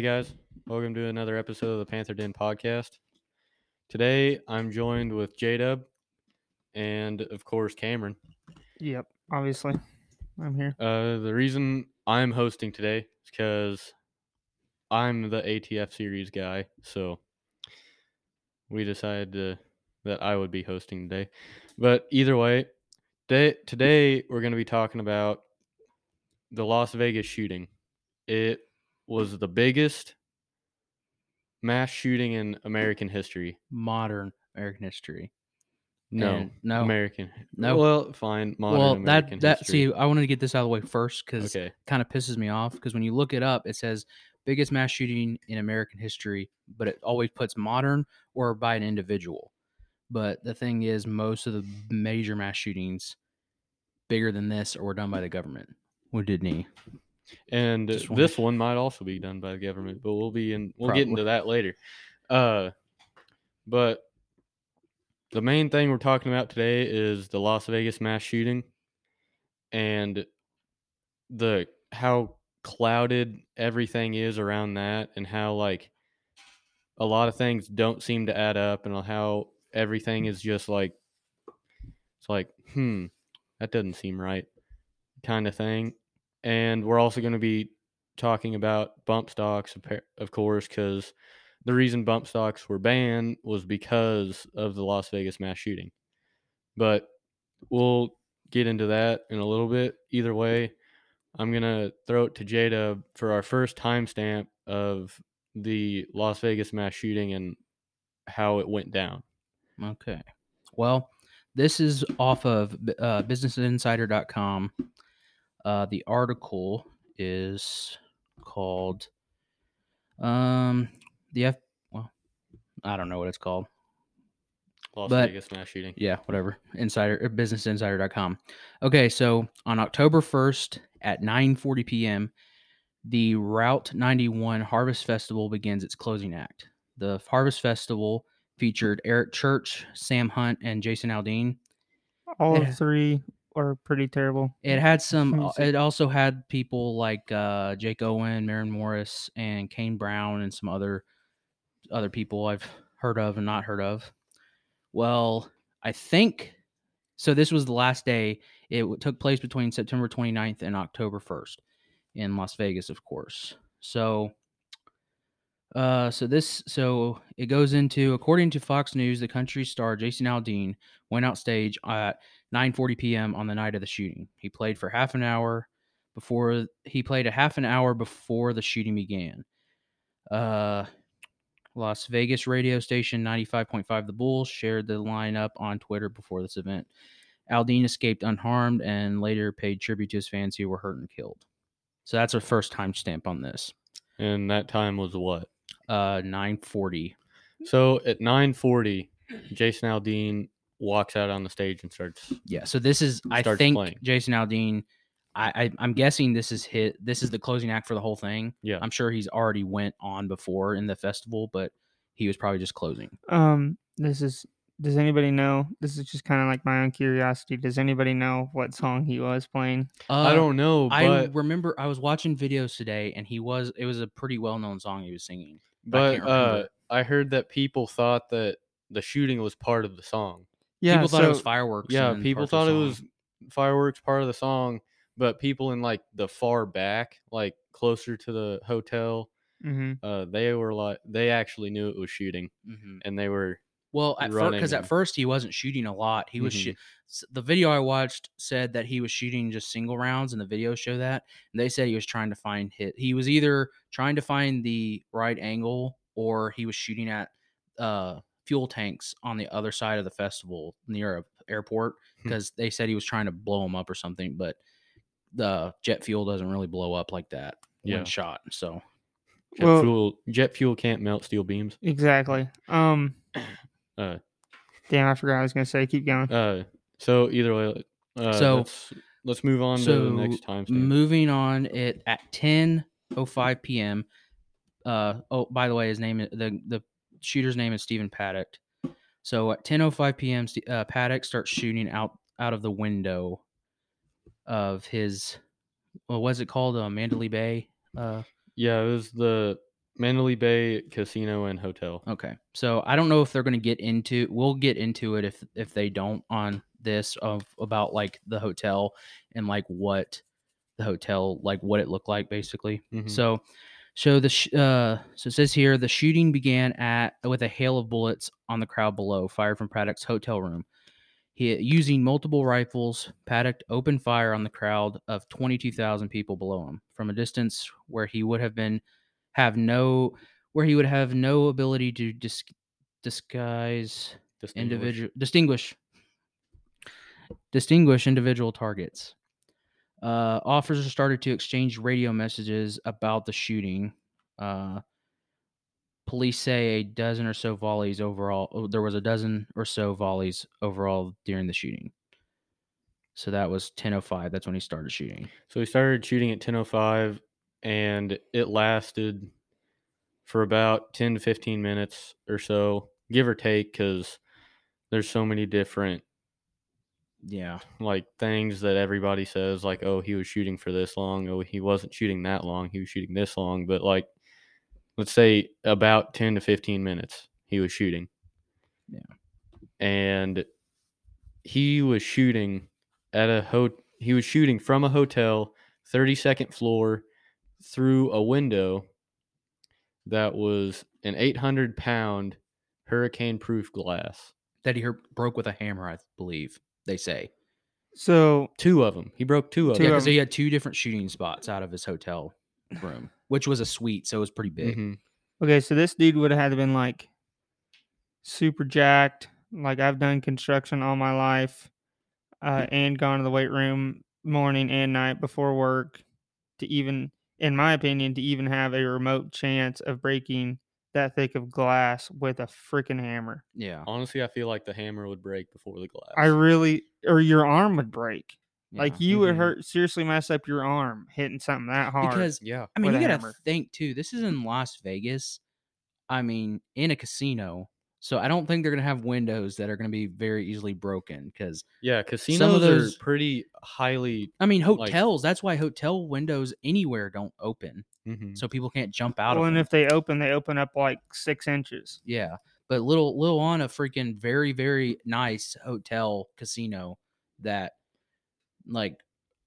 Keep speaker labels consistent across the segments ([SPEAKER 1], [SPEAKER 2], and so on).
[SPEAKER 1] Hey guys, welcome to another episode of the Panther Den podcast. Today I'm joined with J Dub and of course Cameron.
[SPEAKER 2] Yep, obviously. I'm here.
[SPEAKER 1] Uh, the reason I'm hosting today is because I'm the ATF series guy, so we decided to, that I would be hosting today. But either way, today, today we're going to be talking about the Las Vegas shooting. It was the biggest mass shooting in American history.
[SPEAKER 3] modern American history.
[SPEAKER 1] No,
[SPEAKER 3] And- no.
[SPEAKER 1] American.
[SPEAKER 3] No.
[SPEAKER 1] well, fine. Modern
[SPEAKER 3] well,
[SPEAKER 1] American
[SPEAKER 3] that that
[SPEAKER 1] history.
[SPEAKER 3] see, I wanted to get this out of the way first because
[SPEAKER 1] okay,
[SPEAKER 3] it kind of pisses me off because when you look it up, it says biggest mass shooting in American history, but it always puts modern or by an individual. But the thing is, most of the major mass shootings bigger than this or were done by the government. Or didn't he?
[SPEAKER 1] And this one might also be done by the government, but we'll be in. We'll get into that later. Uh, but the main thing we're talking about today is the Las Vegas mass shooting, and the how clouded everything is around that, and how like a lot of things don't seem to add up, and how everything is just like it's like hmm that doesn't seem right kind of thing and we're also going to be talking about bump stocks of course because the reason bump stocks were banned was because of the las vegas mass shooting but we'll get into that in a little bit either way i'm going to throw it to jada for our first timestamp of the las vegas mass shooting and how it went down
[SPEAKER 3] Okay. Well, this is off of uh, businessinsider.com. Uh, the article is called um the F well I don't know what it's called.
[SPEAKER 1] las
[SPEAKER 3] But-
[SPEAKER 1] vegas mass shooting
[SPEAKER 3] Yeah, whatever. Insider or businessinsider.com. Okay, so on October 1st at 9:40 p.m., the Route 91 Harvest Festival begins its closing act. The Harvest Festival featured Eric Church, Sam Hunt, and Jason Aldean.
[SPEAKER 2] All
[SPEAKER 3] Yeah.
[SPEAKER 2] three are pretty terrible.
[SPEAKER 3] It had some.
[SPEAKER 2] me
[SPEAKER 3] uh. It also had people like uh, Jake Owen, Maren Morris, and Kane Brown, and some other other people I've heard of and not heard of. Well, I think so. This was the last day. It took place between September 29th and October 1st in Las Vegas, of course. So, uh, so this, so it goes into according to Fox News, the country star Jason Aldean went out stage at 9:40 p.m. on the night of the shooting. He played for half an hour before he played a half an hour before the shooting began. Uh, Las Vegas radio station 95.5 The Bulls shared the lineup on Twitter before this event. Aldean escaped unharmed and later paid tribute to his fans who were hurt and killed. So that's our first timestamp on this.
[SPEAKER 1] and that time was what
[SPEAKER 3] Uh, 9:40.
[SPEAKER 1] So at 9:40, Jason Aldean walks out on the stage and starts.
[SPEAKER 3] Yeah. So this is, I
[SPEAKER 1] Starts
[SPEAKER 3] think,
[SPEAKER 1] playing.
[SPEAKER 3] Jason Aldean. I, I I'm guessing this is hit. This is the closing act for the whole thing.
[SPEAKER 1] Yeah.
[SPEAKER 3] I'm sure he's already went on before in the festival, but he was probably just closing.
[SPEAKER 2] Um, this is. Does anybody know? This is just kind of like my own curiosity. Does anybody know what song he was playing?
[SPEAKER 1] I
[SPEAKER 3] Uh,
[SPEAKER 1] don't know,
[SPEAKER 3] I remember I was watching videos today, and he was. It was a pretty well known song he was singing. I
[SPEAKER 1] but
[SPEAKER 3] can't
[SPEAKER 1] uh. I heard that people thought that the shooting was part of the song.
[SPEAKER 2] Yeah,
[SPEAKER 3] people thought it was
[SPEAKER 2] so-
[SPEAKER 3] fireworks.
[SPEAKER 1] Yeah, people thought it was fireworks part of the song, but people in like the far back, like closer to the hotel,
[SPEAKER 2] Mhm.
[SPEAKER 1] uh, they were like they actually knew it was shooting,
[SPEAKER 3] Mhm.
[SPEAKER 1] and they were
[SPEAKER 3] Well, at first, because at first he wasn't shooting a lot. He was
[SPEAKER 1] Mhm.
[SPEAKER 3] shoo- s- the video I watched said that he was shooting just single rounds, and the video show that. And they said he was trying to find hit. He was either trying to find the right angle or he was shooting at uh, fuel tanks on the other side of the festival near a airport
[SPEAKER 1] Hmm.
[SPEAKER 3] because they said he was trying to blow them up or something. But the jet fuel doesn't really blow up like that
[SPEAKER 1] Yeah.
[SPEAKER 3] when shot. So
[SPEAKER 1] jet
[SPEAKER 2] Well-
[SPEAKER 1] fuel. Jet fuel can't melt steel beams.
[SPEAKER 2] Exactly. Um.
[SPEAKER 1] Uh,
[SPEAKER 2] Damn, I forgot. I was gonna say. Keep going.
[SPEAKER 1] uh, so either way, uh,
[SPEAKER 3] So-
[SPEAKER 1] let's, let's move on to the next time.
[SPEAKER 3] moving on it at 10:05 p.m. Uh oh by the way his name is the the shooter's name is Stephen Paddock. So at 10:05 p.m. Uh, Paddock starts shooting out out of the window of his what was it called uh, Mandalay Bay uh
[SPEAKER 1] Yeah, it was the Mandalay Bay Casino and Hotel.
[SPEAKER 3] Okay. So I don't know if they're going to get into we'll get into it if if they don't on this of about like the hotel and like what the hotel like what it looked like basically.
[SPEAKER 1] Mhm.
[SPEAKER 3] So so the sh- uh so it says here the shooting began at with a hail of bullets on the crowd below fired from Paddock's hotel room. He using multiple rifles, Paddock opened fire on the crowd of 22,000 people below him from a distance where he would have been have no where he would have no ability to dis- disguise
[SPEAKER 1] Distinguish.
[SPEAKER 3] individual distinguish distinguish individual targets. Uh, officers started to exchange radio messages about the shooting. Uh, police say a dozen or so volleys overall. oh, There was a dozen or so volleys overall during the shooting. So that was 10:05. That's when he started shooting.
[SPEAKER 1] So he started shooting at 10:05 and it lasted for about 10 to 15 minutes or so, give or take cuz there's so many different
[SPEAKER 3] Yeah.
[SPEAKER 1] like things that everybody says like oh he was shooting for this long, oh he wasn't shooting that long, he was shooting this long, but like let's say about 10 to 15 minutes he was shooting.
[SPEAKER 3] Yeah.
[SPEAKER 1] And he was shooting at a ho- he was shooting from a hotel 32nd floor through a window that was an 800 pound hurricane proof glass
[SPEAKER 3] That he broke with a hammer, I believe they say.
[SPEAKER 2] So
[SPEAKER 1] two of them he broke two of
[SPEAKER 2] Two
[SPEAKER 3] Yeah,
[SPEAKER 1] them
[SPEAKER 3] because
[SPEAKER 2] them.
[SPEAKER 3] he had two different shooting spots out of his hotel room, which was a suite, so it was pretty big.
[SPEAKER 1] Mhm.
[SPEAKER 2] okay, so this dude would have had to been like super jacked. Like I've done construction all my life, uh, and gone to the weight room morning and night before work to even, in my opinion, to even have a remote chance of breaking that thick of glass with a freaking hammer.
[SPEAKER 3] Yeah,
[SPEAKER 1] honestly i feel like the hammer would break before the glass
[SPEAKER 2] I really, or your arm would break.
[SPEAKER 3] yeah.
[SPEAKER 2] Like you would
[SPEAKER 1] Mhm.
[SPEAKER 2] hurt, seriously mess up your arm hitting something that hard.
[SPEAKER 3] because
[SPEAKER 1] yeah
[SPEAKER 3] I mean, you gotta
[SPEAKER 2] hammer.
[SPEAKER 3] think too. This is in Las Vegas. I mean, in a casino, so I don't think they're gonna have windows that are gonna be very easily broken. Because
[SPEAKER 1] yeah casinos
[SPEAKER 3] those-
[SPEAKER 1] are pretty highly
[SPEAKER 3] I mean,
[SPEAKER 1] Like-
[SPEAKER 3] hotels. that's why hotel windows anywhere don't open,
[SPEAKER 1] mhm.
[SPEAKER 3] so people can't jump out
[SPEAKER 2] well,
[SPEAKER 3] of
[SPEAKER 2] and
[SPEAKER 3] them.
[SPEAKER 2] if they open, they open up like six inches.
[SPEAKER 3] Yeah, but little little on a freaking very very nice hotel casino that, like,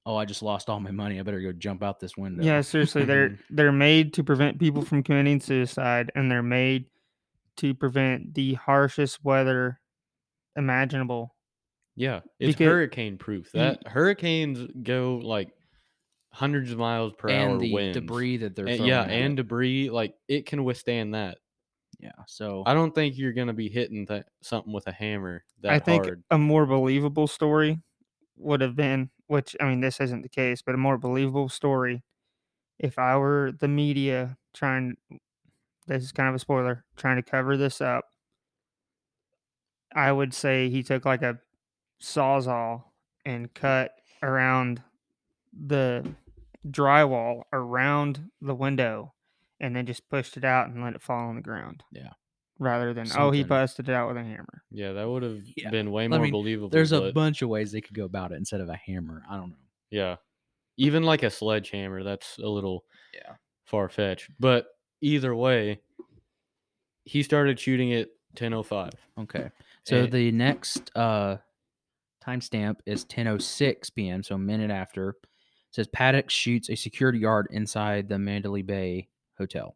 [SPEAKER 3] oh, I just lost all my money. I better go jump out this window.
[SPEAKER 2] Yeah, seriously, they're they're made to prevent people from committing suicide, and they're made to prevent the harshest weather imaginable.
[SPEAKER 1] Yeah, it's
[SPEAKER 2] Because-
[SPEAKER 1] hurricane proof.
[SPEAKER 2] Ye-
[SPEAKER 1] That hurricanes go like hundreds of miles per
[SPEAKER 3] and
[SPEAKER 1] hour
[SPEAKER 3] the
[SPEAKER 1] winds.
[SPEAKER 3] debris that they're
[SPEAKER 1] And- yeah,
[SPEAKER 3] at
[SPEAKER 1] and debris like it can withstand that.
[SPEAKER 3] yeah. So
[SPEAKER 1] I don't think you're gonna be hitting that something with a hammer that
[SPEAKER 2] I think
[SPEAKER 1] hard.
[SPEAKER 2] a more believable story would have been, which I mean, this isn't the case, but a more believable story if I were the media trying. This is kind of a spoiler. Trying to cover this up. I would say he took like a sawzall and cut around the drywall around the window and then just pushed it out and let it fall on the ground.
[SPEAKER 3] Yeah.
[SPEAKER 2] Rather than, oh, he busted it out with a hammer.
[SPEAKER 1] Yeah, that would have
[SPEAKER 3] Yeah,
[SPEAKER 1] been way
[SPEAKER 3] I
[SPEAKER 1] more
[SPEAKER 3] mean,
[SPEAKER 1] believable.
[SPEAKER 3] there's a bunch of ways they could go about it instead of a hammer. I don't know.
[SPEAKER 1] yeah, even like a sledgehammer, that's a little
[SPEAKER 3] Yeah.
[SPEAKER 1] far fetched. But either way, he started shooting at 10:05.
[SPEAKER 3] Okay. So
[SPEAKER 1] And-
[SPEAKER 3] the next uh timestamp is 10:06 p.m. So a minute after. It says Paddock shoots a security guard inside the Mandalay Bay Hotel.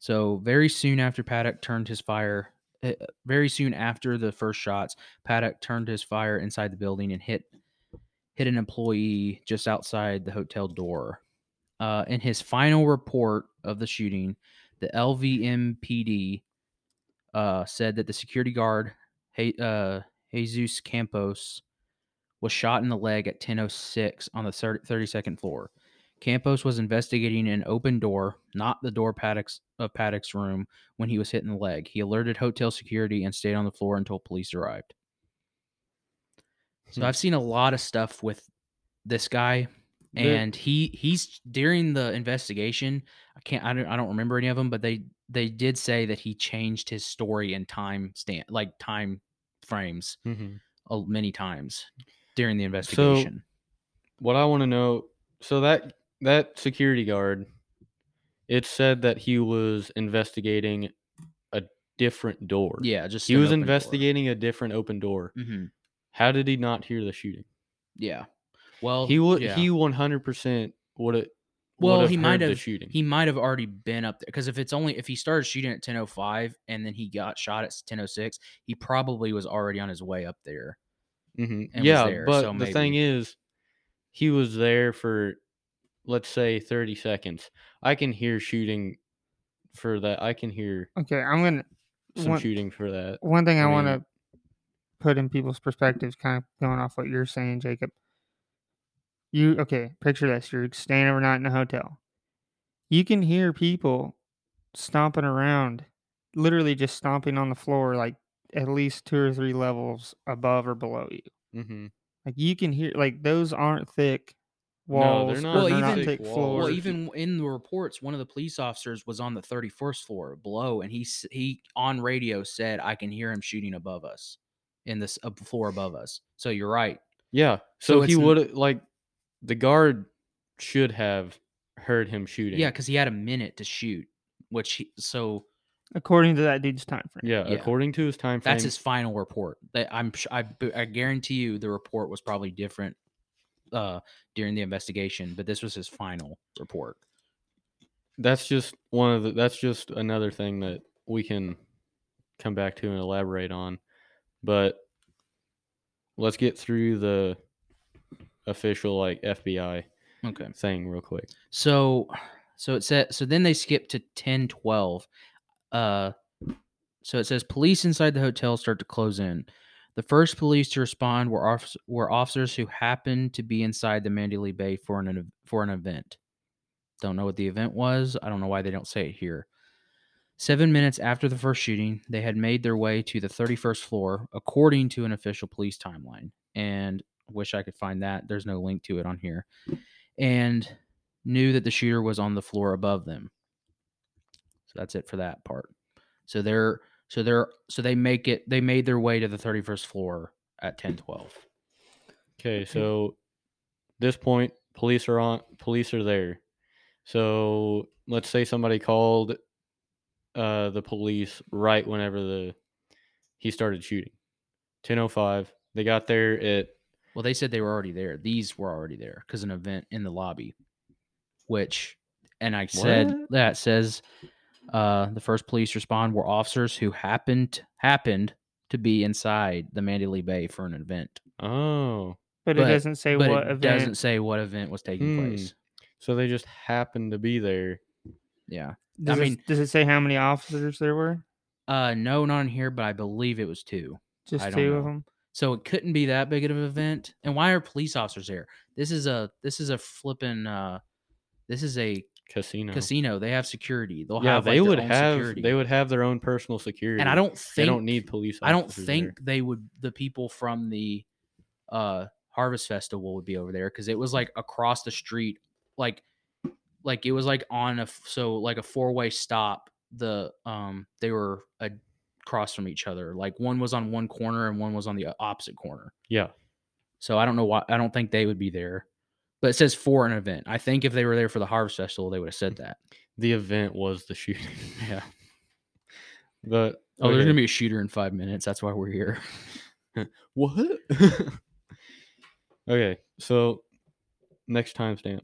[SPEAKER 3] So very soon after Paddock turned his fire, uh, very soon after the first shots, Paddock turned his fire inside the building and hit hit an employee just outside the hotel door. Uh, in his final report of the shooting, the LVMPD uh, said that the security guard uh, Jesus Campos was shot in the leg at 10:06 on the 30 32nd floor. Campos was investigating an open door, not the door Paddock's of Paddock's room, when he was hit in the leg. He alerted hotel security and stayed on the floor until police arrived. So
[SPEAKER 1] Hmm.
[SPEAKER 3] I've seen a lot of stuff with this guy, and he he's during the investigation. I can't I don't I don't remember any of them, but they they did say that he changed his story and time stand like time frames
[SPEAKER 1] Mhm.
[SPEAKER 3] uh, many times during the investigation.
[SPEAKER 1] what I want to know, so that that security guard, it said that he was investigating a different door.
[SPEAKER 3] Yeah, just
[SPEAKER 1] he was investigating a different open door.
[SPEAKER 3] hmm
[SPEAKER 1] How did he not hear the shooting?
[SPEAKER 3] Yeah. Well,
[SPEAKER 1] he would.
[SPEAKER 3] yeah.
[SPEAKER 1] He one hundred percent would have.
[SPEAKER 3] Well, he might
[SPEAKER 1] the
[SPEAKER 3] have-
[SPEAKER 1] shooting.
[SPEAKER 3] he might have already been up there because if it's only if he started shooting at 10:05 and then he got shot at 10:06, he probably was already on his way up there.
[SPEAKER 1] hmm
[SPEAKER 3] and was
[SPEAKER 1] Yeah,
[SPEAKER 3] there,
[SPEAKER 1] but
[SPEAKER 3] so
[SPEAKER 1] the thing is, he was there for, let's say, thirty seconds. I can hear shooting for that. I can hear
[SPEAKER 2] Okay, I'm gonna
[SPEAKER 1] some
[SPEAKER 2] one,
[SPEAKER 1] shooting for that.
[SPEAKER 2] one thing I,
[SPEAKER 1] I
[SPEAKER 2] want to put in people's perspectives, kind of going off what you're saying, Jacob. You okay? Picture this: you're staying overnight in a hotel. You can hear people stomping around, literally just stomping on the floor, like at least two or three levels above or below you.
[SPEAKER 1] Mm-hmm.
[SPEAKER 2] Like you can hear, like those aren't thick
[SPEAKER 1] No,
[SPEAKER 2] walls.
[SPEAKER 1] they're not
[SPEAKER 3] Well,
[SPEAKER 2] they're not
[SPEAKER 3] even-
[SPEAKER 2] thick
[SPEAKER 1] walls.
[SPEAKER 3] Well, even in the reports, one of the police officers was on the 31st floor below, and he he on radio said, "I can hear him shooting above us, in this uh, floor above us." So you're right.
[SPEAKER 1] Yeah.
[SPEAKER 3] So
[SPEAKER 1] So, he would like the guard should have heard him shooting.
[SPEAKER 3] Yeah, because he had a minute to shoot, which he, so
[SPEAKER 2] according to that dude's time frame.
[SPEAKER 1] Yeah.
[SPEAKER 3] Yeah.
[SPEAKER 1] According to his time frame.
[SPEAKER 3] that's his final report. That I'm I, I guarantee you the report was probably different uh during the investigation, but this was his final report.
[SPEAKER 1] that's just one of the that's just another thing that we can come back to and elaborate on but let's get through the official like fbi
[SPEAKER 3] Okay.
[SPEAKER 1] thing real quick
[SPEAKER 3] So so it said so then they skip to 10 12. Uh so it says police inside the hotel start to close in. The first police to respond were offic- were officers who happened to be inside the Mandalay Bay for an for an event. Don't know what the event was. I don't know why they don't say it here. 7 minutes after the first shooting, they had made their way to the 31st floor according to an official police timeline. And wish I could find that. There's no link to it on here. And knew that the shooter was on the floor above them. So that's it for that part. So they're so they're so they make it they made their way to the 31st floor at 1012.
[SPEAKER 1] okay so this point police are on police are there so let's say somebody called uh the police right whenever the he started shooting 1005 they got there at
[SPEAKER 3] Well, they said they were already there. These were already there cuz an event in the lobby which and I said
[SPEAKER 1] What?
[SPEAKER 3] that says uh the first police respond were officers who happened happened to be inside the Mandalay Bay for an event.
[SPEAKER 1] oh
[SPEAKER 2] But,
[SPEAKER 3] But-
[SPEAKER 2] it doesn't say
[SPEAKER 3] but
[SPEAKER 2] what
[SPEAKER 3] it
[SPEAKER 2] event.
[SPEAKER 3] doesn't say what event was taking
[SPEAKER 1] Hmm.
[SPEAKER 3] place.
[SPEAKER 1] So they just happened to be there.
[SPEAKER 3] Yeah.
[SPEAKER 2] Does,
[SPEAKER 3] I
[SPEAKER 2] it,
[SPEAKER 3] mean-
[SPEAKER 2] does it say how many officers there were?
[SPEAKER 3] Uh no, not in here, but I believe it was two.
[SPEAKER 2] Just
[SPEAKER 3] I don't
[SPEAKER 2] two of them.
[SPEAKER 3] So it couldn't be that big of an event. And why are police officers there? This is a this is a flipping uh this is a
[SPEAKER 1] Casino.
[SPEAKER 3] casino. They have security. They'll
[SPEAKER 1] yeah,
[SPEAKER 3] have
[SPEAKER 1] they
[SPEAKER 3] like,
[SPEAKER 1] would have
[SPEAKER 3] security.
[SPEAKER 1] they would have their own personal security.
[SPEAKER 3] and I don't think
[SPEAKER 1] they don't need police.
[SPEAKER 3] I don't think
[SPEAKER 1] there.
[SPEAKER 3] they would the people from the uh Harvest Festival would be over there because it was like across the street, like like it was like on a so like a four way stop. The um they were across from each other. Like one was on one corner and one was on the uh, opposite corner.
[SPEAKER 1] Yeah.
[SPEAKER 3] So I don't know why I don't think they would be there. But it says for an event. I think if they were there for the Harvest Festival, they would have said that.
[SPEAKER 1] The event was the shooting.
[SPEAKER 3] Yeah.
[SPEAKER 1] but
[SPEAKER 3] Oh, there's gonna be a shooter in five minutes. That's why we're here.
[SPEAKER 1] what? okay, so next timestamp.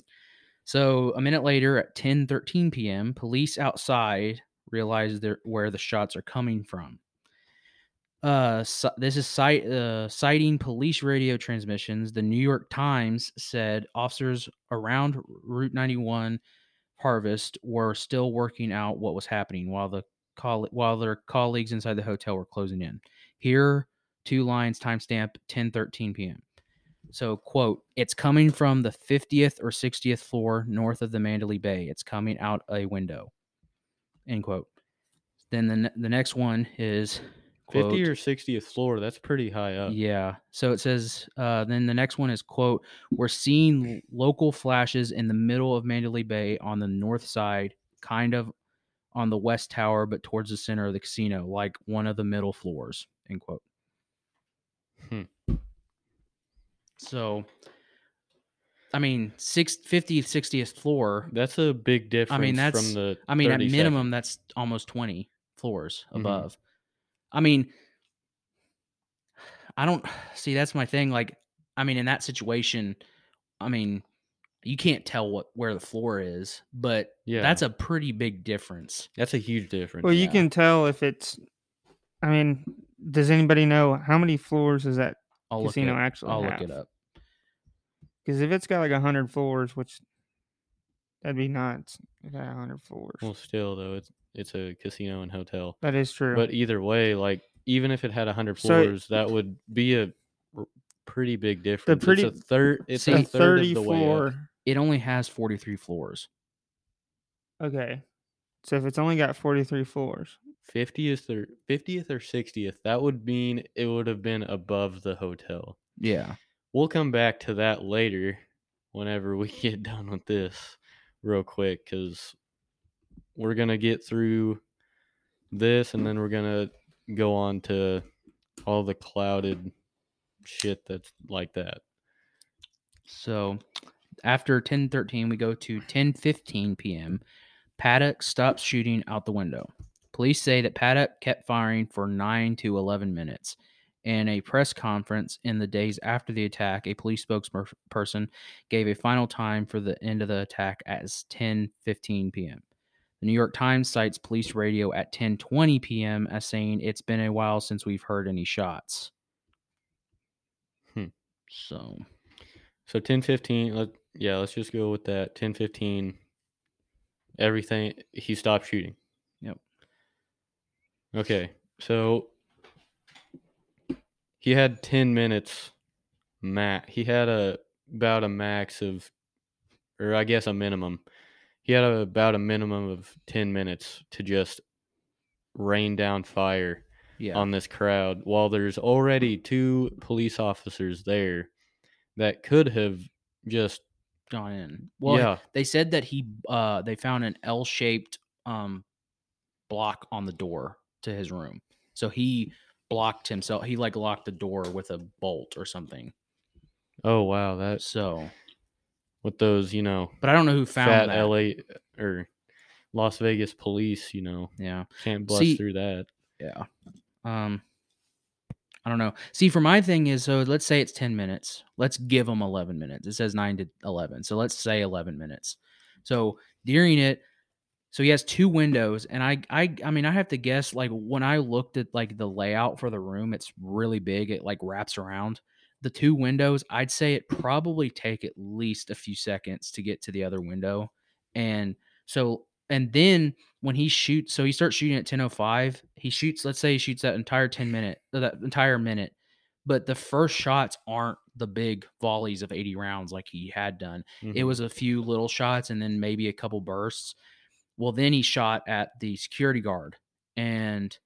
[SPEAKER 3] So a minute later, at 10:13 p.m., police outside realize where the shots are coming from. Uh, ci- this is cite, uh, citing police radio transmissions. The New York Times said officers around Route 91 Harvest were still working out what was happening while the coll- while their colleagues inside the hotel were closing in. Here, two lines, timestamp 10:13 p.m. So, quote, it's coming from the 50th or 60th floor north of the Mandalay Bay. It's coming out a window. End quote. Then the, the next one is quote,
[SPEAKER 1] 50 or 60th floor. That's pretty high up.
[SPEAKER 3] yeah. So it says, uh, then the next one is, quote, we're seeing local flashes in the middle of Mandalay Bay on the north side, kind of on the west tower, but towards the center of the casino, like one of the middle floors, end quote.
[SPEAKER 1] Hmm.
[SPEAKER 3] So I mean, six, 50th, 60th floor.
[SPEAKER 1] That's a big difference I mean,
[SPEAKER 3] that's-
[SPEAKER 1] from the.
[SPEAKER 3] I mean, at minimum,
[SPEAKER 1] second.
[SPEAKER 3] that's almost 20 floors
[SPEAKER 1] Mhm.
[SPEAKER 3] above. I mean, I don't see that's my thing. Like, I mean, in that situation, I mean, you can't tell what where the floor is, but
[SPEAKER 1] Yeah,
[SPEAKER 3] that's a pretty big difference.
[SPEAKER 1] that's a huge difference.
[SPEAKER 2] Well, you
[SPEAKER 3] Yeah.
[SPEAKER 2] can tell if it's. I mean, does anybody know how many floors does that
[SPEAKER 3] I'll look
[SPEAKER 2] casino
[SPEAKER 3] it,
[SPEAKER 2] actually
[SPEAKER 3] I'll
[SPEAKER 2] have?
[SPEAKER 3] look it up.
[SPEAKER 2] Because if it's got like hundred floors, which that'd be nuts. If it had hundred floors.
[SPEAKER 1] well, still though, it's it's a casino and hotel.
[SPEAKER 2] that is true.
[SPEAKER 1] But either way, like even if it had hundred
[SPEAKER 2] So
[SPEAKER 1] floors, that would be a pretty big difference.
[SPEAKER 2] pretty-
[SPEAKER 1] it's a third. It's
[SPEAKER 3] See,
[SPEAKER 1] a
[SPEAKER 2] a
[SPEAKER 1] third of the way up.
[SPEAKER 3] It only has 43 floors.
[SPEAKER 2] Okay. So if it's only got forty three floors,
[SPEAKER 1] Fiftieth or fiftieth or sixtieth, that would mean it would have been above the hotel.
[SPEAKER 3] Yeah.
[SPEAKER 1] We'll come back to that later, whenever we get done with this, real quick, because we're gonna get through this, and then we're gonna go on to all the clouded shit that's like that.
[SPEAKER 3] So after 10:13, we go to 10:15 p.m. Paddock stops shooting out the window. Police say that Paddock kept firing for 9 to 11 minutes. In a press conference in the days after the attack, a police spokesperson gave a final time for the end of the attack as 10:15 p.m. The New York Times cites police radio at 10:20 p.m. as saying it's been a while since we've heard any shots.
[SPEAKER 1] Hmm.
[SPEAKER 3] So
[SPEAKER 1] So ten fifteen, let yeah, let's just go with that. Ten fifteen. Everything he stopped shooting.
[SPEAKER 3] Yep.
[SPEAKER 1] Okay, so he had ten minutes. Max. He had a about a max of, or I guess a minimum. He had a, about a minimum of ten minutes to just rain down fire
[SPEAKER 3] yeah.
[SPEAKER 1] on this crowd while there's already two police officers there that could have just
[SPEAKER 3] gone in. Well,
[SPEAKER 1] yeah
[SPEAKER 3] they said that he uh they found an L-shaped um block on the door to his room. So he blocked himself. He like locked the door with a bolt or something.
[SPEAKER 1] oh wow that's
[SPEAKER 3] So,
[SPEAKER 1] with those you know
[SPEAKER 3] but I don't know who found
[SPEAKER 1] fat
[SPEAKER 3] that.
[SPEAKER 1] la or las vegas police you know
[SPEAKER 3] Yeah.
[SPEAKER 1] can't bust
[SPEAKER 3] See-
[SPEAKER 1] through that
[SPEAKER 3] Yeah. Um I don't know. See, for my thing is so let's say it's 10 minutes. Let's give them 11 minutes. It says 9 to 11. So let's say 11 minutes. So during it so he has two windows and I I I mean I have to guess like when I looked at like the layout for the room, it's really big. It like wraps around. The two windows, I'd say it probably take at least a few seconds to get to the other window. And so and then when he shoots, so he starts shooting at 10:05. He shoots, let's say he shoots that entire 10 minute, that entire minute, but the first shots aren't the big volleys of 80 rounds like he had done. It
[SPEAKER 1] Mhm.
[SPEAKER 3] was a few little shots and then maybe a couple bursts. Well, then he shot at the security guard and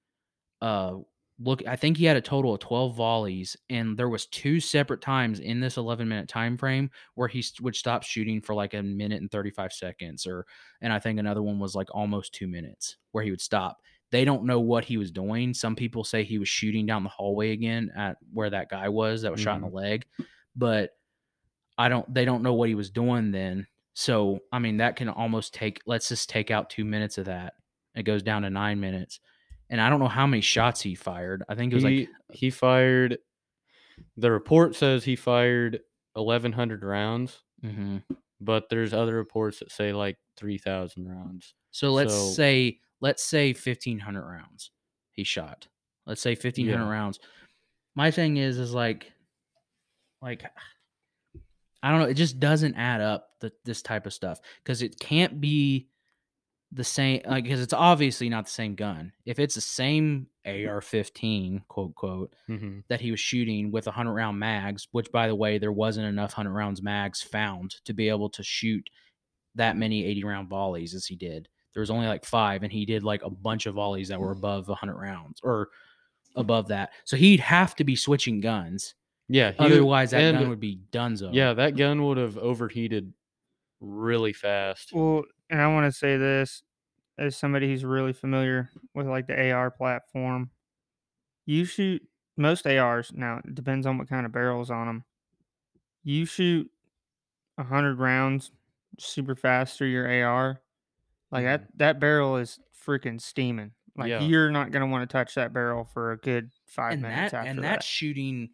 [SPEAKER 3] uh look I think he had a total of 12 volleys and there was two separate times in this 11 minute time frame where he would stop shooting for like a minute and 35 seconds or and I think another one was like almost 2 minutes where he would stop. They don't know what he was doing. Some people say he was shooting down the hallway again at where that guy was that was shot in the leg, but I don't they don't know what he was doing then. So, I mean, that can almost take let's just take out 2 minutes of that. It goes down to 9 minutes. And I don't know how many shots he fired. I think it was
[SPEAKER 1] he,
[SPEAKER 3] like
[SPEAKER 1] he fired the report says he fired 1100 rounds
[SPEAKER 3] Mhm.
[SPEAKER 1] but there's other reports that say like 3000 rounds
[SPEAKER 3] So let's
[SPEAKER 1] So-
[SPEAKER 3] say let's say 1500 rounds he shot. Let's say 1500
[SPEAKER 1] Yeah.
[SPEAKER 3] rounds. My thing is is like like I don't know, it just doesn't add up the, this type of stuff cuz it can't be the same like cuz it's obviously not the same gun. If it's the same AR15, quote quote,
[SPEAKER 1] hmm
[SPEAKER 3] that he was shooting with a 100 round mags, which by the way, there wasn't enough 100 rounds mags found to be able to shoot that many 80 round volleys as he did. There was only like five, and he did like a bunch of volleys that were above 100 rounds or above that. So he'd have to be switching guns.
[SPEAKER 1] Yeah he,
[SPEAKER 3] Otherwise, that
[SPEAKER 1] and-
[SPEAKER 3] gun would be donezo.
[SPEAKER 1] yeah that gun would have overheated really fast
[SPEAKER 2] well, and I want to say this as somebody who's really familiar with like the AR platform. You shoot most ARs now. It depends on what kind of barrels on them. You shoot hundred rounds super fast through your AR, like that mm-hmm. that barrel is freaking steaming. Like
[SPEAKER 1] Yeah.
[SPEAKER 2] you're not gonna want to touch that barrel for a good five
[SPEAKER 3] and
[SPEAKER 2] minutes
[SPEAKER 3] that
[SPEAKER 2] after
[SPEAKER 3] and
[SPEAKER 2] that.
[SPEAKER 3] that shooting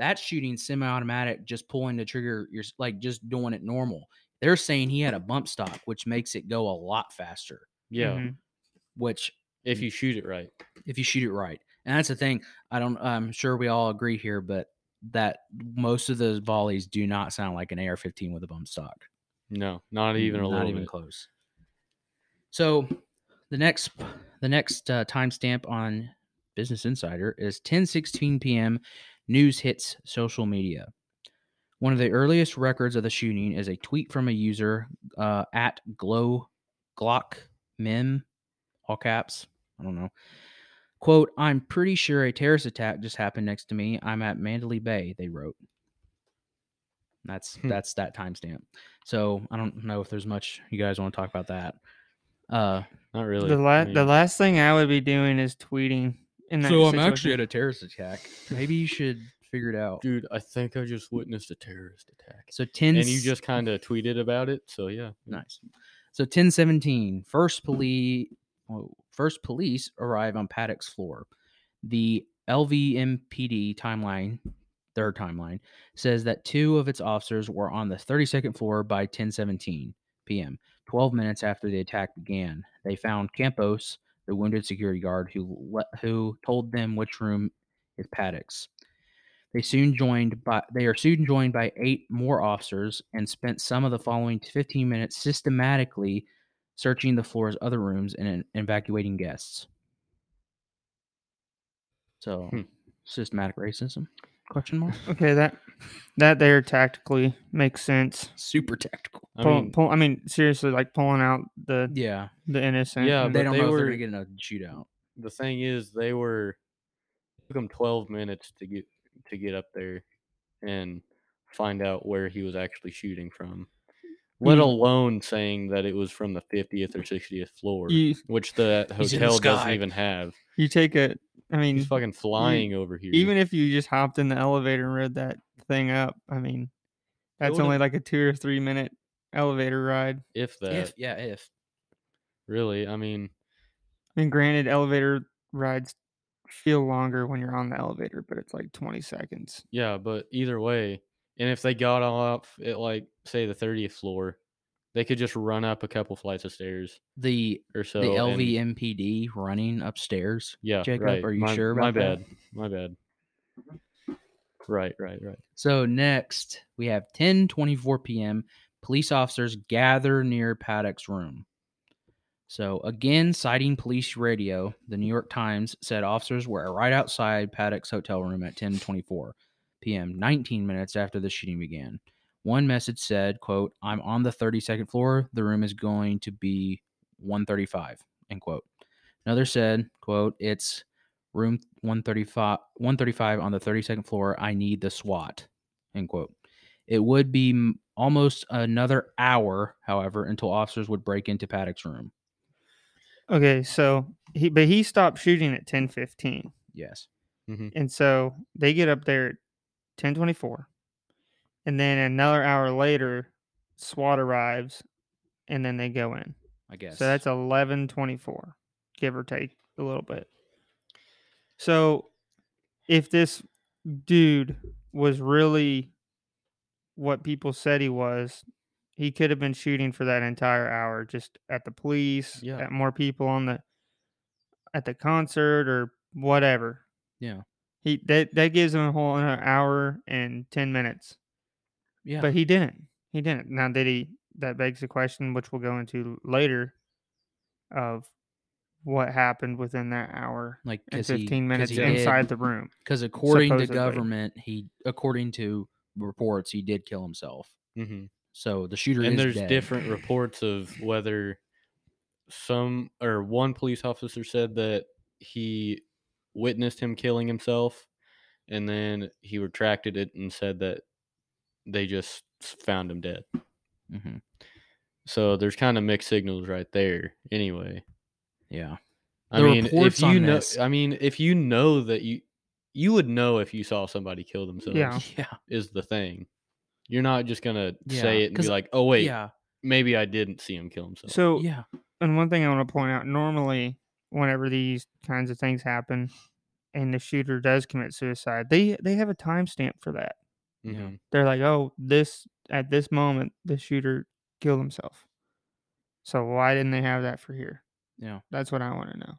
[SPEAKER 3] that shooting semi-automatic just pulling the trigger you're like just doing it normal they're saying he had a bump stock which makes it go a lot faster
[SPEAKER 1] Yeah,
[SPEAKER 2] Mhm.
[SPEAKER 3] which
[SPEAKER 1] if you shoot it right.
[SPEAKER 3] if you shoot it right and that's the thing i don't i'm sure we all agree here but that most of those volleys do not sound like an ar-15 with a bump stock
[SPEAKER 1] No, not even a
[SPEAKER 3] not
[SPEAKER 1] little
[SPEAKER 3] even
[SPEAKER 1] bit.
[SPEAKER 3] close so the next the next uh, timestamp on business insider is 10:16 p.m. news hits social media one of the earliest records of the shooting is a tweet from a user uh, at glow glock mem all caps i don't know quote i'm pretty sure a terrorist attack just happened next to me i'm at mandalay bay they wrote that's
[SPEAKER 1] Hmm.
[SPEAKER 3] that's that timestamp so i don't know if there's much you guys want to talk about that uh
[SPEAKER 1] Not really.
[SPEAKER 2] the la-
[SPEAKER 1] I
[SPEAKER 2] the last thing I would be doing is tweeting. In that
[SPEAKER 3] so i'm
[SPEAKER 2] situation.
[SPEAKER 3] actually at a terrorist attack maybe you should figure it out
[SPEAKER 1] dude, I think I just witnessed a terrorist attack.
[SPEAKER 3] so 10
[SPEAKER 1] And you just kind of tweeted about it, so yeah.
[SPEAKER 3] Nice. So 1017, first police first police arrive on Paddock's floor. The LVMPD timeline, third timeline, says that two of its officers were on the 32nd floor by 1017 p.m. 12 minutes after the attack began. They found Campos, the wounded security guard, who le- who told them which room is Paddock's. They soon joined by they are soon joined by eight more officers and spent some of the following 15 minutes systematically searching the floor's other rooms and in- evacuating guests. So,
[SPEAKER 1] Hmm.
[SPEAKER 3] systematic racism? Question mark.
[SPEAKER 2] Okay, that that there tactically makes sense.
[SPEAKER 3] Super tactical.
[SPEAKER 1] I
[SPEAKER 2] Pull,
[SPEAKER 1] mean,
[SPEAKER 2] pull, I mean, seriously, like pulling out the
[SPEAKER 3] Yeah,
[SPEAKER 2] the innocent.
[SPEAKER 1] Yeah,
[SPEAKER 2] and-
[SPEAKER 3] they don't
[SPEAKER 1] they
[SPEAKER 3] know if
[SPEAKER 1] were-
[SPEAKER 3] they're gonna get in a shootout.
[SPEAKER 1] the thing is, they were it took them 12 minutes to get to get up there and find out where he was actually shooting from. Let
[SPEAKER 2] Mm.
[SPEAKER 1] alone saying that it was from the 50th or 60th floor,
[SPEAKER 2] you
[SPEAKER 1] which the
[SPEAKER 3] He's in the
[SPEAKER 1] hotel doesn't
[SPEAKER 3] sky.
[SPEAKER 1] even have.
[SPEAKER 2] you take a. I mean,
[SPEAKER 1] He's fucking flying over here.
[SPEAKER 2] even if you just hopped in the elevator and rode that thing up, I mean, that's only like a two or three minute elevator ride.
[SPEAKER 1] if that
[SPEAKER 3] if yeah, if
[SPEAKER 1] really, I mean,
[SPEAKER 2] I mean, granted, elevator rides feel longer when you're on the elevator, but it's like 20 seconds.
[SPEAKER 1] yeah, but either way, and if they got off at like say the 30th floor, they could just run up a couple flights of stairs
[SPEAKER 3] the
[SPEAKER 1] or so.
[SPEAKER 3] the
[SPEAKER 1] and-
[SPEAKER 3] LVMPD running upstairs.
[SPEAKER 1] Yeah,
[SPEAKER 3] Jacob,
[SPEAKER 1] right.
[SPEAKER 3] are you
[SPEAKER 1] my,
[SPEAKER 3] sure
[SPEAKER 1] My
[SPEAKER 3] about that?
[SPEAKER 1] bad. My bad. Right, right, right.
[SPEAKER 3] So next we have 10:24 p.m. Police officers gather near Paddock's room. So again, citing police radio, the New York Times said officers were right outside Paddock's hotel room at 10:24 p.m., 19 minutes after the shooting began. One message said, "quote I'm on the 32nd floor. The room is going to be 135." End quote. Another said, "quote It's room 135 135 on the 32nd floor. I need the SWAT." End quote. It would be almost another hour, however, until officers would break into Paddock's room.
[SPEAKER 2] Okay, so he, but he stopped shooting at 10:15,
[SPEAKER 3] Yes. Mm-hmm.
[SPEAKER 2] and so they get up there at 10:24, and then another hour later, SWAT arrives, and then they go in.
[SPEAKER 3] I guess.
[SPEAKER 2] So that's 11:24, give or take a little bit. So if this dude was really what people said he was, he could have been shooting for that entire hour just at the police,
[SPEAKER 1] Yeah.
[SPEAKER 2] at more people on the at the concert or whatever.
[SPEAKER 3] Yeah.
[SPEAKER 2] He that that gives him a whole hour and 10 minutes.
[SPEAKER 3] Yeah.
[SPEAKER 2] But he didn't. He didn't. Now did he that begs the question which we'll go into later of what happened within that hour
[SPEAKER 3] like
[SPEAKER 2] and
[SPEAKER 3] 'cause he-
[SPEAKER 2] 15 minutes
[SPEAKER 3] he did-
[SPEAKER 2] inside the room.
[SPEAKER 3] Because according to government, he according to reports, he did kill himself.
[SPEAKER 1] hmm
[SPEAKER 3] So the shooter
[SPEAKER 1] And
[SPEAKER 3] is
[SPEAKER 1] there's
[SPEAKER 3] dead.
[SPEAKER 1] different reports of whether some or one police officer said that he witnessed him killing himself, and then he retracted it and said that they just found him dead.
[SPEAKER 3] hmm
[SPEAKER 1] So there's kind of mixed signals right there. Anyway,
[SPEAKER 3] Yeah.
[SPEAKER 1] I
[SPEAKER 3] The
[SPEAKER 1] mean, if you know,
[SPEAKER 3] this-
[SPEAKER 1] I mean, if you know that you, you would know if you saw somebody kill themselves.
[SPEAKER 2] Yeah.
[SPEAKER 3] Yeah.
[SPEAKER 1] is the thing. You're not just gonna
[SPEAKER 3] Yeah,
[SPEAKER 1] say it and be like, "Oh wait,
[SPEAKER 3] yeah,
[SPEAKER 1] maybe I didn't see him kill himself."
[SPEAKER 2] So,
[SPEAKER 3] yeah,
[SPEAKER 2] and one thing I want to point out normally, whenever these kinds of things happen and the shooter does commit suicide, they, they have a timestamp for that.
[SPEAKER 1] Mhm.
[SPEAKER 2] They're like, oh, this, at this moment, the shooter killed himself. So, why didn't they have that for here?
[SPEAKER 3] yeah.
[SPEAKER 2] That's what I want to know.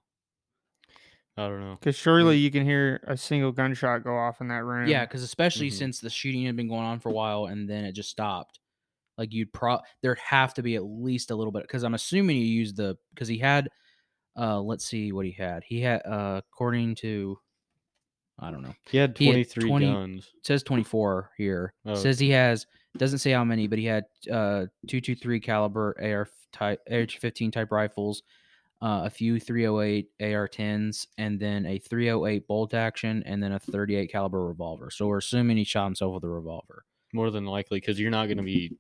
[SPEAKER 1] I don't know.
[SPEAKER 2] Because surely you can hear a single gunshot go off in that room.
[SPEAKER 3] Yeah, because especially
[SPEAKER 1] Mhm.
[SPEAKER 3] since the shooting had been going on for a while and then it just stopped. Like you'd pro there'd have to be at least a little bit because I'm assuming you used the because he had uh let's see what he had. He had uh according to I don't know.
[SPEAKER 1] He had
[SPEAKER 3] He had
[SPEAKER 1] 23
[SPEAKER 3] 20
[SPEAKER 1] guns.
[SPEAKER 3] Says 24 here.
[SPEAKER 1] Oh.
[SPEAKER 3] Says he has doesn't say how many, but he had uh 223 caliber AR type AR-15 type rifles, uh, a few 308 AR-10s, and then a 308 bolt action, and then a 38 caliber revolver. So we're assuming he shot himself with a revolver.
[SPEAKER 1] More than likely, because you're not going to be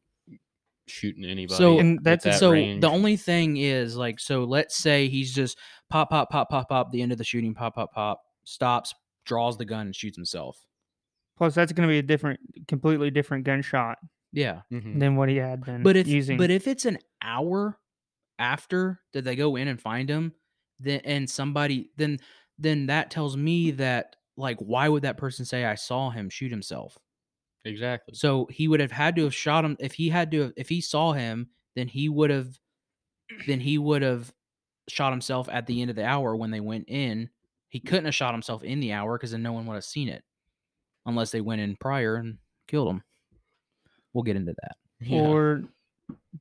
[SPEAKER 1] shooting anybody.
[SPEAKER 3] So-
[SPEAKER 2] And that's-
[SPEAKER 1] that
[SPEAKER 3] so
[SPEAKER 1] range.
[SPEAKER 3] the only thing is like so let's say he's just pop pop pop pop pop the end of the shooting pop pop pop stops draws the gun and shoots himself
[SPEAKER 2] Plus, that's going to be a different, completely different gunshot
[SPEAKER 3] yeah
[SPEAKER 1] Mhm.
[SPEAKER 2] than what he had been
[SPEAKER 3] but if
[SPEAKER 2] using.
[SPEAKER 3] but if it's an hour after that they go in and find him then and somebody then then that tells me that like why would that person say i saw him shoot himself
[SPEAKER 1] exactly.
[SPEAKER 3] so he would have had to have shot him if he had to have, if he saw him then he would have then he would have shot himself at the end of the hour when they went in he couldn't have shot himself in the hour because then no one would have seen it unless they went in prior and killed him we'll get into that
[SPEAKER 1] Yeah.
[SPEAKER 2] or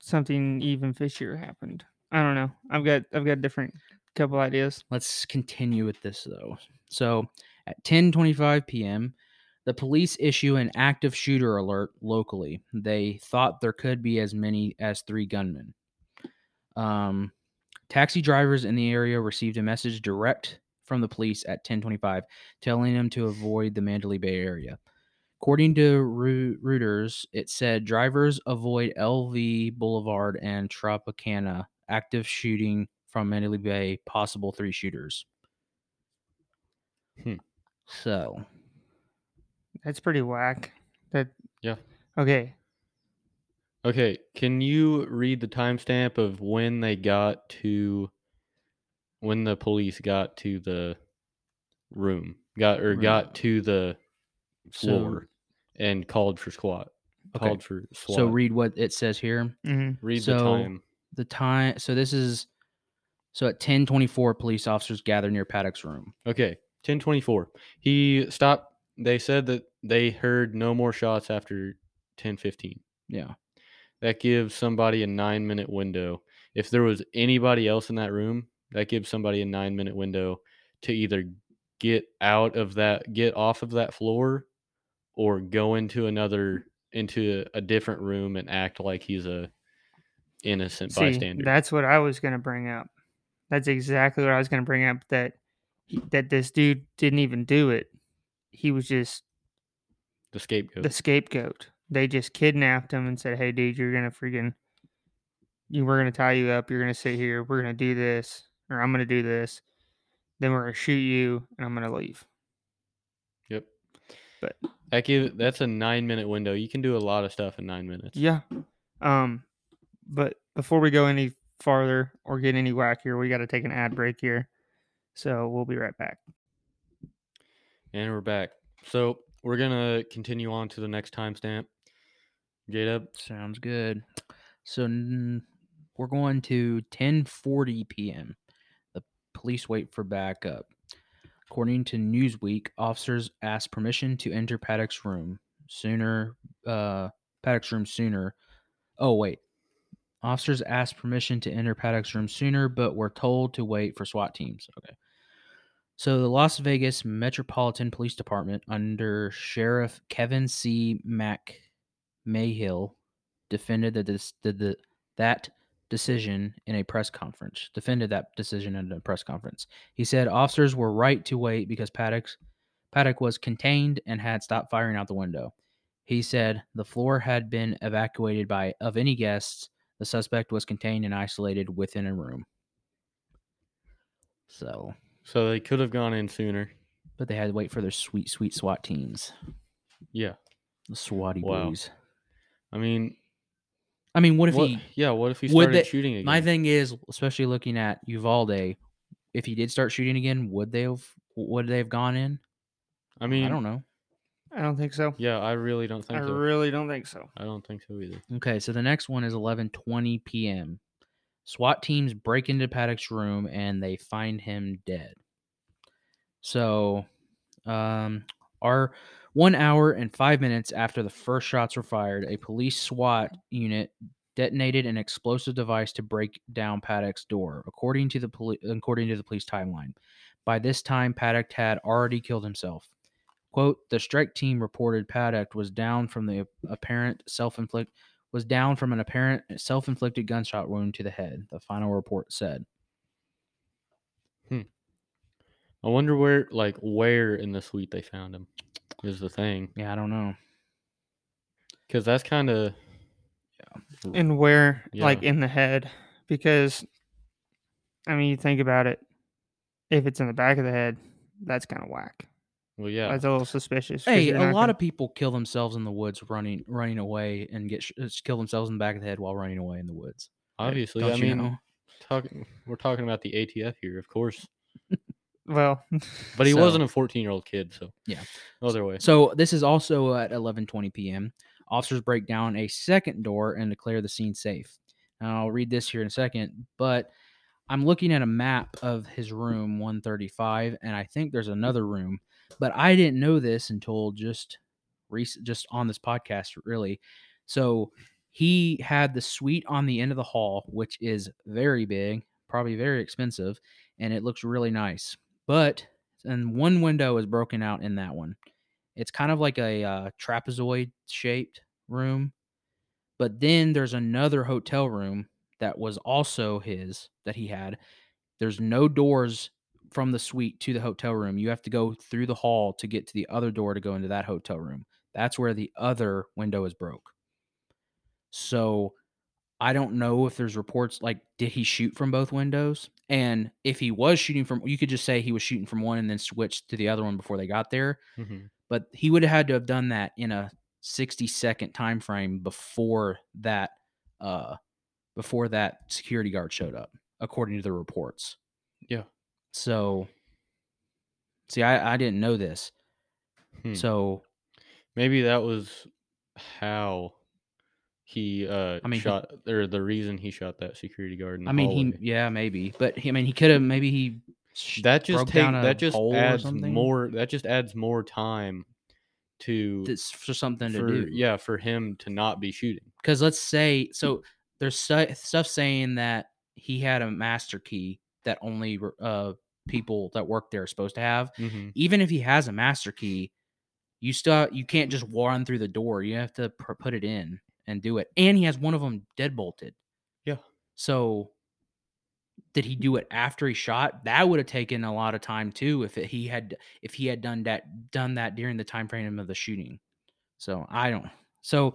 [SPEAKER 2] something even fishier happened. I don't know. I've got I've got different couple ideas.
[SPEAKER 3] Let's continue with this though. So at 10:25 p.m., the police issue an active shooter alert locally. They thought there could be as many as 3 gunmen. Um taxi drivers in the area received a message direct from the police at 10:25 telling them to avoid the Mandalay Bay area. According to Reuters, it said drivers avoid LV Boulevard and Tropicana. Active shooting from Mandalay Bay. Possible three shooters.
[SPEAKER 1] Hmm.
[SPEAKER 3] So
[SPEAKER 2] That's pretty whack. That
[SPEAKER 1] Yeah.
[SPEAKER 2] Okay.
[SPEAKER 1] Okay, can you read the timestamp of when they got to when the police got to the room, got or
[SPEAKER 3] Room.
[SPEAKER 1] got to the
[SPEAKER 3] So-
[SPEAKER 1] floor and called for squat,
[SPEAKER 3] Okay.
[SPEAKER 1] called for SWAT.
[SPEAKER 3] so read what it says here.
[SPEAKER 2] hmm
[SPEAKER 1] read the
[SPEAKER 3] so-
[SPEAKER 1] time.
[SPEAKER 3] The time. So this is. So at 10:24, police officers gather near Paddock's room.
[SPEAKER 1] Okay, ten twenty four. He stopped. They said that they heard no more shots after ten fifteen.
[SPEAKER 3] Yeah.
[SPEAKER 1] That gives somebody a nine minute window. If there was anybody else in that room, that gives somebody a nine minute window to either get out of that, get off of that floor, or go into another, into a different room and act like he's a innocent
[SPEAKER 2] See,
[SPEAKER 1] bystander.
[SPEAKER 2] that's what I was going to bring up. That's exactly what I was going to bring up. That that this dude didn't even do it. He was just
[SPEAKER 1] the scapegoat.
[SPEAKER 2] the scapegoat. They just kidnapped him and said, "Hey, dude, you're gonna freaking, you we're gonna tie you up. You're gonna sit here. We're gonna do this, or I'm gonna do this. Then we're gonna shoot you, and I'm gonna leave."
[SPEAKER 1] yep.
[SPEAKER 2] but-
[SPEAKER 1] that give that's a nine minute window. You can do a lot of stuff in nine minutes.
[SPEAKER 2] Yeah. Um, but before we go any farther or get any wackier, we got to take an ad break here. So we'll be right back.
[SPEAKER 1] And we're back. So we're gonna continue on to the next timestamp. J Dub.
[SPEAKER 3] Sounds good. So n- we're going to 10:40 p.m. Police wait for backup. According to Newsweek, officers asked permission to enter Paddock's room sooner. Uh, Paddock's room sooner. Oh wait, officers asked permission to enter Paddock's room sooner, but were told to wait for SWAT teams. Okay. So the Las Vegas Metropolitan Police Department, under Sheriff Kevin C. Mac Mayhill, defended the, the that decision in a press conference. Defended that decision in a press conference. He said officers were right to wait because Paddock Paddock was contained and had stopped firing out the window. He said the floor had been evacuated by of any guests. The suspect was contained and isolated within a room. So,
[SPEAKER 1] So they could have gone in sooner.
[SPEAKER 3] but they had to wait for their sweet, sweet SWAT teams,
[SPEAKER 1] Yeah.
[SPEAKER 3] the SWATty
[SPEAKER 1] Wow.
[SPEAKER 3] boys.
[SPEAKER 1] I mean,
[SPEAKER 3] I mean, what if
[SPEAKER 1] what,
[SPEAKER 3] he?
[SPEAKER 1] yeah, what if he
[SPEAKER 3] would
[SPEAKER 1] started
[SPEAKER 3] they-
[SPEAKER 1] shooting again?
[SPEAKER 3] My thing is, especially looking at Uvalde, if he did start shooting again, would they have? Would they have gone in?
[SPEAKER 1] I mean,
[SPEAKER 3] I don't know.
[SPEAKER 2] I don't think so.
[SPEAKER 1] Yeah, I really don't
[SPEAKER 2] I
[SPEAKER 1] think so.
[SPEAKER 2] I really don't think so.
[SPEAKER 1] I don't think so either.
[SPEAKER 3] Okay, so the next one is 11:20 p.m. SWAT teams break into Paddock's room and they find him dead. So, um, our one hour and five minutes after the first shots were fired, a police SWAT unit detonated an explosive device to break down Paddock's door, according to the poli- according to the police timeline. By this time, Paddock had already killed himself. Quote: The strike team reported Paddock was down from the apparent self-inflict was down from an apparent self-inflicted gunshot wound to the head. The final report said. Hmm.
[SPEAKER 1] I wonder where, like, where in the suite they found him is the thing.
[SPEAKER 3] Yeah, I don't know.
[SPEAKER 1] Because that's kind of. Yeah.
[SPEAKER 2] And where, like, in the head, because, I mean, you think about it. If it's in the back of the head, that's kind of whack.
[SPEAKER 1] Well, yeah.
[SPEAKER 2] That's a little suspicious.
[SPEAKER 3] Hey, a lot
[SPEAKER 2] gonna-
[SPEAKER 3] of people kill themselves in the woods running running away and get sh- uh, kill themselves in the back of the head while running away in the woods.
[SPEAKER 1] Obviously,
[SPEAKER 3] Don't
[SPEAKER 1] I
[SPEAKER 3] you
[SPEAKER 1] mean,
[SPEAKER 3] know?
[SPEAKER 1] talking we're talking about the ATF here, of course.
[SPEAKER 2] Well,
[SPEAKER 1] But he
[SPEAKER 3] So-
[SPEAKER 1] wasn't a 14 year old kid, so
[SPEAKER 3] Yeah.
[SPEAKER 1] Other way.
[SPEAKER 3] So this is also at 11:20 p.m. Officers break down a second door and declare the scene safe. Now I'll read this here in a second, but I'm looking at a map of his room 135, and I think there's another room, but I didn't know this until just recent, just on this podcast, really. So he had the suite on the end of the hall, which is very big, probably very expensive, and it looks really nice. But and one window is broken out in that one. It's kind of like a uh, trapezoid shaped room. But then there's another hotel room that was also his that he had. There's no doors from the suite to the hotel room. You have to go through the hall to get to the other door to go into that hotel room. That's where the other window is broke. So I don't know if there's reports like did he shoot from both windows? And if he was shooting from you could just say he was shooting from one and then switch to the other one before they got there
[SPEAKER 1] Mhm.
[SPEAKER 3] but he would have had to have done that in a 60 second time frame before that uh before that security guard showed up according to the reports
[SPEAKER 1] Yeah.
[SPEAKER 3] so see i i didn't know this
[SPEAKER 1] Hmm.
[SPEAKER 3] so
[SPEAKER 1] Maybe that was how he uh
[SPEAKER 3] I mean, he-
[SPEAKER 1] shot or the reason he shot that security guard in the
[SPEAKER 3] i mean he yeah maybe but he, i mean he could have maybe he sh-
[SPEAKER 1] that just take, that just adds more that just adds more time to
[SPEAKER 3] for something to do.
[SPEAKER 1] yeah for him to not be shooting.
[SPEAKER 3] Because let's say so there's stu- stuff saying that he had a master key that only uh people that work there are supposed to have.
[SPEAKER 1] Mm-hmm.
[SPEAKER 3] even if he has a master key, you still you can't just run through the door. You have to put it in and do it. And he has one of them dead bolted.
[SPEAKER 1] Yeah.
[SPEAKER 3] So did he do it after he shot? That would have taken a lot of time too if it, he had if he had done that done that during the time frame of the shooting. So I don't. So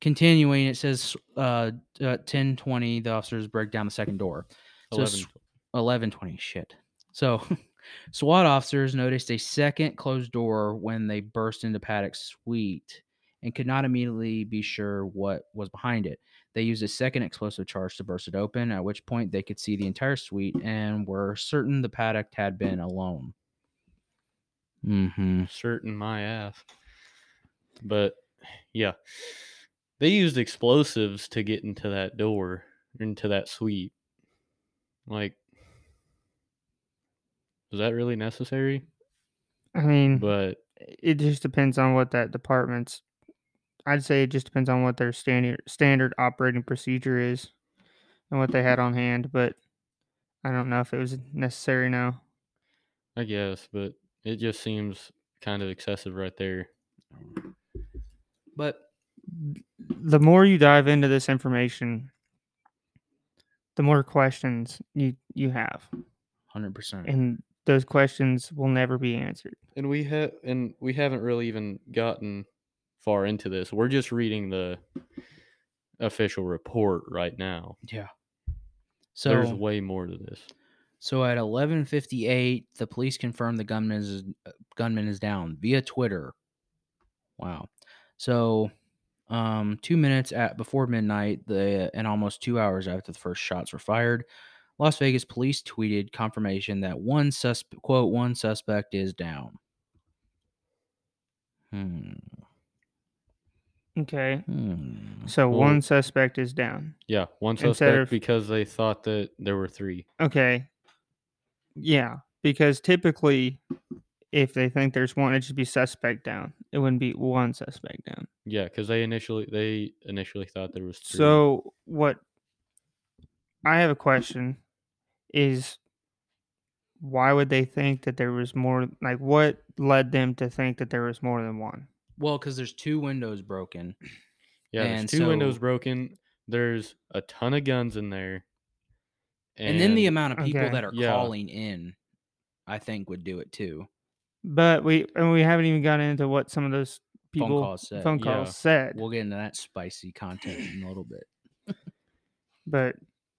[SPEAKER 3] continuing, it says uh, uh 1020 the officers break down the second door. So
[SPEAKER 1] 11
[SPEAKER 3] s- 1120 shit so swat officers noticed a second closed door when they burst into paddock's suite and could not immediately be sure what was behind it. They used a second explosive charge to burst it open at which point they could see the entire suite and were certain the paddock had been alone. Mm-hmm.
[SPEAKER 1] Certain my ass. But yeah. They used explosives to get into that door into that suite. Like was that really necessary?
[SPEAKER 2] I mean,
[SPEAKER 1] but
[SPEAKER 2] it just depends on what that department's. I'd say it just depends on what their standard standard operating procedure is, and what they had on hand. But I don't know if it was necessary now.
[SPEAKER 1] i guess but it just seems kind of excessive right there
[SPEAKER 3] but
[SPEAKER 2] The more you dive into this information, the more questions you you have,
[SPEAKER 3] 100%
[SPEAKER 2] and those questions will never be answered.
[SPEAKER 1] and we have and we haven't really even gotten far into this we're just reading the official report right now
[SPEAKER 3] yeah
[SPEAKER 1] so there's way more to this
[SPEAKER 3] So at 11:58, the police confirmed the gunman is uh, gunman is down via Twitter. Wow. So Um, two minutes at before midnight, the and almost two hours after the first shots were fired, Las Vegas police tweeted confirmation that one sus quote one suspect is down. Hmm.
[SPEAKER 2] Okay.
[SPEAKER 3] hmm.
[SPEAKER 2] So
[SPEAKER 1] Well-
[SPEAKER 2] one suspect is down.
[SPEAKER 1] Yeah, one
[SPEAKER 2] Instead
[SPEAKER 1] suspect
[SPEAKER 2] of-
[SPEAKER 1] because they thought that there were three.
[SPEAKER 2] Okay. Yeah, because typically, if they think there's one, it should be suspect down. It wouldn't be one suspect down.
[SPEAKER 1] Yeah, because they initially they initially thought there was three.
[SPEAKER 2] So what? I have a question: Is why would they think that there was more? Like, what led them to think that there was more than one?
[SPEAKER 3] Well, because there's two windows broken.
[SPEAKER 1] yeah, there's
[SPEAKER 3] and
[SPEAKER 1] two windows broken. There's a ton of guns in there.
[SPEAKER 3] And, then the amount of people
[SPEAKER 2] Okay.
[SPEAKER 3] that are
[SPEAKER 1] Yeah.
[SPEAKER 3] calling in, I think would do it too.
[SPEAKER 2] But we and we haven't even gotten into what some of those people
[SPEAKER 3] Phone calls said.
[SPEAKER 2] phone
[SPEAKER 1] Yeah.
[SPEAKER 2] said.
[SPEAKER 3] We'll get into that spicy content in a little bit.
[SPEAKER 2] but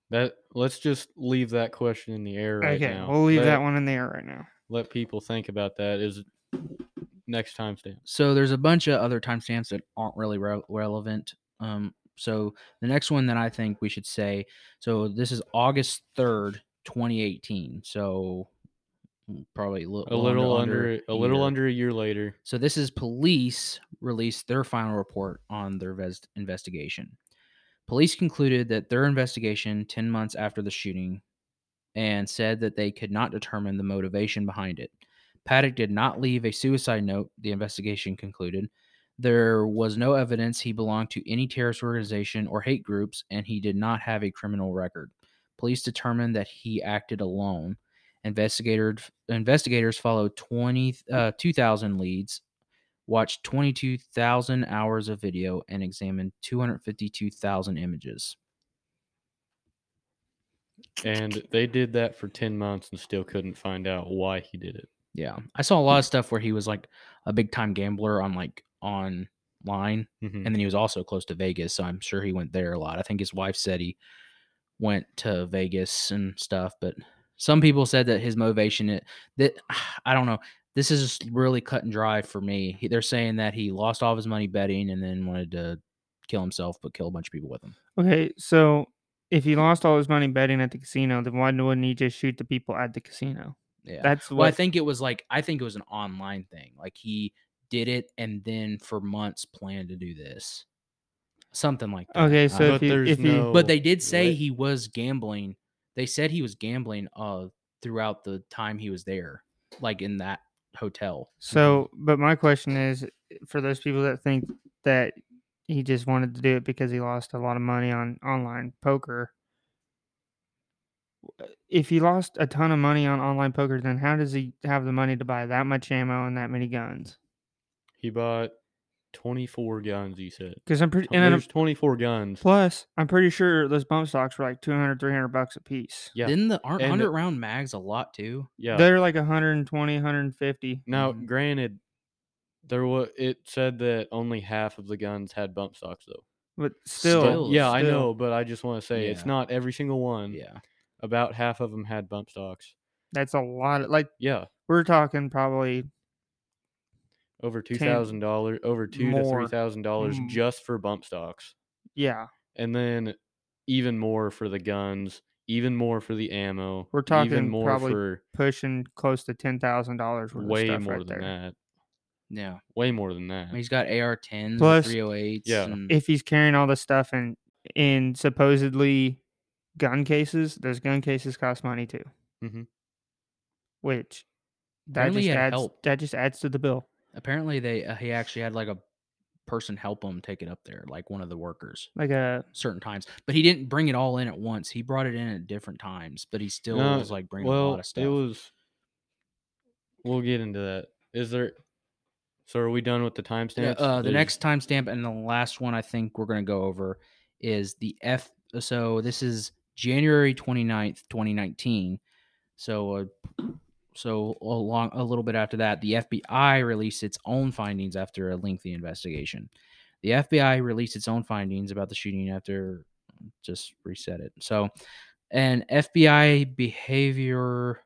[SPEAKER 1] that let's just leave that question in the air right
[SPEAKER 2] okay,
[SPEAKER 1] now.
[SPEAKER 2] we'll leave
[SPEAKER 1] let,
[SPEAKER 2] that one in the air right now.
[SPEAKER 1] Let people think about that. Is next timestamp.
[SPEAKER 3] So there's a bunch of other timestamps that aren't really re- relevant. Um, so the next one that I think we should say, so this is August third, 2018. So mm, probably a little,
[SPEAKER 1] A little under,
[SPEAKER 3] under
[SPEAKER 1] a little
[SPEAKER 3] year.
[SPEAKER 1] under a year later.
[SPEAKER 3] So this is police released their final report on their ves- investigation. Police concluded that their investigation 10 months after the shooting and said that they could not determine the motivation behind it. Paddock did not leave a suicide note, the investigation concluded. There was no evidence he belonged to any terrorist organization or hate groups, and he did not have a criminal record. Police determined that he acted alone. Investigators investigators followed 20, uh, 2,000 leads, watched 22,000 hours of video, and examined 252,000 images.
[SPEAKER 1] And they did that for 10 months and still couldn't find out why he did it.
[SPEAKER 3] Yeah, I saw a lot of stuff where he was like a big time gambler on like online,
[SPEAKER 1] Mhm.
[SPEAKER 3] and then he was also close to Vegas, so I'm sure he went there a lot. I think his wife said he went to Vegas and stuff, but some people said that his motivation it that I don't know. This is just really cut and dry for me. He, they're saying that he lost all of his money betting and then wanted to kill himself, but kill a bunch of people with him.
[SPEAKER 2] Okay, so if he lost all his money betting at the casino, then why wouldn't he just shoot the people at the casino?
[SPEAKER 3] Yeah,
[SPEAKER 2] That's
[SPEAKER 3] Well, I think it was like I think it was an online thing. Like he did it and then for months planned to do this. Something like that.
[SPEAKER 2] Okay, so
[SPEAKER 3] don't
[SPEAKER 2] if
[SPEAKER 1] But
[SPEAKER 2] he,
[SPEAKER 1] there's
[SPEAKER 2] if he,
[SPEAKER 1] no-
[SPEAKER 3] but they did say
[SPEAKER 1] Right.
[SPEAKER 3] he was gambling. They said he was gambling uh throughout the time he was there, like in that hotel.
[SPEAKER 2] so, but my question is, for those people that think that he just wanted to do it because he lost a lot of money on online poker. W- If he lost a ton of money on online poker, then how does he have the money to buy that much ammo and that many guns?
[SPEAKER 1] He bought 24 guns, he said.
[SPEAKER 2] Because I'm pretty,
[SPEAKER 1] Tw-
[SPEAKER 2] and then
[SPEAKER 1] There's 24 guns.
[SPEAKER 2] plus, I'm pretty sure those bump stocks were like 200, 300 bucks a piece.
[SPEAKER 1] Yeah.
[SPEAKER 3] Didn't the aren't
[SPEAKER 1] and-
[SPEAKER 3] hundred round mags a lot too?
[SPEAKER 1] Yeah.
[SPEAKER 2] They're like 120, 150.
[SPEAKER 1] Now,
[SPEAKER 3] Mhm.
[SPEAKER 1] granted, there was it said that only half of the guns had bump stocks though.
[SPEAKER 2] But still,
[SPEAKER 3] Still,
[SPEAKER 1] yeah, I
[SPEAKER 2] still.
[SPEAKER 1] know, but I just want to say it's
[SPEAKER 3] Yeah.
[SPEAKER 1] not every single one.
[SPEAKER 3] Yeah.
[SPEAKER 1] About half of them had bump stocks.
[SPEAKER 2] That's a lot. Of, like
[SPEAKER 1] Yeah,
[SPEAKER 2] we're talking probably
[SPEAKER 1] over two thousand dollars, over two to three thousand dollars
[SPEAKER 2] Mm.
[SPEAKER 1] just for bump stocks,
[SPEAKER 2] yeah.
[SPEAKER 1] and then even more for the guns, even more for the ammo.
[SPEAKER 2] We're talking
[SPEAKER 1] even more
[SPEAKER 2] probably
[SPEAKER 1] for
[SPEAKER 2] pushing close to ten thousand dollars worth
[SPEAKER 1] way
[SPEAKER 2] of stuff
[SPEAKER 1] more
[SPEAKER 2] right
[SPEAKER 1] than
[SPEAKER 2] there.
[SPEAKER 1] that.
[SPEAKER 3] Yeah.
[SPEAKER 1] Way more than that.
[SPEAKER 3] He's got AR tens,
[SPEAKER 2] Plus-
[SPEAKER 3] three oh eights.
[SPEAKER 1] Yeah.
[SPEAKER 2] If he's carrying all this stuff and in supposedly gun cases, those gun cases cost money too.
[SPEAKER 1] Mhm.
[SPEAKER 2] Which that
[SPEAKER 3] Apparently
[SPEAKER 2] just adds
[SPEAKER 3] help.
[SPEAKER 2] that just adds to the bill.
[SPEAKER 3] Apparently they uh, he actually had like a person help him take it up there, like one of the workers.
[SPEAKER 2] Like a
[SPEAKER 3] certain times. But he didn't bring it all in at once. He brought it in at different times, but he still
[SPEAKER 1] No,
[SPEAKER 3] was like bringing
[SPEAKER 1] well,
[SPEAKER 3] a lot of stuff.
[SPEAKER 1] it was. We'll get into that. Is there? So are we done with the
[SPEAKER 3] Yeah,
[SPEAKER 1] timestamps?
[SPEAKER 3] uh, the
[SPEAKER 1] Is-
[SPEAKER 3] next timestamp and the last one I think we're going to go over is the F. So this is January 29th, 2019. So, uh, so along a little bit after that, the FBI released its own findings after a lengthy investigation. The FBI released its own findings about the shooting after just reset it. So, an FBI behavior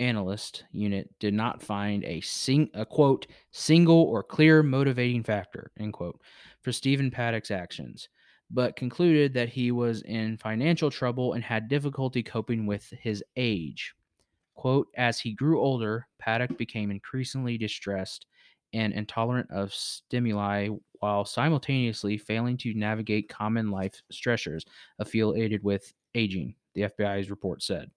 [SPEAKER 3] analyst unit did not find a sing a quote single or clear motivating factor end quote for Stephen Paddock's actions, but concluded that he was in financial trouble and had difficulty coping with his age. Quote, as he grew older, Paddock became increasingly distressed and intolerant of stimuli while simultaneously failing to navigate common life stressors affiliated with aging, the FBI's report said.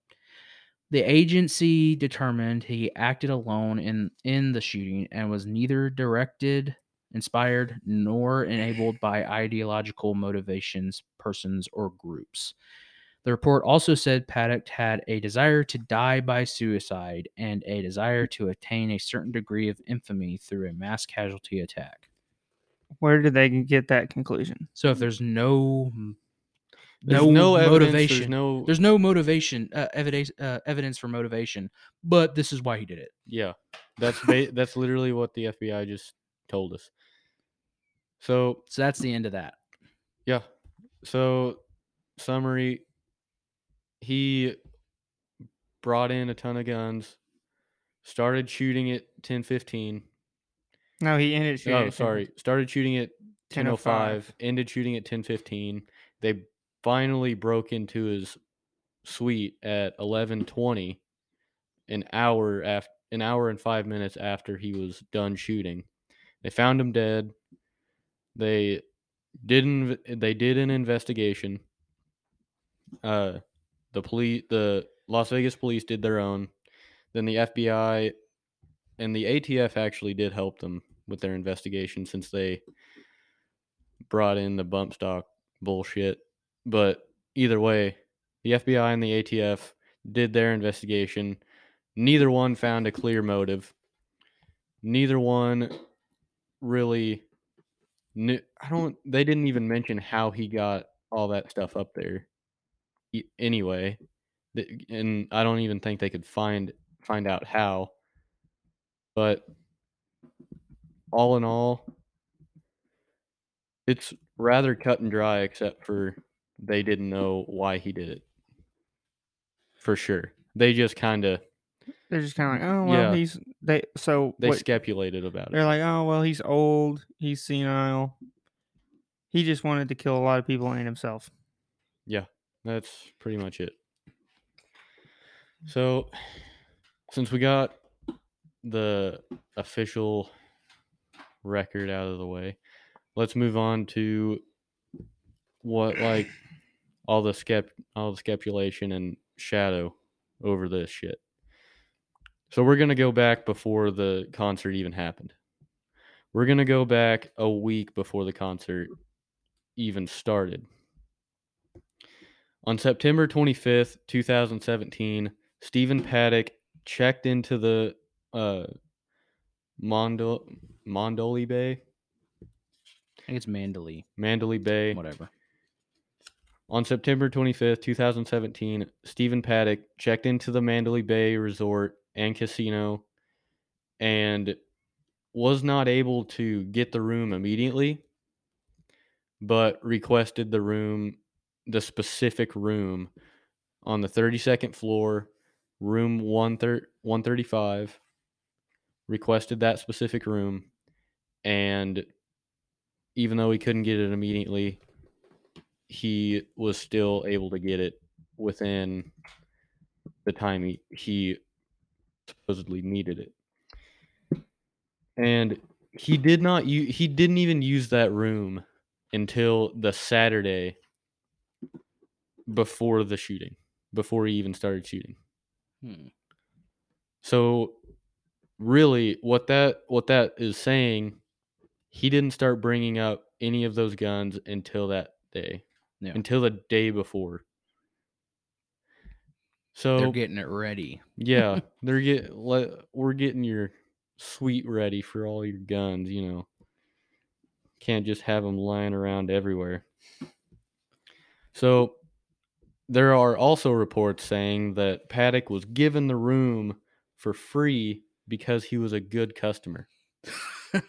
[SPEAKER 3] The agency determined he acted alone in, in the shooting and was neither directed, inspired, nor enabled by ideological motivations, persons, or groups. The report also said Paddock had a desire to die by suicide and a desire to attain a certain degree of infamy through a mass casualty attack.
[SPEAKER 2] Where did they get that conclusion?
[SPEAKER 3] So if there's no
[SPEAKER 1] There's
[SPEAKER 3] no,
[SPEAKER 1] no, evidence,
[SPEAKER 3] motivation,
[SPEAKER 1] There's no.
[SPEAKER 3] there's no motivation uh, evidence uh, evidence for motivation, but this is why he did it.
[SPEAKER 1] yeah, that's ba- that's literally what the FBI just told us. So
[SPEAKER 3] So that's the end of that.
[SPEAKER 1] yeah, so summary. He brought in a ton of guns, started shooting at ten fifteen.
[SPEAKER 2] No, he ended shooting.
[SPEAKER 1] Oh,
[SPEAKER 2] at 10.
[SPEAKER 1] sorry. Started shooting at 10.05,
[SPEAKER 2] 10:05.
[SPEAKER 1] ended shooting at 10.15. They finally broke into his suite at 11.20, an hour after an hour and five minutes after he was done shooting. They found him dead. They didn't. They did an investigation. Uh, the police, the Las Vegas police, did their own. Then the FBI and the ATF actually did help them with their investigation since they brought in the bump stock bullshit. But either way, the FBI and the ATF did their investigation. Neither one found a clear motive. Neither one really knew. I don't. They didn't even mention how he got all that stuff up there. Anyway, and I don't even think they could find find out how. But all in all, it's rather cut and dry, except for they didn't know why he did it. For sure, they just kind of
[SPEAKER 2] They're just kind of like, oh well,
[SPEAKER 1] Yeah.
[SPEAKER 2] he's they. So
[SPEAKER 1] they
[SPEAKER 2] what,
[SPEAKER 1] speculated about it.
[SPEAKER 2] they're like, oh well, he's old, he's senile. He just wanted to kill a lot of people and himself.
[SPEAKER 1] Yeah, that's pretty much it. So, since we got the official record out of the way, let's move on to what like all the skept all the speculation and shadow over this shit. So we're gonna go back before the concert even happened. We're gonna go back a week before the concert even started. On September 25th, 2017, Stephen Paddock checked into the uh, Mondo- Mondoli Bay,
[SPEAKER 3] I think it's Mandalay,
[SPEAKER 1] Mandalay Bay.
[SPEAKER 3] whatever.
[SPEAKER 1] On September 25th, 2017, Stephen Paddock checked into the Mandalay Bay Resort and Casino and was not able to get the room immediately, but requested the room, the specific room on the 32nd floor, room 1thir- 135. Requested that specific room, and even though he couldn't get it immediately, he was still able to get it within the time he, he supposedly needed it. And he did not u- he didn't even use that room until the Saturday before the shooting, before he even started shooting.
[SPEAKER 3] Hmm.
[SPEAKER 1] So really what that what that is saying he didn't start bringing up any of those guns until that day.
[SPEAKER 3] Yeah.
[SPEAKER 1] Until the day before. So
[SPEAKER 3] They're getting it ready.
[SPEAKER 1] yeah, they're get le- we're getting your suite ready for all your guns, you know. Can't just have them lying around everywhere. So there are also reports saying that Paddock was given the room for free because he was a good customer.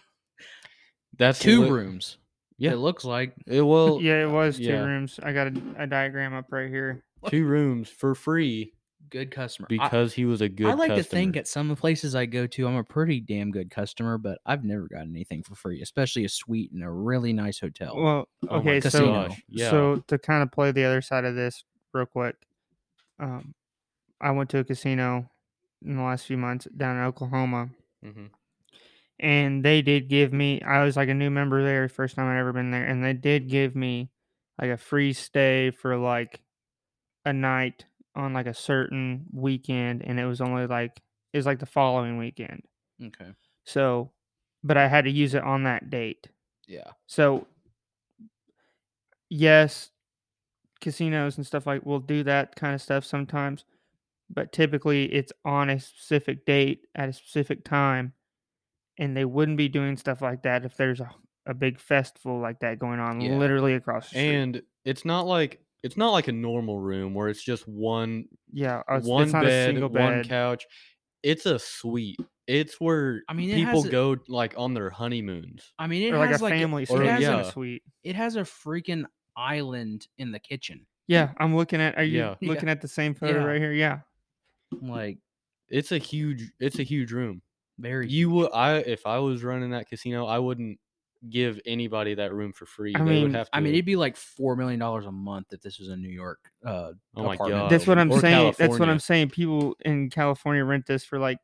[SPEAKER 1] That's
[SPEAKER 3] Two
[SPEAKER 1] li-
[SPEAKER 3] rooms.
[SPEAKER 1] Yeah.
[SPEAKER 3] It looks like
[SPEAKER 1] It will
[SPEAKER 2] yeah, it was two
[SPEAKER 1] yeah.
[SPEAKER 2] rooms. I got a, a diagram up right here.
[SPEAKER 1] two rooms for free
[SPEAKER 3] Good customer. I-
[SPEAKER 1] because he was a good
[SPEAKER 3] I like to think at some of the places I go to, I'm a pretty damn good customer, but I've never gotten anything for free, especially a suite in a really nice hotel.
[SPEAKER 2] Well,
[SPEAKER 1] Oh
[SPEAKER 2] okay, so
[SPEAKER 1] yeah.
[SPEAKER 2] so to kind of play the other side of this real quick, um, I went to a casino in the last few months down in Oklahoma,
[SPEAKER 1] Mhm.
[SPEAKER 2] and they did give me. I was like a new member there, first time I'd ever been there, and they did give me like a free stay for like a night on like a certain weekend, and it was only like it was like the following weekend.
[SPEAKER 3] okay.
[SPEAKER 2] So, but I had to use it on that date.
[SPEAKER 3] Yeah.
[SPEAKER 2] So, yes, casinos and stuff like will do that kind of stuff sometimes, but typically it's on a specific date at a specific time, and they wouldn't be doing stuff like that if there's a, a big festival like that going on
[SPEAKER 3] Yeah.
[SPEAKER 2] literally across the street.
[SPEAKER 1] And it's not like it's not like a normal room where it's just one
[SPEAKER 2] yeah, uh, it's,
[SPEAKER 1] one
[SPEAKER 2] it's not a
[SPEAKER 1] bed, one
[SPEAKER 2] bed.
[SPEAKER 1] couch. It's a suite. It's where
[SPEAKER 3] I mean,
[SPEAKER 1] people
[SPEAKER 3] a-
[SPEAKER 1] go like on their honeymoons.
[SPEAKER 3] I mean, it
[SPEAKER 2] or like
[SPEAKER 3] has
[SPEAKER 2] a
[SPEAKER 3] like
[SPEAKER 2] family
[SPEAKER 3] it
[SPEAKER 2] suite.
[SPEAKER 3] has,
[SPEAKER 1] yeah.
[SPEAKER 2] a suite.
[SPEAKER 3] it has a freaking island in the kitchen.
[SPEAKER 2] Yeah, I'm looking at. Are you
[SPEAKER 1] Yeah.
[SPEAKER 3] Yeah.
[SPEAKER 2] looking at the same photo
[SPEAKER 3] Yeah.
[SPEAKER 2] right here? Yeah.
[SPEAKER 3] Like
[SPEAKER 1] It's a huge it's a huge room.
[SPEAKER 3] very.
[SPEAKER 1] You would I if I was running that casino, I wouldn't give anybody that room for free.
[SPEAKER 2] I
[SPEAKER 1] they
[SPEAKER 2] mean-
[SPEAKER 1] would have to
[SPEAKER 3] I mean, it'd be like four million dollars a month if this was in New York. Uh,
[SPEAKER 1] Oh my
[SPEAKER 3] apartment
[SPEAKER 1] God.
[SPEAKER 2] That's what I'm
[SPEAKER 1] Or
[SPEAKER 2] saying. That's what I'm saying. People in California rent this for like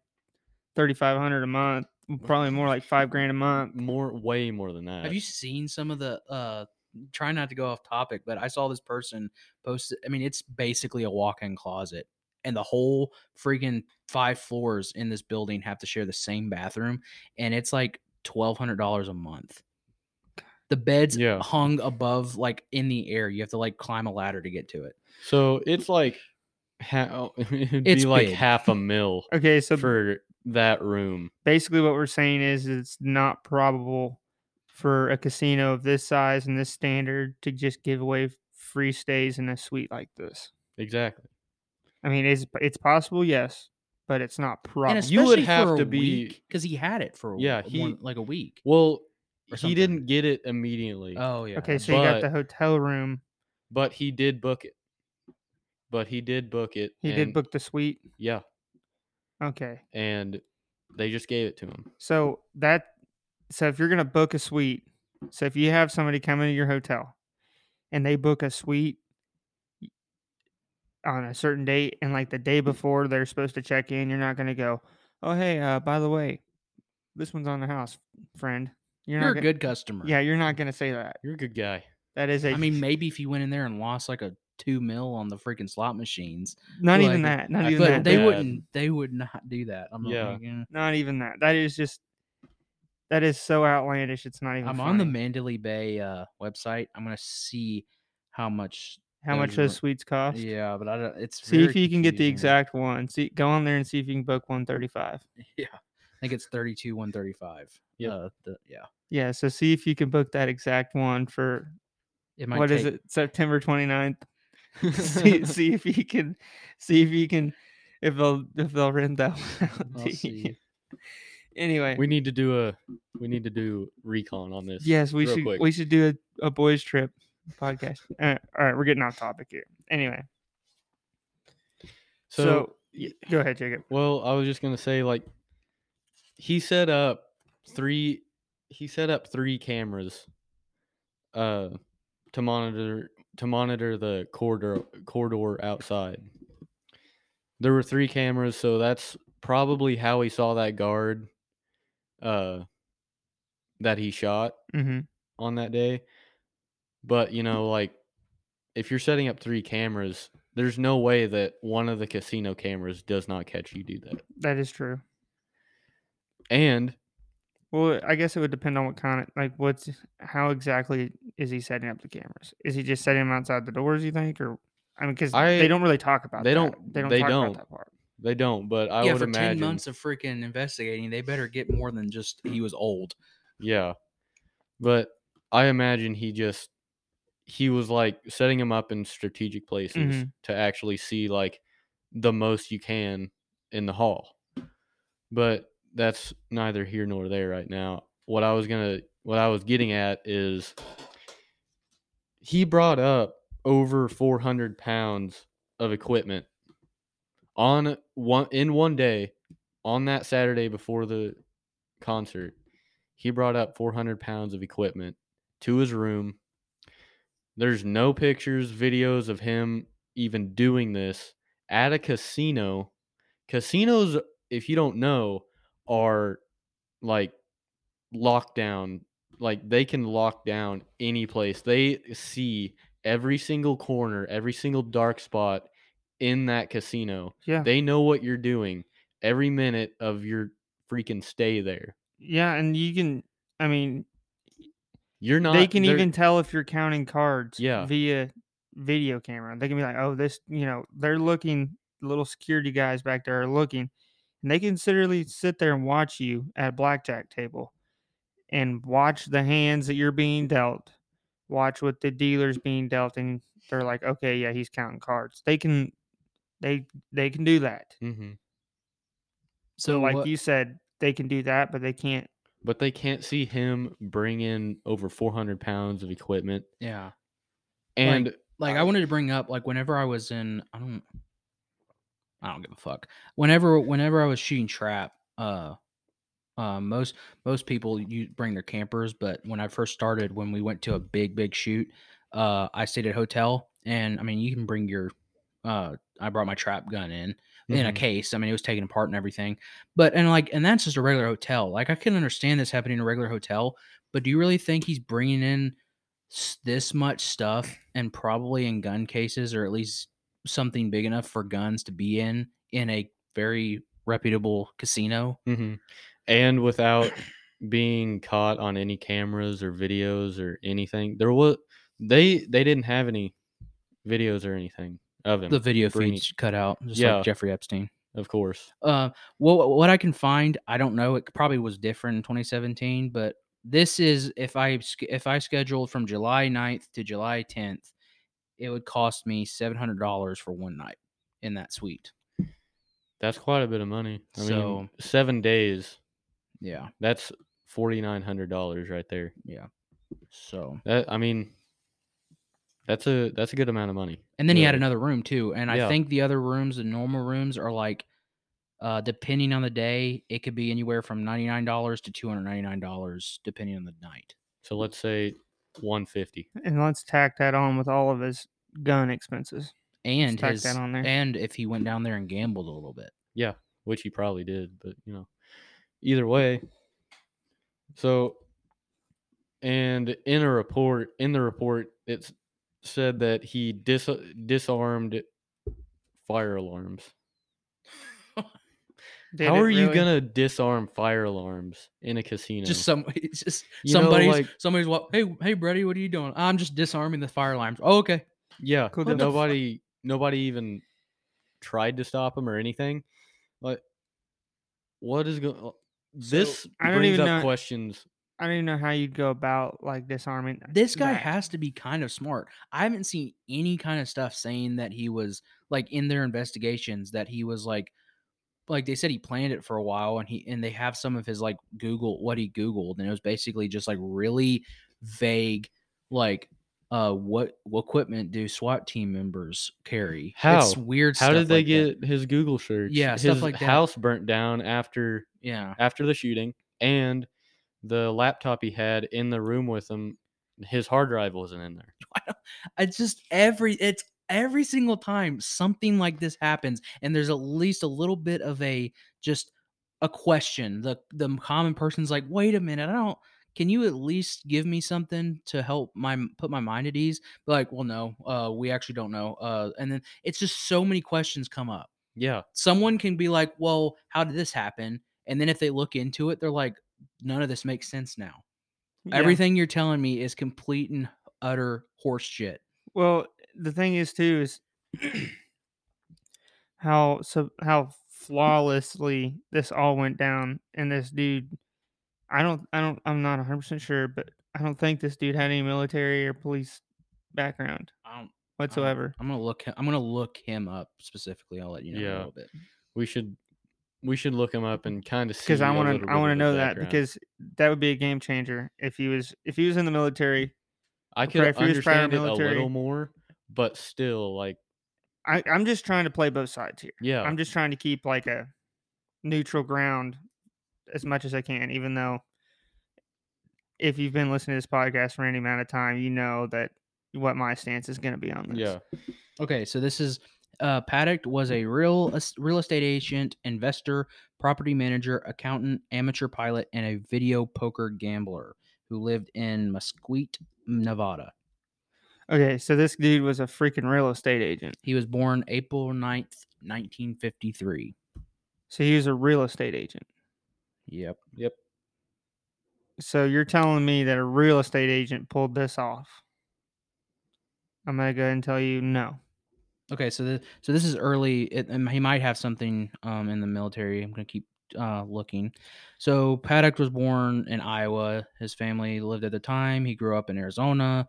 [SPEAKER 2] thirty five hundred a month, probably more like five grand a month.
[SPEAKER 1] more way more than that.
[SPEAKER 3] Have you seen some of the uh try not to go off topic, but I saw this person post I mean, it's basically a walk-in closet. And the whole freaking five floors in this building have to share the same bathroom. And it's like twelve hundred dollars a month. The bed's
[SPEAKER 1] Yeah.
[SPEAKER 3] hung above like in the air. You have to like climb a ladder to get to it.
[SPEAKER 1] So it's like ha- it'd
[SPEAKER 3] It's
[SPEAKER 1] be like
[SPEAKER 3] big.
[SPEAKER 1] half a mil
[SPEAKER 2] Okay, so
[SPEAKER 1] for that room.
[SPEAKER 2] basically what we're saying is it's not probable for a casino of this size and this standard to just give away free stays in a suite like this.
[SPEAKER 1] Exactly.
[SPEAKER 2] I mean, it's it's possible, yes, but it's not
[SPEAKER 3] And
[SPEAKER 2] probable.
[SPEAKER 1] you would have to be-
[SPEAKER 3] because he had it for a
[SPEAKER 1] Yeah, he-
[SPEAKER 3] one- like a week.
[SPEAKER 1] Well, he didn't get it immediately,
[SPEAKER 3] Oh yeah.
[SPEAKER 2] Okay, so you got the hotel room.
[SPEAKER 1] but he did book it. But he did book it.
[SPEAKER 2] He did book the suite.
[SPEAKER 1] Yeah,
[SPEAKER 2] Okay.
[SPEAKER 1] and they just gave it to him.
[SPEAKER 2] So that so if you're gonna book a suite, so if you have somebody come into your hotel and they book a suite on a certain date and like the day before they're supposed to check in, you're not gonna go, Oh hey, uh by the way, this one's on the house, friend. You're,
[SPEAKER 3] You're
[SPEAKER 2] not
[SPEAKER 3] a
[SPEAKER 2] gonna,
[SPEAKER 3] good customer.
[SPEAKER 2] Yeah, you're not gonna say that.
[SPEAKER 1] You're a good guy.
[SPEAKER 2] That is a
[SPEAKER 3] I mean, maybe if you went in there and lost like a two mil on the freaking slot machines,
[SPEAKER 2] not even
[SPEAKER 3] like,
[SPEAKER 2] that. Not
[SPEAKER 1] I
[SPEAKER 2] even
[SPEAKER 3] but
[SPEAKER 2] that.
[SPEAKER 3] they
[SPEAKER 1] bad.
[SPEAKER 3] wouldn't. They would not do that. I'm not
[SPEAKER 1] Yeah.
[SPEAKER 3] like.
[SPEAKER 2] Not even that. That is just that is so outlandish. It's not even.
[SPEAKER 3] I'm on the. Mandalay Bay uh, website. I'm gonna see how much.
[SPEAKER 2] How much
[SPEAKER 3] those
[SPEAKER 2] suites cost?
[SPEAKER 3] Yeah, but I don't. It's
[SPEAKER 2] See if you can get the exact one. See, go on there and see if you can book one thirty-five.
[SPEAKER 3] Yeah, I think it's 32, 135.
[SPEAKER 1] Yep.
[SPEAKER 3] Uh, the, yeah.
[SPEAKER 2] Yeah, so see if you can book that exact one for
[SPEAKER 3] It might
[SPEAKER 2] what is it? September 29th. see, see if you can see if you can if they'll if they'll rent that one out
[SPEAKER 3] I'll
[SPEAKER 2] to you.
[SPEAKER 3] see.
[SPEAKER 2] Anyway,
[SPEAKER 1] we need to do a we need to do recon on this.
[SPEAKER 2] yes, we should
[SPEAKER 1] quick.
[SPEAKER 2] we should do a, a boys trip podcast. Uh, all right, we're getting off topic here. Anyway, so,
[SPEAKER 1] so
[SPEAKER 2] y- go ahead, Jacob.
[SPEAKER 1] Well, I was just gonna say, like, he set up three. He set up three cameras, uh, to monitor to monitor the corridor corridor outside. There were three cameras, so that's probably how he saw that guard, uh, that he shot
[SPEAKER 2] Mm-hmm.
[SPEAKER 1] on that day. But you mm. know, like, if you're setting up three cameras, there's no way that one of the casino cameras does not catch you do that.
[SPEAKER 2] That is true.
[SPEAKER 1] And
[SPEAKER 2] Well, I guess it would depend on what kind of like what's how exactly is he setting up the cameras? Is he just setting them outside the doors? You think, or I mean, because they don't really talk about.
[SPEAKER 1] they
[SPEAKER 2] that.
[SPEAKER 1] don't-
[SPEAKER 2] They don't.
[SPEAKER 1] they
[SPEAKER 2] talk
[SPEAKER 1] don't.
[SPEAKER 2] About that part.
[SPEAKER 1] they don't, but I
[SPEAKER 3] yeah,
[SPEAKER 1] would
[SPEAKER 3] for
[SPEAKER 1] imagine.
[SPEAKER 3] ten months of freaking investigating, they better get more than just he was old.
[SPEAKER 1] Yeah. But I imagine he just he was like setting him up in strategic places
[SPEAKER 2] Mhm.
[SPEAKER 1] to actually see like the most you can in the hall. But that's neither here nor there right now. What I was going to what I was getting at is he brought up over 400 pounds of equipment on one in one day, on that Saturday before the concert, he brought up 400 pounds of equipment to his room. There's no pictures, videos of him even doing this at a casino. Casinos, if you don't know, are like locked down. Like they can lock down any place. They see every single corner, every single dark spot in that casino.
[SPEAKER 2] Yeah.
[SPEAKER 1] They know what you're doing every minute of your freaking stay there.
[SPEAKER 2] Yeah, and you can. I mean,
[SPEAKER 1] You're not.
[SPEAKER 2] they can even tell if you're counting cards.
[SPEAKER 1] Yeah.
[SPEAKER 2] Via video camera, they can be like, "Oh, this," you know, they're looking. Little security guys back there are looking, and they can literally sit there and watch you at a blackjack table, and watch the hands that you're being dealt, watch what the dealer's being dealt, and they're like, "Okay, yeah, he's counting cards." They can, they they can do that.
[SPEAKER 1] Mhm.
[SPEAKER 2] So, like
[SPEAKER 3] what-
[SPEAKER 2] you said, they can do that, but they can't.
[SPEAKER 1] But they can't see him bring in over 400 pounds of equipment.
[SPEAKER 3] yeah.
[SPEAKER 1] And
[SPEAKER 3] like I
[SPEAKER 1] Uh,
[SPEAKER 3] wanted to bring up like whenever I was in I don't I don't give a fuck. Whenever whenever I was shooting trap, uh uh most most people you bring their campers, but when I first started when we went to a big big shoot, uh I stayed at a hotel and I mean you can bring your uh I brought my trap gun in in a
[SPEAKER 1] Mhm.
[SPEAKER 3] case. I mean, it was taken apart and everything. But and like, and that's just a regular hotel. Like, I can understand this happening in a regular hotel, but do you really think he's bringing in this much stuff and probably in gun cases or at least something big enough for guns to be in in a very reputable casino?
[SPEAKER 1] Mhm. And without being caught on any cameras or videos or anything, there was they they didn't have any videos or anything of him.
[SPEAKER 3] The video feeds cut out, just
[SPEAKER 1] Yeah.
[SPEAKER 3] like Jeffrey Epstein.
[SPEAKER 1] of course.
[SPEAKER 3] Uh, what what I can find, I don't know. It probably was different in 2017, but this is if I if I scheduled from July 9th to July 10th, it would cost me seven hundred dollars for one night in that suite.
[SPEAKER 1] That's quite a bit of money. I mean,
[SPEAKER 3] So-
[SPEAKER 1] seven days.
[SPEAKER 3] Yeah,
[SPEAKER 1] That's forty nine hundred dollars right there.
[SPEAKER 3] yeah. So
[SPEAKER 1] That I mean, that's a that's a good amount of money.
[SPEAKER 3] and then he had another room too, and I
[SPEAKER 1] Yeah.
[SPEAKER 3] think the other rooms, the normal rooms, are like. Uh, depending on the day, it could be anywhere from ninety nine dollars to two hundred ninety nine dollars, depending on the night.
[SPEAKER 1] So let's say one fifty.
[SPEAKER 2] And let's tack that on with all of his gun expenses.
[SPEAKER 3] And
[SPEAKER 2] tack
[SPEAKER 3] his,
[SPEAKER 2] that on there.
[SPEAKER 3] and if he went down there and gambled a little bit.
[SPEAKER 1] Yeah, which he probably did, but you know, either way. So, and in a report, in the report, it's said that he dis- disarmed fire alarms.
[SPEAKER 2] Did
[SPEAKER 1] How
[SPEAKER 2] it
[SPEAKER 1] are you gonna disarm fire alarms in a casino?
[SPEAKER 3] Just some, it's just
[SPEAKER 1] You know,
[SPEAKER 3] somebody's,
[SPEAKER 1] like-
[SPEAKER 3] somebody's what? Hey, hey, Brady, what are you doing? I'm just disarming the fire alarms. Oh, okay.
[SPEAKER 1] yeah,
[SPEAKER 2] Cool,
[SPEAKER 1] but
[SPEAKER 2] the fu-
[SPEAKER 1] nobody, nobody even tried to stop him or anything. Like, what is going? This
[SPEAKER 2] I don't
[SPEAKER 1] brings
[SPEAKER 2] even
[SPEAKER 1] up
[SPEAKER 2] know-
[SPEAKER 1] questions.
[SPEAKER 2] I don't even know how you'd go about like disarming.
[SPEAKER 3] This guy
[SPEAKER 2] that.
[SPEAKER 3] has to be kind of smart. I haven't seen any kind of stuff saying that he was like in their investigations that he was like, like they said he planned it for a while and he and they have some of his like Google what he Googled and it was basically just like really vague, like. Uh, what, what equipment do SWAT team members carry? It's
[SPEAKER 1] How?
[SPEAKER 3] weird.
[SPEAKER 1] How did they
[SPEAKER 3] like that.
[SPEAKER 1] get his Google search?
[SPEAKER 3] Yeah,
[SPEAKER 1] his
[SPEAKER 3] stuff like that.
[SPEAKER 1] house burnt down after
[SPEAKER 3] Yeah,
[SPEAKER 1] after the shooting, and the laptop he had in the room with him, his hard drive wasn't in there.
[SPEAKER 3] it's just every it's every single time something like this happens and there's at least a little bit of a just a question the the common person's like wait a minute i don't can you at least give me something to help my put my mind at ease? Be like well no uh we actually don't know uh and then it's just so many questions come up.
[SPEAKER 1] Yeah,
[SPEAKER 3] someone can be like well how did this happen? And then if they look into it they're like none of this makes sense now
[SPEAKER 2] Yeah.
[SPEAKER 3] everything you're telling me is complete and utter horse shit
[SPEAKER 2] Well, the thing is too is how so how flawlessly this all went down, and this dude, I don't, I don't, I'm not 100 percent sure, but I don't think this dude had any military or police background
[SPEAKER 3] I don't
[SPEAKER 2] whatsoever.
[SPEAKER 3] I'm gonna look. I'm gonna look him up specifically. I'll let you know in a little bit.
[SPEAKER 1] we should we should look him up and kind of see
[SPEAKER 2] Because I want to, I want to know that
[SPEAKER 1] background.
[SPEAKER 2] because that would be a game changer if he was, if he was in the military.
[SPEAKER 1] I could
[SPEAKER 2] if he was prior
[SPEAKER 1] understand it a little more, but still, like
[SPEAKER 2] I, I'm just trying to play both sides here.
[SPEAKER 1] Yeah.
[SPEAKER 2] I'm just trying to keep like a neutral ground as much as I can, even though if you've been listening to this podcast for any amount of time, you know that what my stance is going to be on this.
[SPEAKER 1] yeah.
[SPEAKER 3] Okay, so this is uh, Paddock was a real es- real estate agent, investor, property manager, accountant, amateur pilot, and a video poker gambler who lived in Mesquite, Nevada.
[SPEAKER 2] Okay, so this dude was a freaking real estate agent.
[SPEAKER 3] He was born April 9th, 1953.
[SPEAKER 2] So he was a real estate agent.
[SPEAKER 3] Yep.
[SPEAKER 1] Yep.
[SPEAKER 2] So you're telling me that a real estate agent pulled this off? I'm gonna go ahead and tell you no.
[SPEAKER 3] Okay, so the, so this is early. It, um, he might have something um, in the military. I'm gonna keep uh, looking. So Paddock was born in Iowa. His family lived at the time. He grew up in Arizona.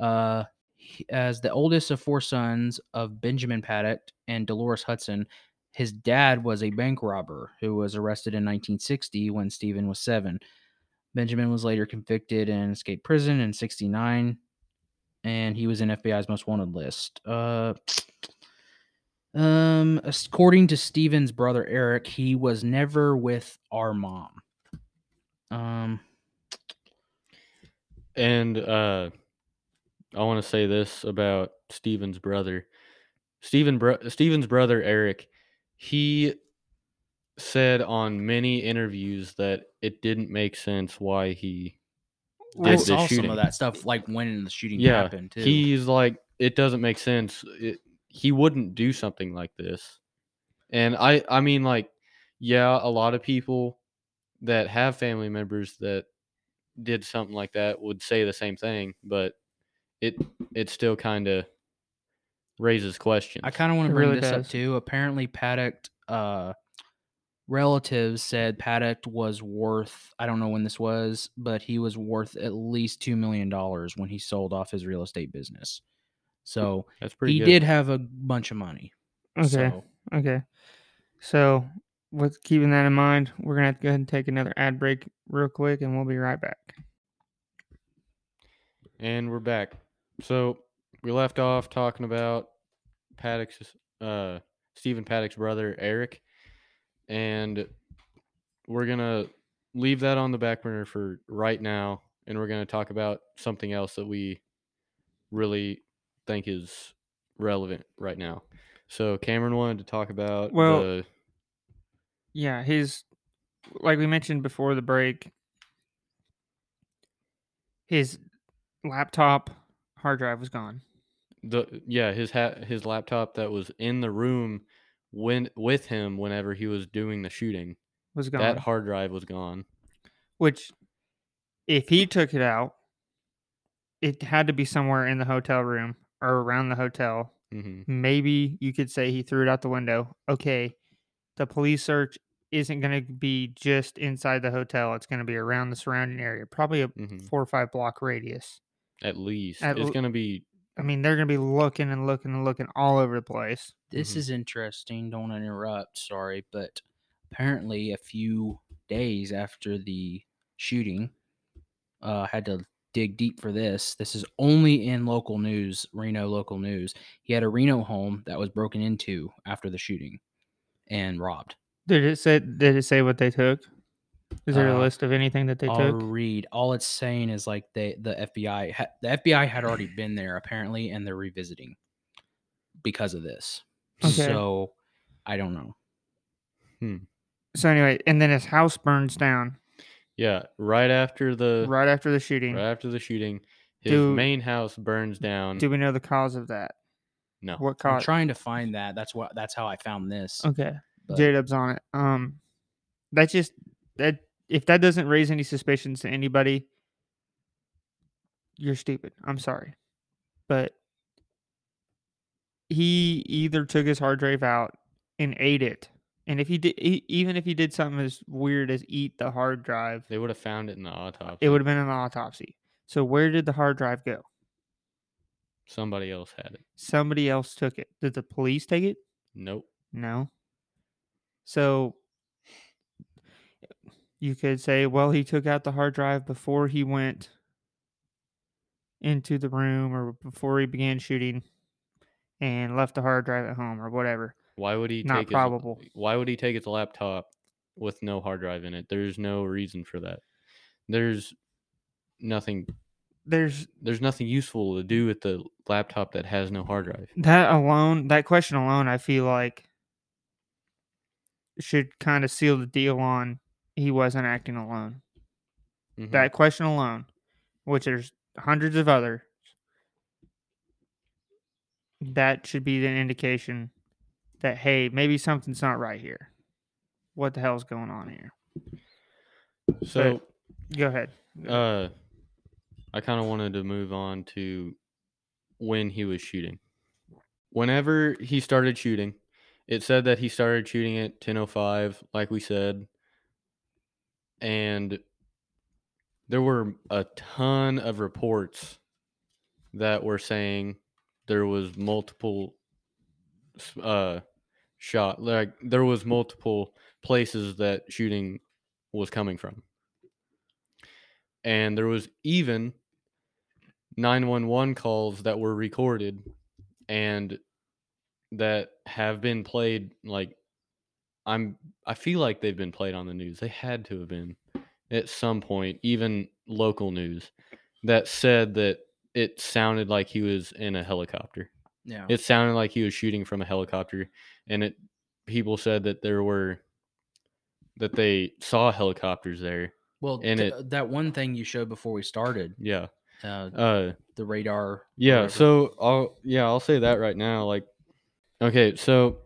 [SPEAKER 3] Uh, he- as the oldest of four sons of Benjamin Paddock and Dolores Hudson, his dad was a bank robber who was arrested in 1960 when Stephen was seven. Benjamin was later convicted and escaped prison in 69 and he was in FBI's most wanted list. Uh, um, according to Steven's brother Eric, he was never with our mom. Um,
[SPEAKER 1] And uh, I want to say this about Steven's brother. Steven bro- Steven's brother Eric, he said on many interviews that it didn't make sense why he
[SPEAKER 3] I
[SPEAKER 1] did the
[SPEAKER 3] saw some of that stuff like when the shooting
[SPEAKER 1] yeah,
[SPEAKER 3] happened too.
[SPEAKER 1] he's like it doesn't make sense. It, he wouldn't do something like this. And I I mean like yeah, a lot of people that have family members that did something like that would say the same thing, but it it still kind of raises questions.
[SPEAKER 3] I kind of want to bring
[SPEAKER 2] really
[SPEAKER 3] this
[SPEAKER 2] does.
[SPEAKER 3] up too. Apparently, Paddock uh, relatives said Paddock was worth. I don't know when this was, but he was worth at least two million dollars when he sold off his real estate business. So
[SPEAKER 1] That's pretty
[SPEAKER 3] he
[SPEAKER 1] good.
[SPEAKER 3] did have a bunch of money.
[SPEAKER 2] Okay.
[SPEAKER 3] So,
[SPEAKER 2] Okay. So with keeping that in mind, we're gonna have to go ahead and take another ad break real quick, and we'll be right back.
[SPEAKER 1] And we're back. So we left off talking about Paddock's, uh, Stephen Paddock's brother Eric, and we're gonna leave that on the back burner for right now, and we're gonna talk about something else that we really think is relevant right now. So Cameron wanted to talk about
[SPEAKER 2] Well,
[SPEAKER 1] the
[SPEAKER 2] Yeah, his like we mentioned before the break, his laptop hard drive was gone.
[SPEAKER 1] the yeah his hat his laptop that was in the room when with him whenever he was doing the shooting.
[SPEAKER 2] Was gone.
[SPEAKER 1] That hard drive was gone.
[SPEAKER 2] which if he took it out, it had to be somewhere in the hotel room or around the hotel.
[SPEAKER 1] hmm
[SPEAKER 2] Maybe you could say he threw it out the window. Okay, the police search isn't going to be just inside the hotel. It's going to be around the surrounding area, probably a
[SPEAKER 1] hmm
[SPEAKER 2] four or five block radius.
[SPEAKER 1] At least
[SPEAKER 2] At
[SPEAKER 1] it's
[SPEAKER 2] l-
[SPEAKER 1] gonna be
[SPEAKER 2] I mean, they're going to be looking and looking and looking all over the place.
[SPEAKER 3] This
[SPEAKER 1] Mhm.
[SPEAKER 3] is interesting. Don't interrupt. Sorry, but apparently, a few days after the shooting, uh, had to dig deep for this. This is only in local news, Reno local news. He had a Reno home that was broken into after the shooting and robbed.
[SPEAKER 2] Did it say? Did it say what they took? Is there a
[SPEAKER 3] Uh,
[SPEAKER 2] list of anything that they
[SPEAKER 3] I'll
[SPEAKER 2] took?
[SPEAKER 3] read. All it's saying is like they the FBI ha- the FBI had already been there apparently, and they're revisiting because of this.
[SPEAKER 2] Okay.
[SPEAKER 3] So I don't know.
[SPEAKER 2] So anyway, and then his house burns down
[SPEAKER 1] yeah. Right after the
[SPEAKER 2] right after the shooting.
[SPEAKER 1] right after the shooting, his
[SPEAKER 2] Do-
[SPEAKER 1] main house burns down.
[SPEAKER 2] Do we know the cause of that?
[SPEAKER 1] no,
[SPEAKER 2] What
[SPEAKER 3] I'm
[SPEAKER 2] caused?
[SPEAKER 3] trying to find that. That's what. That's how I found this.
[SPEAKER 2] Okay,
[SPEAKER 3] but-
[SPEAKER 2] J Dub's on it. Um, that just that if that doesn't raise any suspicions to anybody, you're stupid. I'm sorry, but he either took his hard drive out and ate it, and if he did, e- even if he did something as weird as eat the hard drive,
[SPEAKER 1] they would have found it in the autopsy.
[SPEAKER 2] it would have been an autopsy. So where did the hard drive go?
[SPEAKER 1] Somebody else had it.
[SPEAKER 2] Somebody else took it. Did the police take it?
[SPEAKER 1] Nope.
[SPEAKER 2] No. So you could say, well, he took out the hard drive before he went into the room or before he began shooting. And left the hard drive at home or whatever.
[SPEAKER 1] Why would he
[SPEAKER 2] Not
[SPEAKER 1] take
[SPEAKER 2] probable.
[SPEAKER 1] his Why would he take his laptop with no hard drive in it? There's no reason for that. There's nothing
[SPEAKER 2] There's
[SPEAKER 1] there's nothing useful to do with the laptop that has no hard drive.
[SPEAKER 2] that alone, that question alone, I feel like should kind of seal the deal on he wasn't acting alone.
[SPEAKER 1] Mhm.
[SPEAKER 2] That question alone, which there's hundreds of others, that should be an indication that hey, maybe something's not right here. What the hell's going on here?
[SPEAKER 1] so
[SPEAKER 2] Go ahead.
[SPEAKER 1] uh I kind of wanted to move on to when he was shooting. Whenever he started shooting, it said that he started shooting at 10:05 like we said. And there were a ton of reports that were saying there was multiple uh shot like there was multiple places that shooting was coming from. And there was even 911 calls that were recorded and that have been played like i'm i feel like they've been played on the news. They had to have been at some point even local news that said that it sounded like he was in a helicopter
[SPEAKER 3] Yeah.
[SPEAKER 1] it sounded like he was shooting from a helicopter and it people said that there were that they saw helicopters there
[SPEAKER 3] well,
[SPEAKER 1] and
[SPEAKER 3] th-
[SPEAKER 1] it-
[SPEAKER 3] that one thing you showed before we started,
[SPEAKER 1] yeah
[SPEAKER 3] uh,
[SPEAKER 1] uh
[SPEAKER 3] the radar.
[SPEAKER 1] Yeah, so I'll yeah, I'll say that right now. Like okay, so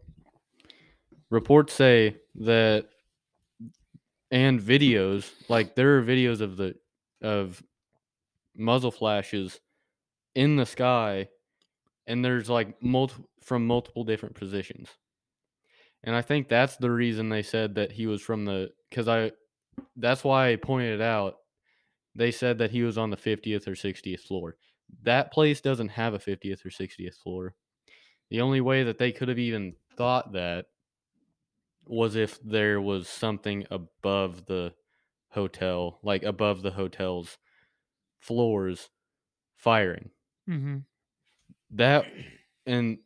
[SPEAKER 1] reports say that and videos, like there are videos of the of muzzle flashes in the sky and there's like multi- from multiple different positions. And I think that's the reason they said that he was from the cuz I that's why I pointed out they said that he was on the 50th or 60th floor. That place doesn't have a 50th or 60th floor. The only way that they could have even thought that was if there was something above the hotel, like above the hotel's floors firing.
[SPEAKER 2] Mm-hmm.
[SPEAKER 1] That and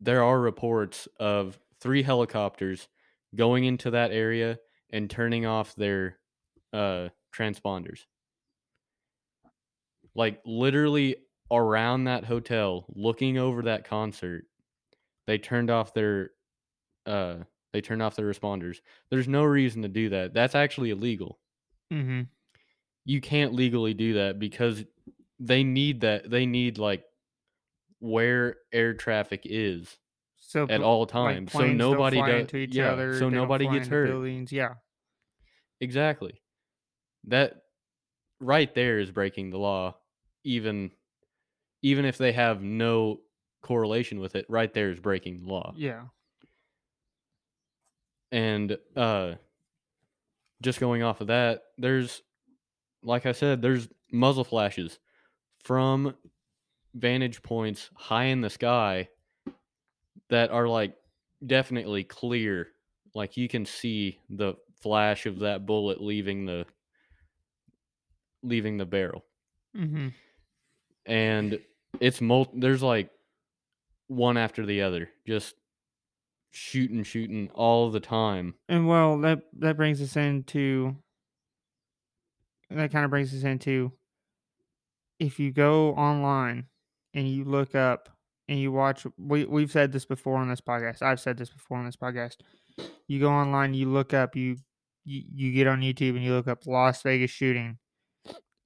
[SPEAKER 1] there are reports of three helicopters going into that area and turning off their uh transponders. Like literally around that hotel, looking over that concert, they turned off their uh they turned off their responders. There's no reason to do that. That's actually illegal.
[SPEAKER 2] Mm-hmm.
[SPEAKER 1] You can't legally do that because they need that they need like where air traffic is
[SPEAKER 2] So
[SPEAKER 1] at all
[SPEAKER 2] like
[SPEAKER 1] times. so nobody does
[SPEAKER 2] into each
[SPEAKER 1] yeah,
[SPEAKER 2] other.
[SPEAKER 1] so nobody gets hurt.
[SPEAKER 2] Buildings. Yeah.
[SPEAKER 1] Exactly. That right there is breaking the law even even if they have no correlation with it, right there is breaking the law.
[SPEAKER 2] Yeah.
[SPEAKER 1] And uh just going off of that, there's like I said, there's muzzle flashes from vantage points high in the sky that are like definitely clear. Like you can see the flash of that bullet leaving the leaving the barrel.
[SPEAKER 2] Mm-hmm.
[SPEAKER 1] And it's mul there's like one after the other, just shooting, shooting all the time.
[SPEAKER 2] And well, that that brings us into that kind of brings us into if you go online and you look up and you watch we we've said this before on this podcast. I've said this before on this podcast. You go online, you look up, you you, you get on YouTube and you look up Las Vegas shooting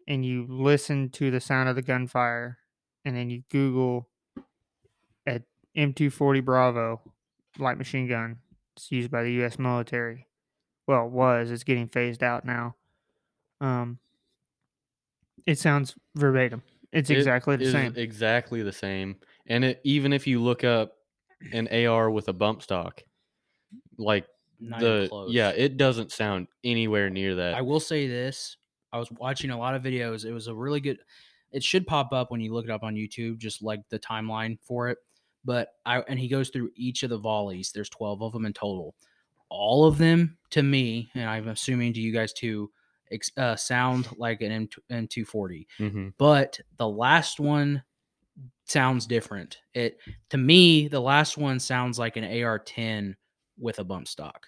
[SPEAKER 2] and you listen to the sound of the gunfire and then you Google a M240 Bravo light machine gun. It's used by the US military well it was it's getting phased out now um it sounds verbatim it's
[SPEAKER 1] It
[SPEAKER 2] exactly the
[SPEAKER 1] is
[SPEAKER 2] same
[SPEAKER 1] Exactly the same. And it, even if you look up an AR with a bump stock, like
[SPEAKER 3] Not
[SPEAKER 1] the
[SPEAKER 3] close.
[SPEAKER 1] yeah, it doesn't sound anywhere near that.
[SPEAKER 3] I will say this: I was watching a lot of videos. It was a really good. It should pop up when you look it up on YouTube, just like the timeline for it. But I and he goes through each of the volleys. There's 12 of them in total. All of them, to me, and I'm assuming to you guys too, ex- uh, sound like an M240.
[SPEAKER 1] hmm
[SPEAKER 3] But the last one sounds different. It to me, the last one sounds like an AR-10 with a bump stock,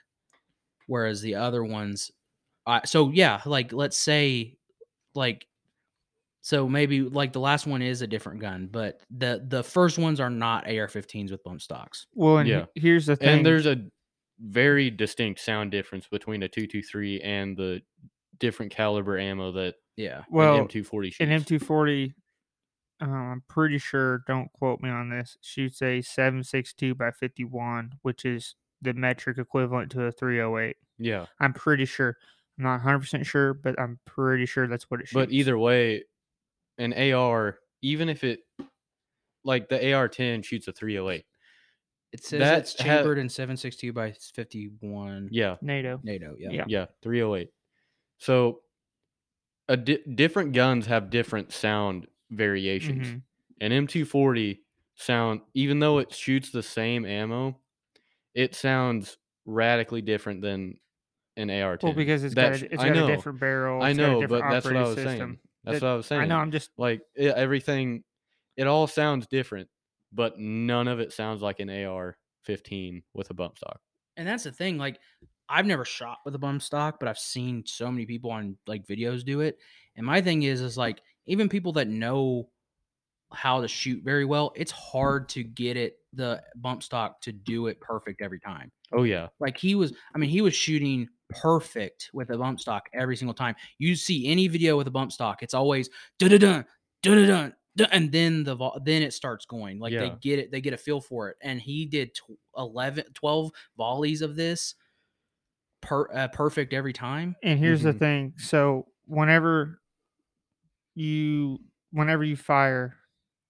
[SPEAKER 3] whereas the other ones. Uh, so yeah, like let's say, like, so maybe like the last one is a different gun, but the the first ones are not AR-15s with bump stocks.
[SPEAKER 2] Well, and he-
[SPEAKER 1] Yeah.
[SPEAKER 2] here's the thing.
[SPEAKER 1] And there's a very distinct sound difference between a 223 and the different caliber ammo that
[SPEAKER 3] Yeah,
[SPEAKER 2] well,
[SPEAKER 1] an M240 shoots.
[SPEAKER 2] an M240. Uh, I'm pretty sure. Don't quote me on this. Shoots a 7.62 by 51, which is the metric equivalent to a 308.
[SPEAKER 1] yeah,
[SPEAKER 2] I'm pretty sure. I'm not 100 percent sure, but I'm pretty sure that's what it shoots.
[SPEAKER 1] but either way, an AR, even if it like the AR-10 shoots a 308.
[SPEAKER 3] it says
[SPEAKER 1] that's
[SPEAKER 3] it's
[SPEAKER 1] ha-
[SPEAKER 3] chambered in 762 by 51
[SPEAKER 1] Yeah,
[SPEAKER 2] NATO.
[SPEAKER 3] NATO. Yeah,
[SPEAKER 2] Yeah.
[SPEAKER 1] yeah, 308. So, a di- different guns have different sound variations.
[SPEAKER 2] Mhm.
[SPEAKER 1] An M240 sound, even though it shoots the same ammo, it sounds radically different than an AR-10.
[SPEAKER 2] Well, because it's
[SPEAKER 1] That
[SPEAKER 2] got
[SPEAKER 1] sh-
[SPEAKER 2] a, it's
[SPEAKER 1] I
[SPEAKER 2] got
[SPEAKER 1] know,
[SPEAKER 2] a different barrel.
[SPEAKER 1] I
[SPEAKER 2] it's got a
[SPEAKER 1] know, but that's what I was
[SPEAKER 2] operating
[SPEAKER 1] saying. That's
[SPEAKER 2] That-
[SPEAKER 1] what I was saying.
[SPEAKER 2] I know. I'm just
[SPEAKER 1] like i everything it all sounds different but none of it sounds like an ar-15 with a bump stock
[SPEAKER 3] and that's the thing. Like, I've never shot with a bump stock, but I've seen so many people on like videos do it. And my thing is, is like even people that know how to shoot very well, it's hard to get it the bump stock to do it perfect every time.
[SPEAKER 1] oh yeah
[SPEAKER 3] Like he was, I mean, he was shooting perfect with a bump stock every single time. You see any video with a bump stock, it's always da da da da da da, and then the vol- then it starts going. Like they get it, they get a feel for it. And he did tw- 11, 12 volleys of this per uh, perfect every time.
[SPEAKER 2] And here's the
[SPEAKER 1] Mhm.
[SPEAKER 2] thing. So whenever you whenever you fire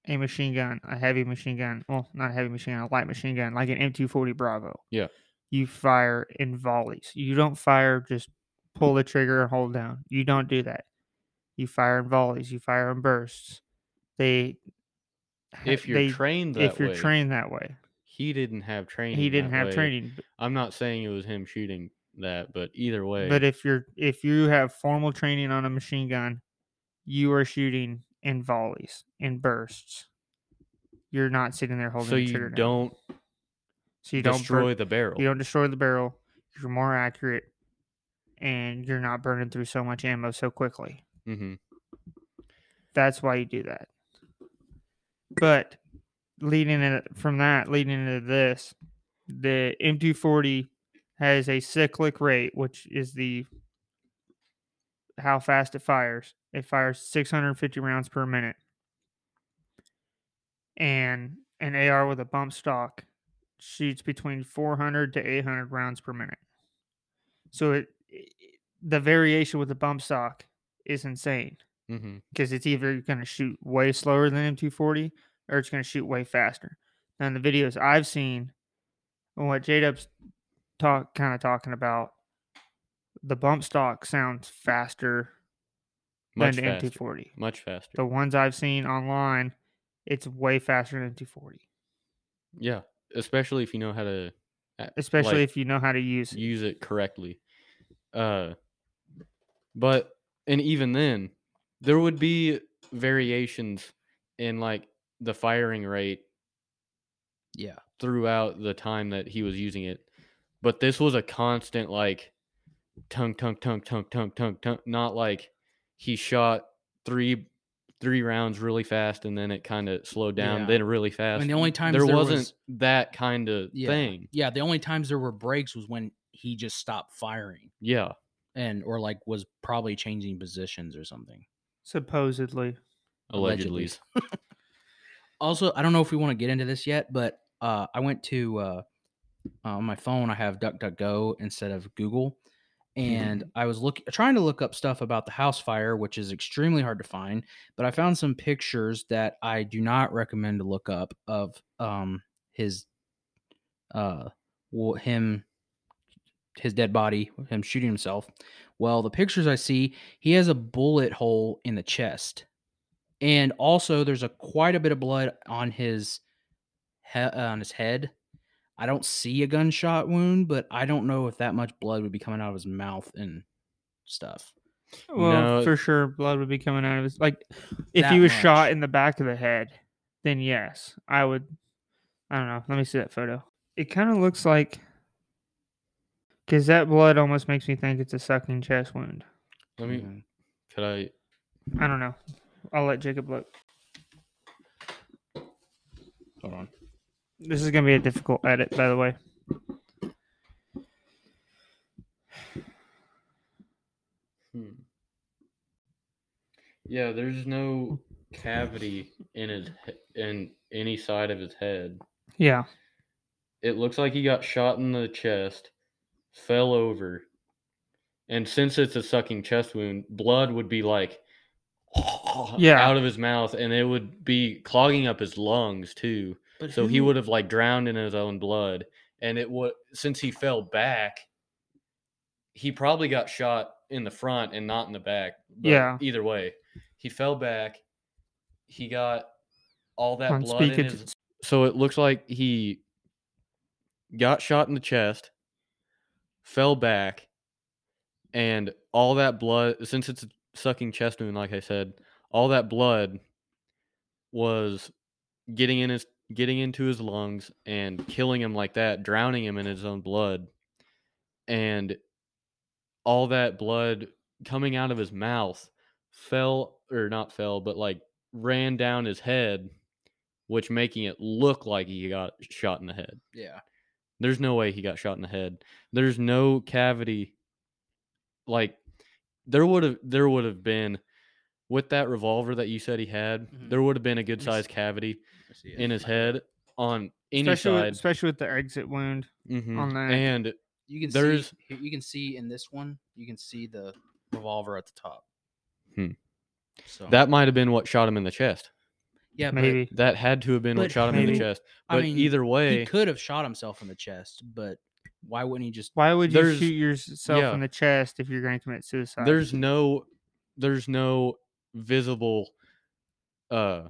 [SPEAKER 2] a machine gun, a heavy machine gun, well, not a heavy machine gun, a light machine gun, like an M240 Bravo.
[SPEAKER 1] Yeah.
[SPEAKER 2] You fire in volleys. You don't fire just pull the trigger and hold down. You don't do that. You fire in volleys. You fire in bursts. They
[SPEAKER 1] if you're
[SPEAKER 2] they,
[SPEAKER 1] trained that
[SPEAKER 2] if you're
[SPEAKER 1] way
[SPEAKER 2] trained that way.
[SPEAKER 1] he didn't have training
[SPEAKER 2] He didn't
[SPEAKER 1] that
[SPEAKER 2] have
[SPEAKER 1] way.
[SPEAKER 2] training. b-
[SPEAKER 1] i'm not saying it was him shooting that but either way
[SPEAKER 2] But if you're if you have formal training on a machine gun, you are shooting in volleys, in bursts. You're not sitting there holding
[SPEAKER 1] so
[SPEAKER 2] the
[SPEAKER 1] you
[SPEAKER 2] trigger down.
[SPEAKER 1] don't
[SPEAKER 2] So you don't
[SPEAKER 1] destroy the barrel
[SPEAKER 2] you don't destroy the barrel. You're more accurate, and you're not burning through so much ammo so quickly.
[SPEAKER 1] hmm
[SPEAKER 2] That's why you do that. But leading it from that, leading into this, the M240 has a cyclic rate, which is the how fast it fires. It fires 650 rounds per minute. And an AR with a bump stock shoots between 400 to 800 rounds per minute. So it, it the variation with the bump stock is insane
[SPEAKER 1] mm-hmm.
[SPEAKER 2] because it's either going to shoot way slower than M240 or it's going to shoot way faster. Now, in the videos I've seen, and what J Dub's talk kind of talking about, the bump stock sounds faster
[SPEAKER 1] much
[SPEAKER 2] than the
[SPEAKER 1] faster
[SPEAKER 2] M240.
[SPEAKER 1] much faster
[SPEAKER 2] The ones I've seen online, it's way faster than M240,
[SPEAKER 1] yeah especially if you know how to
[SPEAKER 2] especially
[SPEAKER 1] like,
[SPEAKER 2] if you know how to use it.
[SPEAKER 1] use it correctly. Uh, but and even then, there would be variations in like the firing rate
[SPEAKER 3] Yeah.
[SPEAKER 1] throughout the time that he was using it. But this was a constant like tongue, tongue, tongue, tongue, tongue, tongue, tongue. Not like he shot three three rounds really fast and then it kind of slowed down,
[SPEAKER 3] Yeah.
[SPEAKER 1] then really fast.
[SPEAKER 3] And the only times
[SPEAKER 1] there,
[SPEAKER 3] there
[SPEAKER 1] wasn't
[SPEAKER 3] was-
[SPEAKER 1] that kind of
[SPEAKER 3] Yeah.
[SPEAKER 1] thing.
[SPEAKER 3] Yeah. The only times there were breaks was when he just stopped firing
[SPEAKER 1] Yeah.
[SPEAKER 3] and or like was probably changing positions or something.
[SPEAKER 2] Supposedly,
[SPEAKER 1] Allegedly.
[SPEAKER 3] Allegedly. Also, I don't know if we want to get into this yet, but uh, I went to uh, on my phone. I have DuckDuckGo instead of Google, and I was looking trying to look up stuff about the house fire, which is extremely hard to find. But I found some pictures that I do not recommend to look up of um, his uh, him his dead body, him shooting himself. Well, the pictures I see, he has a bullet hole in the chest and also there's a quite a bit of blood on his he- uh, on his head. I don't see a gunshot wound, but I don't know if that much blood would be coming out of his mouth and stuff.
[SPEAKER 2] well,
[SPEAKER 1] No.
[SPEAKER 2] for sure, blood would be coming out of his like if he
[SPEAKER 3] That
[SPEAKER 2] was shot in the back of the head. then yes, I would. I don't know. Let me see that photo. It kind of looks like because that blood almost makes me think it's a sucking chest wound.
[SPEAKER 1] Let me.
[SPEAKER 3] Mhm.
[SPEAKER 1] Could I?
[SPEAKER 2] I don't know. I'll let Jacob look.
[SPEAKER 3] Hold on.
[SPEAKER 2] This is gonna be a difficult edit, by the way.
[SPEAKER 1] Hmm. Yeah, there's no cavity in his in any side of his head.
[SPEAKER 2] Yeah,
[SPEAKER 1] It looks like he got shot in the chest, fell over, and since it's a sucking chest wound, blood would be like
[SPEAKER 2] Yeah.
[SPEAKER 1] out of his mouth, and it would be clogging up his lungs too.
[SPEAKER 3] But
[SPEAKER 1] So he would have like drowned in his own blood, and it would since he fell back, he probably got shot in the front and not in the back. But
[SPEAKER 2] Yeah.
[SPEAKER 1] Either way, he fell back. He got all that
[SPEAKER 2] on
[SPEAKER 1] blood in his. So it looks like he got shot in the chest, fell back, and all that blood. Since it's a sucking chest wound, like I said, all that blood was getting in his getting into his lungs and killing him like that, drowning him in his own blood. And all that blood coming out of his mouth fell or not fell, but like ran down his head, which making it look like he got shot in the head.
[SPEAKER 3] Yeah.
[SPEAKER 1] There's no way he got shot in the head. There's no cavity. Like there would have there would have been with that revolver that you said he had,
[SPEAKER 3] Mhm.
[SPEAKER 1] there would have been a good sized cavity
[SPEAKER 3] I see it.
[SPEAKER 1] in his head on any
[SPEAKER 2] especially with,
[SPEAKER 1] side.
[SPEAKER 2] especially with the exit wound.
[SPEAKER 1] Mhm.
[SPEAKER 2] on that.
[SPEAKER 1] And
[SPEAKER 3] You can
[SPEAKER 1] There's-
[SPEAKER 3] see you can see in this one, you can see the revolver at the top.
[SPEAKER 1] Hmm.
[SPEAKER 3] So
[SPEAKER 1] that might have been what shot him in the chest.
[SPEAKER 3] yeah, but
[SPEAKER 2] Maybe.
[SPEAKER 1] That had to have been what shot him in the chest.
[SPEAKER 3] I mean,
[SPEAKER 1] either way,
[SPEAKER 3] he could have shot himself in the chest, but why wouldn't he just?
[SPEAKER 2] Why would you shoot yourself
[SPEAKER 1] yeah.
[SPEAKER 2] in the chest if you're going to commit suicide?
[SPEAKER 1] there's no there's no visible uh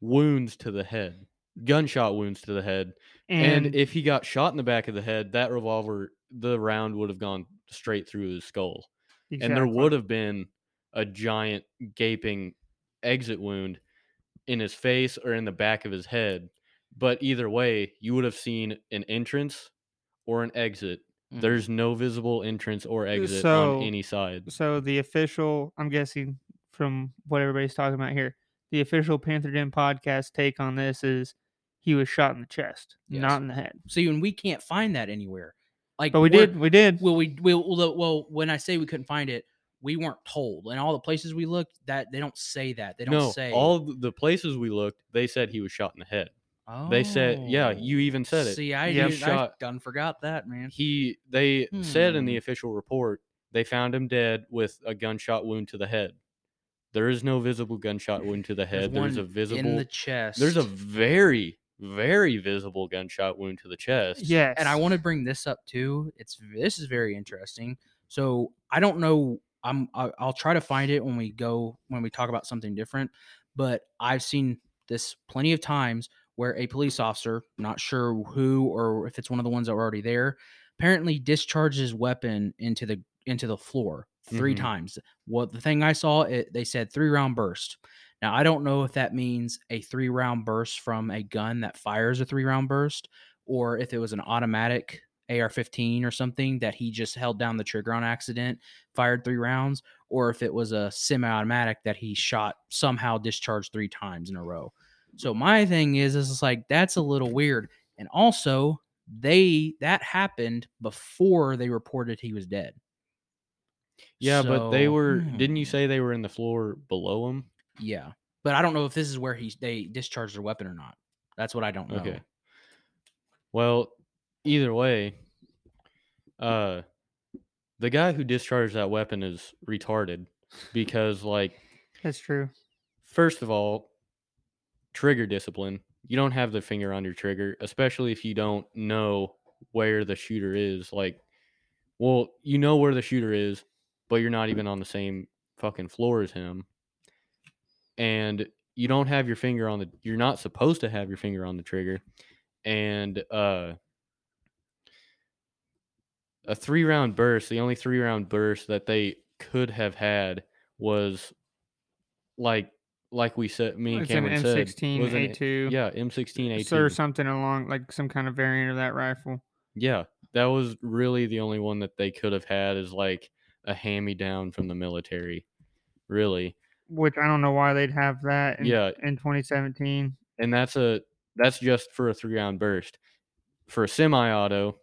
[SPEAKER 1] wounds to the head. Gunshot wounds to the head. And,
[SPEAKER 2] and,
[SPEAKER 1] if he got shot in the back of the head, that revolver the round would have gone straight through his skull. and there would have been a giant gaping exit wound in his face or in the back of his head. But either way, you would have seen an entrance or an exit.
[SPEAKER 3] Mhm.
[SPEAKER 1] There's no visible entrance or exit
[SPEAKER 2] So-
[SPEAKER 1] on any side.
[SPEAKER 2] So the official, I'm guessing from what everybody's talking about here, the official Panther Den podcast take on this is he was shot in the chest,
[SPEAKER 3] Yes.
[SPEAKER 2] not in the head.
[SPEAKER 3] See, and we can't find that anywhere. Like,
[SPEAKER 2] But we did, we did.
[SPEAKER 3] Well, we we well, well, when I say we couldn't find it, we weren't told. And all the places we looked, that they don't say that. They don't
[SPEAKER 1] No,
[SPEAKER 3] say
[SPEAKER 1] all the places we looked, they said he was shot in the head. They said, yeah,
[SPEAKER 3] Oh.
[SPEAKER 1] you even said it.
[SPEAKER 3] See, I
[SPEAKER 2] Yeah.
[SPEAKER 3] didn't, I
[SPEAKER 1] Shot-
[SPEAKER 3] done forgot that, man.
[SPEAKER 1] He they said in the
[SPEAKER 3] Hmm.
[SPEAKER 1] official report they found him dead with a gunshot wound to the head. There is no visible gunshot wound to the head. There's, a visible
[SPEAKER 3] in the chest.
[SPEAKER 1] There's a very, very visible gunshot wound to the chest.
[SPEAKER 2] Yes.
[SPEAKER 3] and I want to bring this up too. It's this is very interesting. So I don't know. I'm I- I'll try to find it when we go when we talk about something different. But I've seen this plenty of times where a police officer, not sure who or if it's one of the ones that were already there, apparently discharges his weapon into the into the floor 3
[SPEAKER 1] Mhm.
[SPEAKER 3] times. What the thing I saw, it, they said three round burst. Now I don't know if that means a three round burst from a gun that fires a three round burst, or if it was an automatic AR-15 or something that he just held down the trigger on accident, fired three rounds, or if it was a semi-automatic that he shot somehow discharged three times in a row. So my thing is, is it's like that's a little weird, and also they that happened before they reported he was dead.
[SPEAKER 1] Yeah, but they
[SPEAKER 3] So,
[SPEAKER 1] were. Didn't you
[SPEAKER 3] hmm.
[SPEAKER 1] say they were in the floor below him?
[SPEAKER 3] Yeah, but I don't know if this is where he they discharged their weapon or not. That's what I don't know.
[SPEAKER 1] Okay. Well, either way, uh, the guy who discharged that weapon is retarded because, like,
[SPEAKER 2] That's true.
[SPEAKER 1] first of all, trigger discipline. You don't have the finger on your trigger, especially if you don't know where the shooter is. Like, well, you know where the shooter is, but you're not even on the same fucking floor as him. And you don't have your finger on the you're not supposed to have your finger on the trigger. And uh a three round burst, the only three round burst that they could have had was like like we said, me and
[SPEAKER 2] It's an
[SPEAKER 1] Cameron said,
[SPEAKER 2] M16
[SPEAKER 1] was
[SPEAKER 2] A2.
[SPEAKER 1] Yeah, M16
[SPEAKER 2] or
[SPEAKER 1] A2.
[SPEAKER 2] or something along like some kind of variant of that rifle.
[SPEAKER 1] Yeah, that was really the only one that they could have had is like a hand me down from the military. Really.
[SPEAKER 2] Which I don't know why they'd have that in,
[SPEAKER 1] Yeah.
[SPEAKER 2] in 2017.
[SPEAKER 1] And that's a that's just for a three round burst. For a semi auto,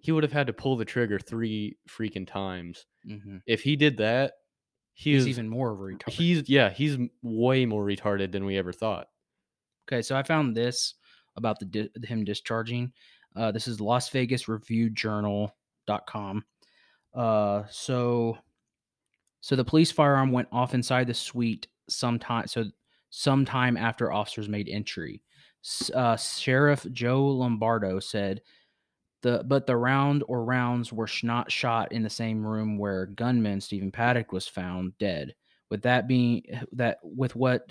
[SPEAKER 1] he would have had to pull the trigger three freaking times.
[SPEAKER 3] hmm
[SPEAKER 1] If he did that, he
[SPEAKER 3] He's
[SPEAKER 1] is
[SPEAKER 3] even more of a retard.
[SPEAKER 1] he's yeah, he's way more retarded than we ever thought.
[SPEAKER 3] Okay, so I found this about the di- him discharging. Uh, this is Las Vegas Review Journal.com. Uh, so, so the police firearm went off inside the suite sometime. So, sometime after officers made entry, uh, Sheriff Joe Lombardo said the but the round or rounds were not shot in the same room where gunman Stephen Paddock was found dead. With that being that with what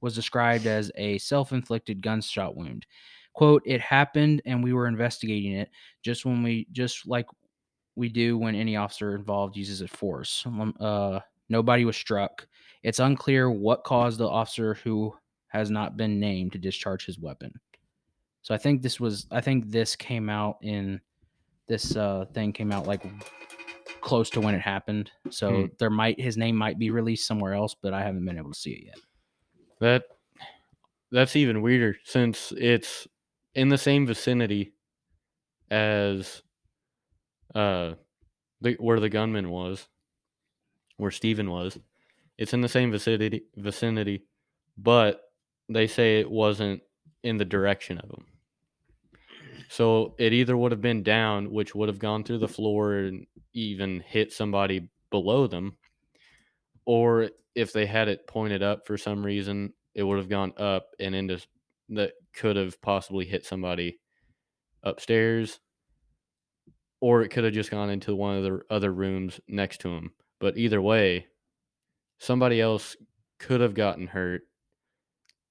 [SPEAKER 3] was described as a self-inflicted gunshot wound. Quote, it happened and we were investigating it just when we just like we do when any officer involved uses a force. Um, Uh, nobody was struck. It's unclear what caused the officer who has not been named to discharge his weapon. So I think this was I think this came out in this uh thing came out like close to when it happened. So
[SPEAKER 1] Hmm.
[SPEAKER 3] there might his name might be released somewhere else, but I haven't been able to see it yet.
[SPEAKER 1] That that's even weirder since it's in the same vicinity as uh the where the gunman was, where Stephen was. It's in the same vicinity vicinity, but they say it wasn't in the direction of him. So it either would have been down, which would have gone through the floor and even hit somebody below them, or if they had it pointed up for some reason, it would have gone up and into that could have possibly hit somebody upstairs, or it could have just gone into one of the other rooms next to him. But either way, somebody else could have gotten hurt.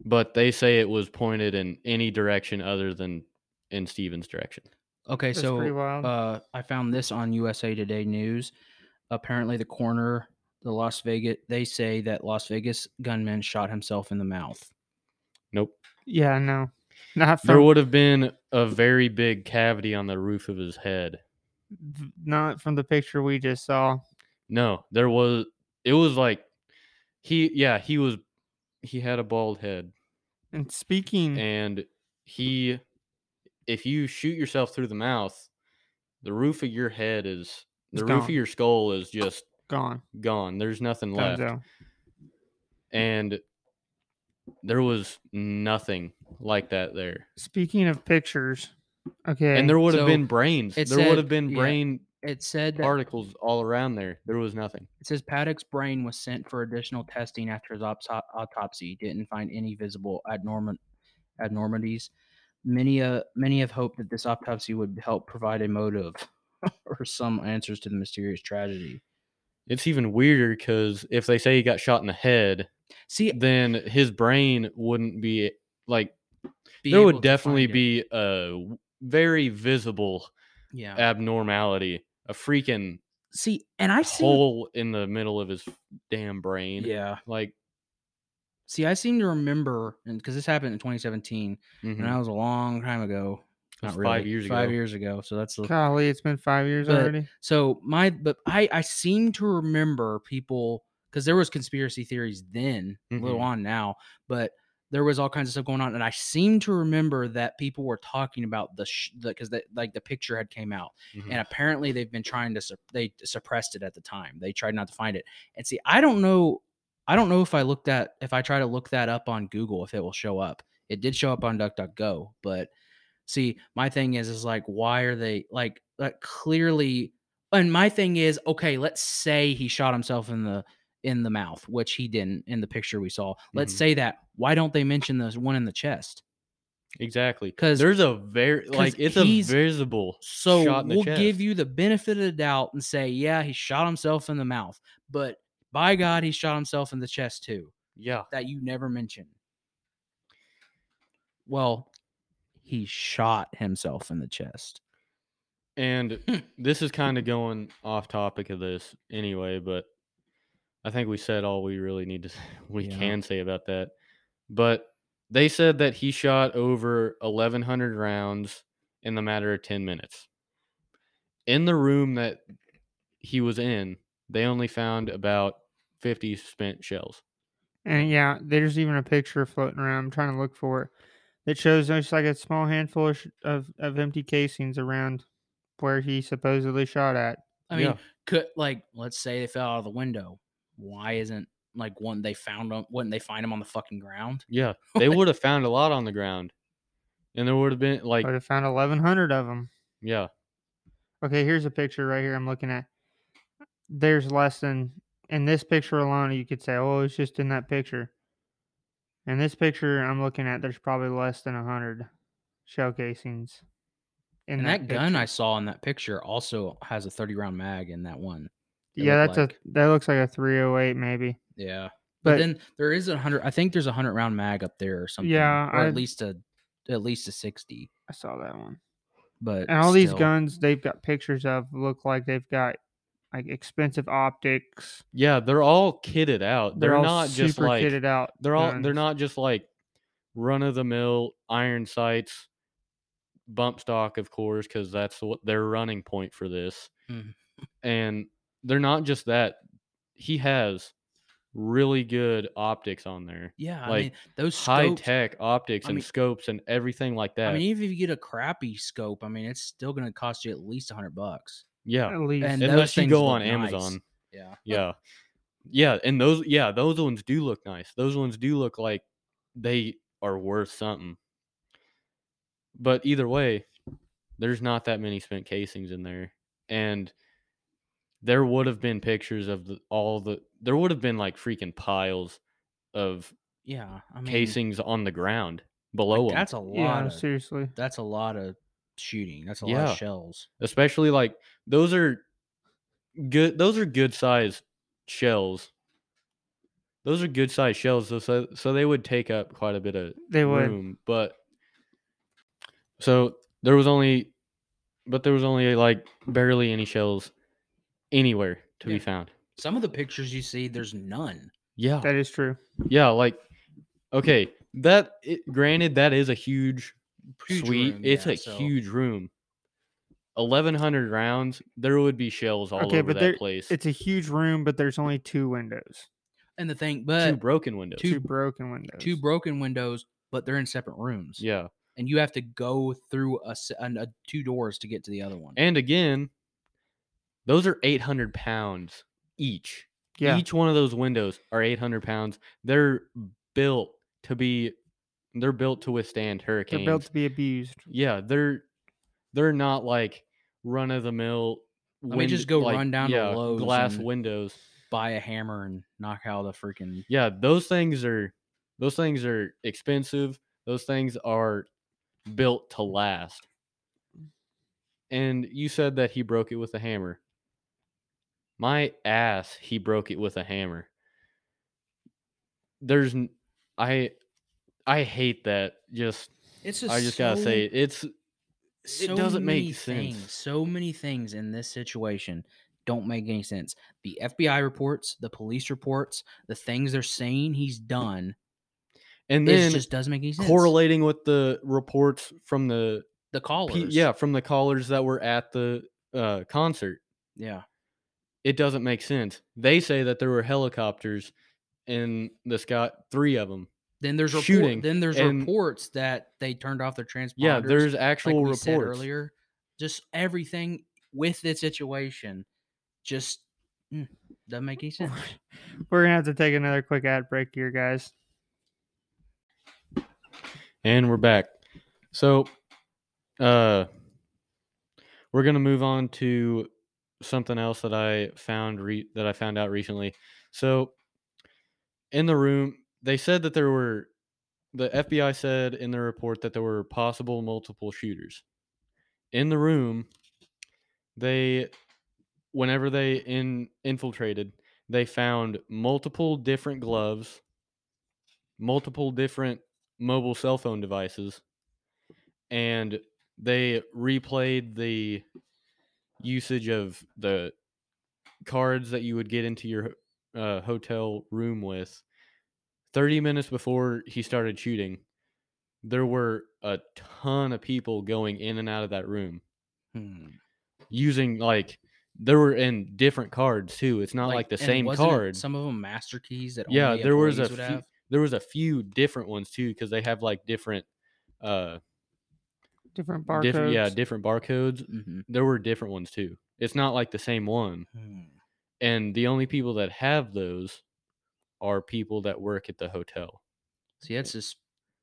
[SPEAKER 1] But they say it was pointed in any direction other than in Stephen's direction.
[SPEAKER 3] Okay,
[SPEAKER 2] That's
[SPEAKER 3] so uh, I found this on USA Today News. Apparently, the coroner, the Las Vegas, they say that Las Vegas gunman shot himself in the mouth.
[SPEAKER 1] Nope.
[SPEAKER 2] Yeah, no. Not
[SPEAKER 1] There would have been a very big cavity on the roof of his head.
[SPEAKER 2] Not from the picture we just saw.
[SPEAKER 1] No, there was. It was like he, yeah, he was. He had a bald head,
[SPEAKER 2] And speaking
[SPEAKER 1] and he, if you shoot yourself through the mouth, the roof of your head is the roof of your skull is just
[SPEAKER 2] gone.
[SPEAKER 1] gone. There's nothing left,
[SPEAKER 2] Dunzo.
[SPEAKER 1] and there was nothing like that there.
[SPEAKER 2] Speaking of pictures, okay.
[SPEAKER 1] And there would have
[SPEAKER 3] so
[SPEAKER 1] been brains. There
[SPEAKER 3] it
[SPEAKER 1] would have been
[SPEAKER 3] yeah,
[SPEAKER 1] brain
[SPEAKER 3] It said that
[SPEAKER 1] particles all around there. There was nothing.
[SPEAKER 3] it says Paddock's brain was sent for additional testing after his opso- autopsy. Didn't find any visible abnormal abnormalities. Many uh many have hoped that this autopsy would help provide a motive or some answers to the mysterious tragedy.
[SPEAKER 1] It's even weirder because if they say he got shot in the head,
[SPEAKER 3] See,
[SPEAKER 1] then his brain wouldn't be like
[SPEAKER 3] be
[SPEAKER 1] there
[SPEAKER 3] able
[SPEAKER 1] would
[SPEAKER 3] to
[SPEAKER 1] definitely
[SPEAKER 3] find it.
[SPEAKER 1] be a w- very visible
[SPEAKER 3] yeah.
[SPEAKER 1] abnormality, a freaking
[SPEAKER 3] See, and I see
[SPEAKER 1] hole in the middle of his damn brain.
[SPEAKER 3] yeah.
[SPEAKER 1] Like
[SPEAKER 3] See, I seem to remember, and because this happened in 2017,
[SPEAKER 1] mhm.
[SPEAKER 3] and that was a long time ago.
[SPEAKER 1] It was
[SPEAKER 3] Not
[SPEAKER 1] five
[SPEAKER 3] really,
[SPEAKER 1] years
[SPEAKER 3] Five
[SPEAKER 1] ago.
[SPEAKER 3] years ago. So that's the
[SPEAKER 2] golly, it's been five years
[SPEAKER 3] But-
[SPEAKER 2] already.
[SPEAKER 3] so my. But I I seem to remember people because there was conspiracy theories then, a little on now, but there was all kinds of stuff going on, and I seem to remember that people were talking about the sh- the because like the picture had came out,
[SPEAKER 1] Mhm.
[SPEAKER 3] and apparently they've been trying to sup- they suppressed it at the time. They tried not to find it. And see, I don't know I don't know if I looked at if I try to look that up on Google if it will show up. It did show up on DuckDuckGo, but see, my thing is is like why are they like like clearly and my thing is okay, let's say he shot himself in the in the mouth, which he didn't in the picture we saw. Let's
[SPEAKER 1] Mhm.
[SPEAKER 3] say that. Why don't they mention the one in the chest?
[SPEAKER 1] Exactly.
[SPEAKER 3] Because
[SPEAKER 1] there's a very like it's a visible
[SPEAKER 3] So
[SPEAKER 1] shot in the
[SPEAKER 3] we'll
[SPEAKER 1] chest.
[SPEAKER 3] give you the benefit of the doubt and say, yeah, he shot himself in the mouth, but by God, he shot himself in the chest too.
[SPEAKER 1] yeah
[SPEAKER 3] That you never mentioned. Well, he shot himself in the chest.
[SPEAKER 1] And
[SPEAKER 3] Hmm.
[SPEAKER 1] this is kind of going off topic of this anyway, but I think we said all we really need to we
[SPEAKER 3] Yeah.
[SPEAKER 1] can say about that. But they said that he shot over 1100 rounds in the matter of 10 minutes. In the room that he was in, they only found about 50 spent shells.
[SPEAKER 2] And yeah, there's even a picture floating around. I'm trying to look for it. That shows just like a small handful of, of, of empty casings around where he supposedly shot at.
[SPEAKER 3] I mean,
[SPEAKER 1] Yeah.
[SPEAKER 3] could like let's say they fell out of the window. Why isn't like one they found them? Wouldn't they find them on the fucking ground?
[SPEAKER 1] Yeah, they would have found a lot on the ground. And there would have been like
[SPEAKER 2] Would have found 1,100 of them.
[SPEAKER 1] yeah,
[SPEAKER 2] Okay, here's a picture right here I'm looking at. There's less than in this picture alone. You could say, "Oh, it's just in that picture." In this picture I'm looking at, there's probably less than hundred shell casings. In
[SPEAKER 3] And that, gun I saw in that picture also has a 30 round mag in that one. It
[SPEAKER 2] yeah, that's
[SPEAKER 3] like.
[SPEAKER 2] a that looks like a 308 maybe.
[SPEAKER 3] Yeah. But,
[SPEAKER 2] But-
[SPEAKER 3] then there is a hundred. I think there's a hundred round mag up there or something.
[SPEAKER 2] Yeah,
[SPEAKER 3] or
[SPEAKER 2] I-
[SPEAKER 3] at least a, at least a sixty.
[SPEAKER 2] I saw that one.
[SPEAKER 3] But
[SPEAKER 2] And all these guns they've got pictures of look like they've got like expensive optics.
[SPEAKER 1] yeah, they're all kitted out. They're,
[SPEAKER 2] all
[SPEAKER 1] not just
[SPEAKER 2] super
[SPEAKER 1] like
[SPEAKER 2] kitted out.
[SPEAKER 1] they're all they're not just like run of the mill iron sights, bump stock, of course, because that's what their running point for this.
[SPEAKER 3] Mhm.
[SPEAKER 1] And they're not just that. He has really good optics on there,
[SPEAKER 3] Yeah, I
[SPEAKER 1] like,
[SPEAKER 3] mean those
[SPEAKER 1] high tech optics
[SPEAKER 3] I
[SPEAKER 1] and
[SPEAKER 3] mean-
[SPEAKER 1] scopes and everything like that.
[SPEAKER 3] I mean, even if you get a crappy scope, I mean, it's still going to cost you at least a hundred bucks.
[SPEAKER 1] yeah,
[SPEAKER 2] at least
[SPEAKER 3] and
[SPEAKER 1] unless you
[SPEAKER 3] things
[SPEAKER 1] go
[SPEAKER 3] look
[SPEAKER 1] on
[SPEAKER 3] nice.
[SPEAKER 1] Amazon.
[SPEAKER 3] Yeah.
[SPEAKER 1] Yeah. Yeah, and those yeah, those ones do look nice. Those ones do look like they are worth something. But either way, there's not that many spent casings in there. And there would have been pictures of the, all the there would have been like freaking piles of
[SPEAKER 3] Yeah. I mean,
[SPEAKER 1] casings on the ground
[SPEAKER 3] like,
[SPEAKER 1] below them.
[SPEAKER 3] that's a lot.
[SPEAKER 2] yeah,
[SPEAKER 3] of,
[SPEAKER 2] seriously.
[SPEAKER 3] that's a lot of shooting. That's a lot of shells.
[SPEAKER 1] Especially like those are good those are good size shells. Those are good size shells so, so so they would take up quite a bit of
[SPEAKER 2] They would.
[SPEAKER 1] room, but so there was only, but there was only like barely any shells anywhere to
[SPEAKER 3] Yeah.
[SPEAKER 1] be found.
[SPEAKER 3] Some of the pictures you see, there's none.
[SPEAKER 1] Yeah,
[SPEAKER 2] That is true.
[SPEAKER 1] yeah, like okay, that it, granted that is a huge,
[SPEAKER 3] Huge
[SPEAKER 1] suite.
[SPEAKER 3] room,
[SPEAKER 1] it's
[SPEAKER 3] yeah,
[SPEAKER 1] a
[SPEAKER 3] so-
[SPEAKER 1] huge room. Eleven hundred rounds. There would be shells all
[SPEAKER 2] Okay,
[SPEAKER 1] over
[SPEAKER 2] but
[SPEAKER 1] that
[SPEAKER 2] there-
[SPEAKER 1] place.
[SPEAKER 2] It's a huge room, but there's only two windows.
[SPEAKER 3] And the thing, but two
[SPEAKER 1] broken windows.
[SPEAKER 2] Two, broken windows.
[SPEAKER 3] two broken windows, but they're in separate rooms.
[SPEAKER 1] yeah,
[SPEAKER 3] and you have to go through a, s- an- a two doors to get to the other one.
[SPEAKER 1] and again, those are eight hundred pounds each.
[SPEAKER 2] yeah.
[SPEAKER 1] Each one of those windows are 800 pounds. They're built to be, they're built to withstand hurricanes.
[SPEAKER 2] They're built to be abused.
[SPEAKER 1] yeah, they're they're not like run of the mill.
[SPEAKER 3] mean, just go run down to Lowe's
[SPEAKER 1] glass
[SPEAKER 3] and-
[SPEAKER 1] windows.
[SPEAKER 3] Buy a hammer and knock out the freaking.
[SPEAKER 1] Yeah, those things are those things are expensive. Those things are built to last. And you said that he broke it with a hammer. My ass, he broke it with a hammer. There's I I hate that. Just
[SPEAKER 3] It's just
[SPEAKER 1] I just gotta say. It's
[SPEAKER 3] so
[SPEAKER 1] doesn't make
[SPEAKER 3] many
[SPEAKER 1] sense.
[SPEAKER 3] So many things in this situation don't make any sense. The FBI reports, the police reports, the things they're saying he's done,
[SPEAKER 1] and
[SPEAKER 3] it
[SPEAKER 1] then
[SPEAKER 3] just doesn't make any sense.
[SPEAKER 1] correlating with the reports from the
[SPEAKER 3] the callers,
[SPEAKER 1] yeah from the callers that were at the uh, concert.
[SPEAKER 3] yeah.
[SPEAKER 1] It doesn't make sense. They say that there were helicopters in the sky, three of them.
[SPEAKER 3] Then there's report,
[SPEAKER 1] Shooting,
[SPEAKER 3] Then there's
[SPEAKER 1] and-
[SPEAKER 3] reports that they turned off their transponders.
[SPEAKER 1] Yeah, there's
[SPEAKER 3] like
[SPEAKER 1] actual
[SPEAKER 3] we
[SPEAKER 1] reports.
[SPEAKER 3] said earlier. Just everything with this situation, just mm, doesn't make any sense.
[SPEAKER 2] We're gonna have to take another quick ad break here, guys.
[SPEAKER 1] And we're back. So, uh, we're gonna move on to something else that I found re- that I found out recently. So, in the room, they said that there were the FBI said in the report that there were possible multiple shooters. In the room, they whenever they in infiltrated, they found multiple different gloves, multiple different mobile cell phone devices, and they replayed the usage of the cards that you would get into your uh, hotel room with, 30 minutes before he started shooting, there were a ton of people going in and out of that room
[SPEAKER 3] Hmm.
[SPEAKER 1] using like there were in different cards too. It's not like, the same card.
[SPEAKER 3] Some of them master keys that
[SPEAKER 1] yeah, there was a few, there was a few different ones too because they have like different uh
[SPEAKER 2] Different barcodes.
[SPEAKER 1] different yeah different barcodes.
[SPEAKER 3] hmm
[SPEAKER 1] There were different ones too. It's not like the same one.
[SPEAKER 3] Hmm.
[SPEAKER 1] And the only people that have those are people that work at the hotel.
[SPEAKER 3] See, that's just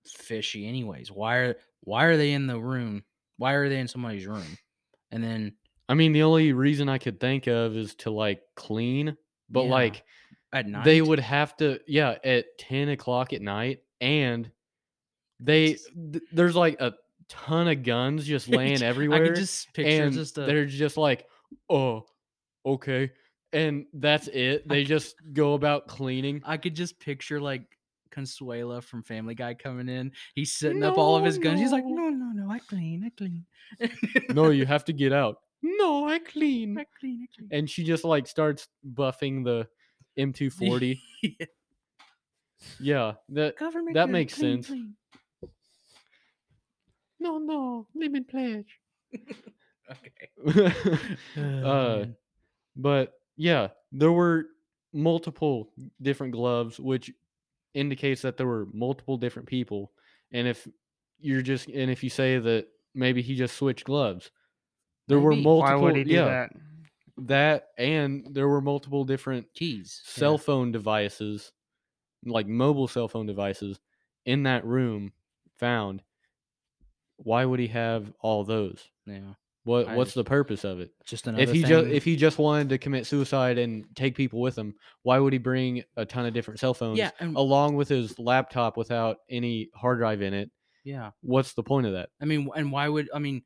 [SPEAKER 3] fishy, anyways. Why are why are they in the room? Why are they in somebody's room? And then
[SPEAKER 1] I mean, the only reason I could think of is to like clean, but
[SPEAKER 3] Yeah,
[SPEAKER 1] like
[SPEAKER 3] at night,
[SPEAKER 1] they would have to, yeah, at 10 o'clock at night. And they, th- there's like a ton of guns just laying
[SPEAKER 3] I
[SPEAKER 1] everywhere.
[SPEAKER 3] could just picture
[SPEAKER 1] and
[SPEAKER 3] just a
[SPEAKER 1] they're just like, oh, okay. And that's it. They just go about cleaning.
[SPEAKER 3] I could just picture like Consuela from Family Guy coming in. He's setting up all of his
[SPEAKER 1] No,
[SPEAKER 3] guns. He's like,
[SPEAKER 1] no.
[SPEAKER 3] no, no, no, I clean, I clean.
[SPEAKER 1] no, you have to get out. No, I clean.
[SPEAKER 3] I clean, I clean.
[SPEAKER 1] And she just like starts buffing the M240.
[SPEAKER 3] Yeah,
[SPEAKER 1] yeah, that
[SPEAKER 3] Government
[SPEAKER 1] that makes
[SPEAKER 3] clean,
[SPEAKER 1] sense.
[SPEAKER 3] clean.
[SPEAKER 1] No, no, lemon Pledge.
[SPEAKER 3] Okay.
[SPEAKER 1] uh, but yeah, there were multiple different gloves, which indicates that there were multiple different people. And if you're just, and if you say that maybe he just switched gloves, there were multiple.
[SPEAKER 2] Why would he do
[SPEAKER 1] yeah,
[SPEAKER 2] that?
[SPEAKER 1] that and there were multiple different
[SPEAKER 3] keys. yeah.
[SPEAKER 1] cell phone devices, like mobile cell phone devices, in that room found. Why would he have all those?
[SPEAKER 3] Yeah.
[SPEAKER 1] What
[SPEAKER 3] I
[SPEAKER 1] What's the purpose of it?
[SPEAKER 3] Just another
[SPEAKER 1] If he just if he just wanted to commit suicide and take people with him, why would he bring a ton of different cell phones
[SPEAKER 3] yeah, and,
[SPEAKER 1] along with his laptop without any hard drive in it?
[SPEAKER 3] yeah.
[SPEAKER 1] What's the point of that?
[SPEAKER 3] I mean, and why would I mean,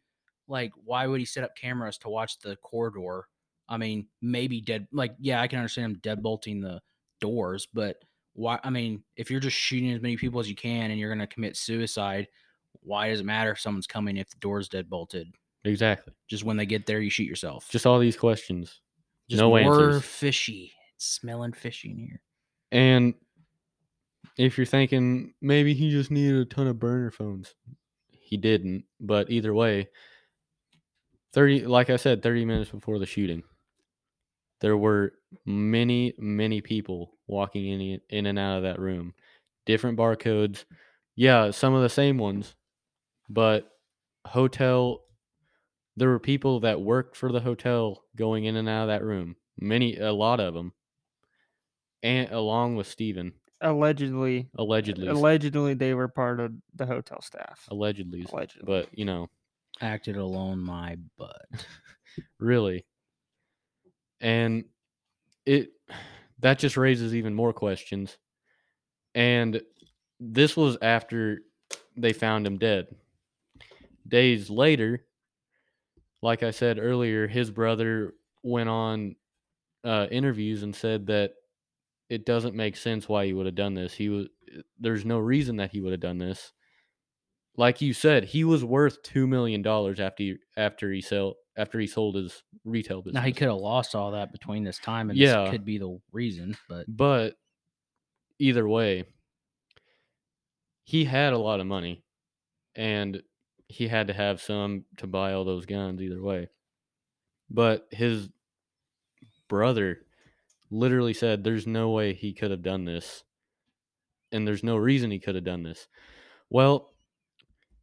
[SPEAKER 3] like, why would he set up cameras to watch the corridor? I mean, maybe dead. Like, yeah, I can understand him deadbolting the doors, but why? I mean, if you're just shooting as many people as you can and you're gonna commit suicide, why does it matter if someone's coming if the door's dead bolted?
[SPEAKER 1] Exactly.
[SPEAKER 3] Just when they get there, you shoot yourself.
[SPEAKER 1] Just all these questions.
[SPEAKER 3] Just
[SPEAKER 1] no
[SPEAKER 3] more
[SPEAKER 1] answers.
[SPEAKER 3] fishy. It's smelling fishy in here.
[SPEAKER 1] And if you're thinking maybe he just needed a ton of burner phones, he didn't. But either way, 30 like I said 30 minutes before the shooting, there were many many people walking in in and out of that room. Different barcodes. Yeah, some of the same ones, but hotel there were people that worked for the hotel going in and out of that room. Many a lot of them. And along with Stephen,
[SPEAKER 2] Allegedly,
[SPEAKER 1] allegedly
[SPEAKER 2] allegedly they were part of the hotel staff.
[SPEAKER 1] allegedly
[SPEAKER 2] Allegedly.
[SPEAKER 1] but you know
[SPEAKER 3] Acted alone my butt.
[SPEAKER 1] really and it that just raises even more questions and this was after they found him dead days later like i said earlier his brother went on uh, interviews and said that it doesn't make sense why he would have done this he was there's no reason that he would have done this like you said, he was worth two million dollars after he, after he sell after he sold his retail business.
[SPEAKER 3] Now he could have lost all that between this time, and
[SPEAKER 1] Yeah.
[SPEAKER 3] this could be the reason. But
[SPEAKER 1] but either way, he had a lot of money, and he had to have some to buy all those guns. Either way, but his brother literally said, "There's no way he could have done this, and there's no reason he could have done this." Well,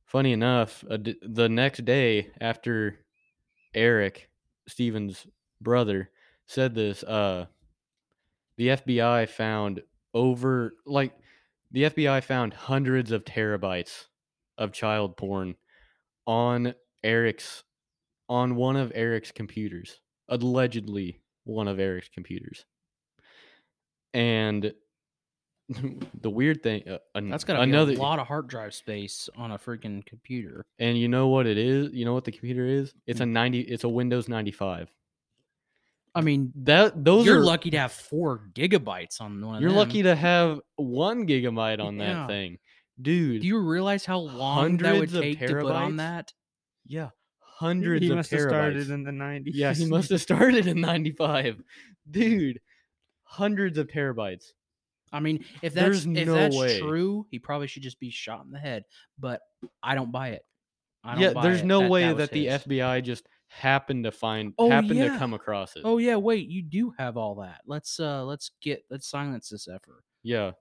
[SPEAKER 1] funny enough, the next day after Eric, Stephen's brother, said this, uh, the FBI found over like the FBI found hundreds of terabytes of child porn on Eric's on one of Eric's computers, allegedly one of Eric's computers. And the weird thing, uh, an-
[SPEAKER 3] that's got
[SPEAKER 1] another
[SPEAKER 3] a lot of hard drive space on a freaking computer.
[SPEAKER 1] And you know what it is? You know what the computer is? It's a 90 it's a Windows 95.
[SPEAKER 3] I mean,
[SPEAKER 1] That those
[SPEAKER 3] you're
[SPEAKER 1] are
[SPEAKER 3] lucky to have four gigabytes on one.
[SPEAKER 1] You're
[SPEAKER 3] them.
[SPEAKER 1] lucky to have 1 gigabyte on that thing. Dude.
[SPEAKER 3] Do you realize how long that would
[SPEAKER 1] Hundreds of
[SPEAKER 3] take to put on
[SPEAKER 1] terabytes?
[SPEAKER 3] that?
[SPEAKER 1] yeah, hundreds
[SPEAKER 2] he
[SPEAKER 1] of
[SPEAKER 2] must have started
[SPEAKER 1] terabytes.
[SPEAKER 2] in the 90s.
[SPEAKER 1] yeah, he must have started in 95. Dude, hundreds of terabytes.
[SPEAKER 3] I mean, if
[SPEAKER 1] There's
[SPEAKER 3] that's if
[SPEAKER 1] no
[SPEAKER 3] that's
[SPEAKER 1] way.
[SPEAKER 3] true, he probably should just be shot in the head. But I don't buy it. I don't
[SPEAKER 1] Yeah,
[SPEAKER 3] buy
[SPEAKER 1] there's
[SPEAKER 3] it
[SPEAKER 1] no way
[SPEAKER 3] that,
[SPEAKER 1] that,
[SPEAKER 3] was
[SPEAKER 1] the
[SPEAKER 3] his.
[SPEAKER 1] FBI just happened to find
[SPEAKER 3] Oh,
[SPEAKER 1] happened
[SPEAKER 3] yeah.
[SPEAKER 1] to come across it.
[SPEAKER 3] Oh yeah, wait, you do have all that. Let's uh let's get let's silence this effort.
[SPEAKER 1] Yeah.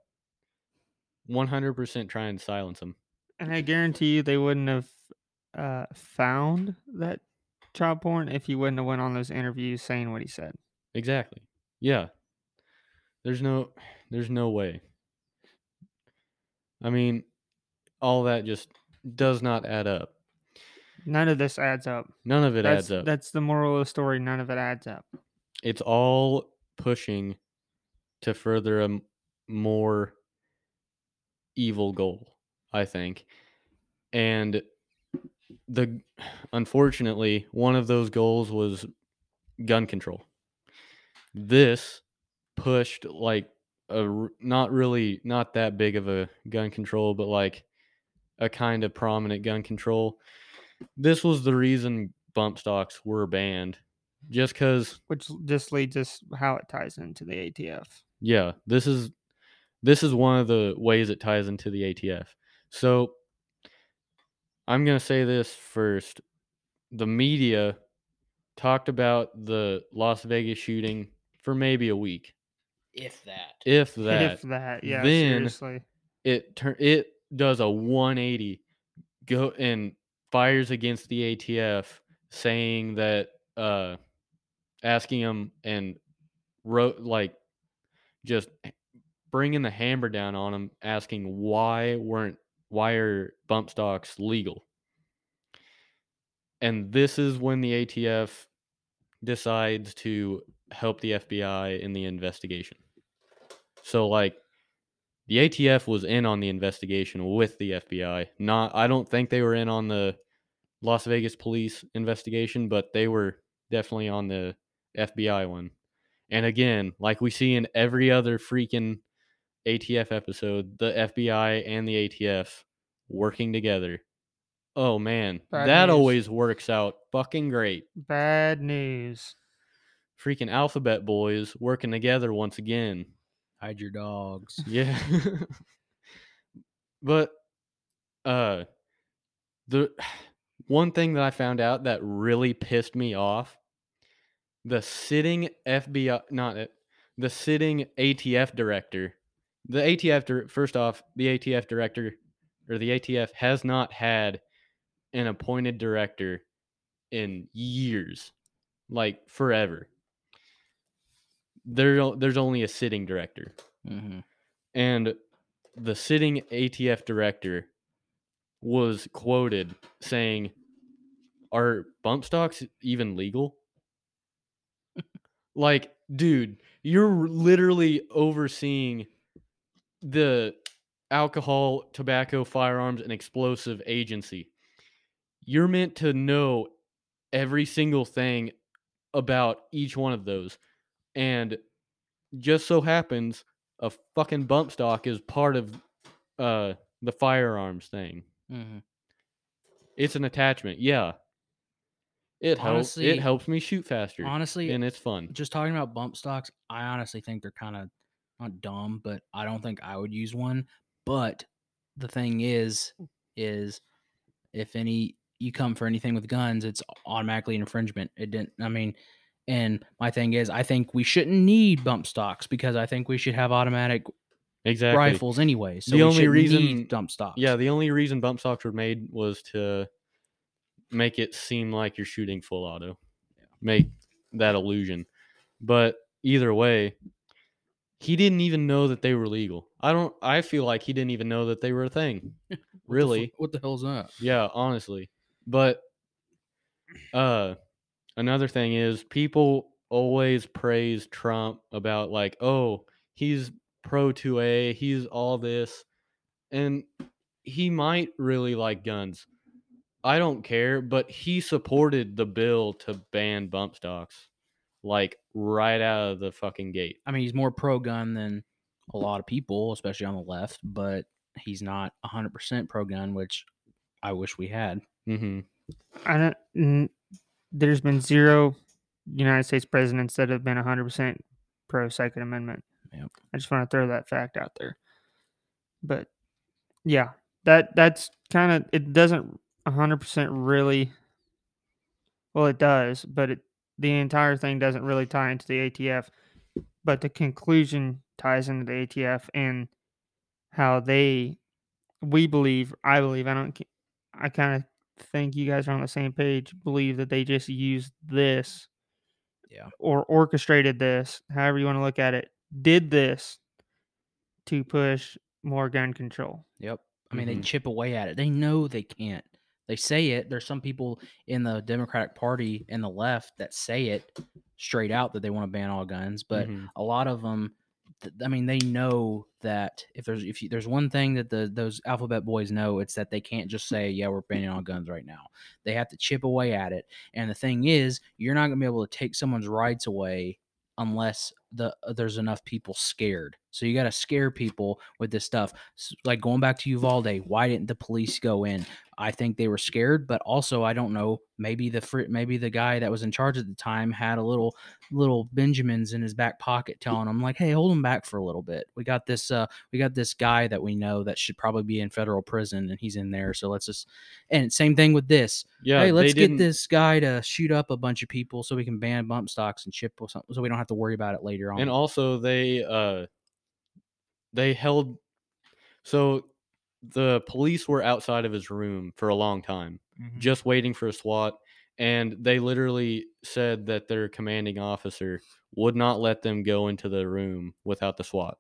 [SPEAKER 1] 100% try and silence him.
[SPEAKER 2] And I guarantee you they wouldn't have uh, found that child porn if he wouldn't have went on those interviews saying what he said.
[SPEAKER 1] Exactly. Yeah. There's no there's no way. I mean, all that just does not add up.
[SPEAKER 2] None of this adds up.
[SPEAKER 1] None of it
[SPEAKER 2] that's,
[SPEAKER 1] adds up.
[SPEAKER 2] That's the moral of the story. None of it adds up.
[SPEAKER 1] It's all pushing to further a more evil goal, I think. And the unfortunately, one of those goals was gun control. This pushed like a not really not that big of a gun control, but like a kind of prominent gun control. This was the reason bump stocks were banned, just because
[SPEAKER 2] Which just leads us how it ties into the ATF.
[SPEAKER 1] yeah, this is this is one of the ways it ties into the ATF. So I'm going to say this first. The media talked about the Las Vegas shooting for maybe a week,
[SPEAKER 3] If that.
[SPEAKER 1] if that.
[SPEAKER 2] if that, yeah,
[SPEAKER 1] then-
[SPEAKER 2] seriously.
[SPEAKER 1] it turn it does a 180 go and fires against the ATF saying that uh asking them and wrote like just bringing the hammer down on them asking why weren't why are bump stocks legal and this is when the ATF decides to help the FBI in the investigation so like the ATF was in on the investigation with the FBI. Not I don't think they were in on the Las Vegas police investigation, but they were definitely on the FBI one. And again, like we see in every other freaking ATF episode, the FBI and the ATF working together. Oh man,
[SPEAKER 2] Bad
[SPEAKER 1] that
[SPEAKER 2] news.
[SPEAKER 1] always works out fucking great.
[SPEAKER 2] Bad news.
[SPEAKER 1] Freaking alphabet boys working together once again.
[SPEAKER 3] Hide your dogs.
[SPEAKER 1] Yeah. but uh the one thing that I found out that really pissed me off the sitting FBI not it, the sitting ATF director. The ATF first off, the ATF director or the ATF has not had an appointed director in years. Like forever. There there's only a sitting director
[SPEAKER 3] hmm
[SPEAKER 1] and the sitting ATF director was quoted saying, "Are bump stocks even legal?" like, dude, you're literally overseeing the alcohol, tobacco, firearms, and explosive agency. You're meant to know every single thing about each one of those. And just so happens a fucking bump stock is part of uh the firearms thing.
[SPEAKER 3] hmm
[SPEAKER 1] It's an attachment. Yeah. It helps it helps me shoot faster.
[SPEAKER 3] Honestly,
[SPEAKER 1] and it's fun.
[SPEAKER 3] just talking about bump stocks, I honestly think they're kind of not dumb, but I don't think I would use one. But the thing is, hmm. is if any you come for anything with guns, it's automatically an infringement. It didn't. I mean, and my thing is, I think we shouldn't need bump stocks because I think we should have automatic
[SPEAKER 1] Exactly.
[SPEAKER 3] rifles anyway. So
[SPEAKER 1] The
[SPEAKER 3] we
[SPEAKER 1] only reason-
[SPEAKER 3] need bump stocks.
[SPEAKER 1] Yeah, the only reason bump stocks were made was to make it seem like you're shooting full auto. Make that illusion. But either way, he didn't even know that they were legal. I don't I feel like he didn't even know that they were a thing.
[SPEAKER 3] What the fu-
[SPEAKER 1] really.
[SPEAKER 3] what the hell's that?
[SPEAKER 1] Yeah, honestly. But uh another thing is people always praise Trump about like, "Oh, he's pro 2A, he's all this." And he might really like guns. I don't care, but he supported the bill to ban bump stocks like right out of the fucking gate.
[SPEAKER 3] I mean, he's more pro gun than a lot of people, especially on the left, but he's not 100% pro gun, which I wish we had.
[SPEAKER 1] Mhm.
[SPEAKER 2] I don't. N- there's been zero United States presidents that have been 100% pro Second Amendment.
[SPEAKER 3] Yep.
[SPEAKER 2] I just want to throw that fact out there. But yeah, that that's kind of it doesn't hundred percent really. Well, it does, but it the entire thing doesn't really tie into the ATF. But the conclusion ties into the ATF and how they, we believe, I believe, I don't, I kind of think you guys are on the same page. Believe that they just used this,
[SPEAKER 3] Yeah.
[SPEAKER 2] or orchestrated this, however you want to look at it, did this to push more gun control.
[SPEAKER 3] Yep. I mean, they
[SPEAKER 1] Mhm.
[SPEAKER 3] chip away at it. They know they can't. They say it. There's some people in the Democratic Party and the left that say it straight out that they want to ban all guns, but
[SPEAKER 1] Mhm.
[SPEAKER 3] a lot of them I mean they know that if there's if you, there's one thing that the those alphabet boys know it's that they can't just say yeah we're banning all guns right now. They have to chip away at it. And the thing is, you're not going to be able to take someone's rights away unless the uh, there's enough people scared. So you got to scare people with this stuff. S- Like going back to Uvalde, why didn't the police go in? I think they were scared, but also I don't know. Maybe the maybe the guy that was in charge at the time had a little little Benjamins in his back pocket, telling him like, "Hey, hold him back for a little bit. We got this. Uh, we got this guy that we know that should probably be in federal prison, and he's in there. So let's just." And same thing with this
[SPEAKER 1] Yeah,
[SPEAKER 3] hey, let's get this guy to shoot up a bunch of people so we can ban bump stocks and chip or something, so we don't have to worry about it later on.
[SPEAKER 1] and also they uh they held so the police were outside of his room for a long time
[SPEAKER 3] Mhm.
[SPEAKER 1] just waiting for a SWAT and they literally said that their commanding officer would not let them go into the room without the SWAT.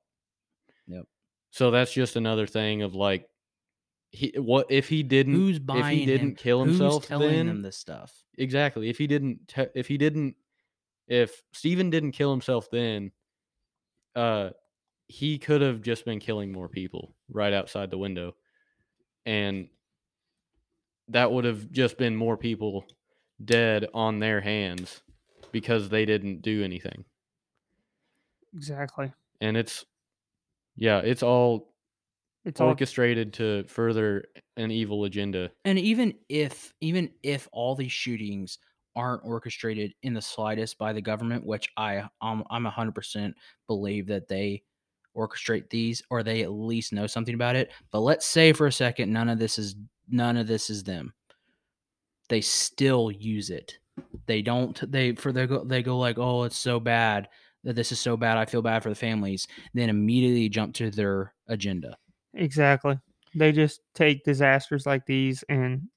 [SPEAKER 3] Yep.
[SPEAKER 1] So that's just another thing of like he what if he didn't
[SPEAKER 3] Who's
[SPEAKER 1] if he didn't
[SPEAKER 3] him?
[SPEAKER 1] kill himself
[SPEAKER 3] Who's telling
[SPEAKER 1] then
[SPEAKER 3] them this stuff?
[SPEAKER 1] exactly if he didn't te- if he didn't if Stephen didn't kill himself then uh he could have just been killing more people right outside the window. And that would have just been more people dead on their hands because they didn't do anything.
[SPEAKER 2] Exactly.
[SPEAKER 1] and it's yeah it's all
[SPEAKER 2] It's all
[SPEAKER 1] orchestrated to further an evil agenda.
[SPEAKER 3] And even if even if all these shootings aren't orchestrated in the slightest by the government, which I um, I'm hundred percent believe that they orchestrate these or they at least know something about it. But let's say for a second none of this is none of this is them. They still use it. They don't they for they go they go like, "Oh, it's so bad. That this is so bad. I feel bad for the families." Then immediately jump to their agenda.
[SPEAKER 2] exactly. They just take disasters like these and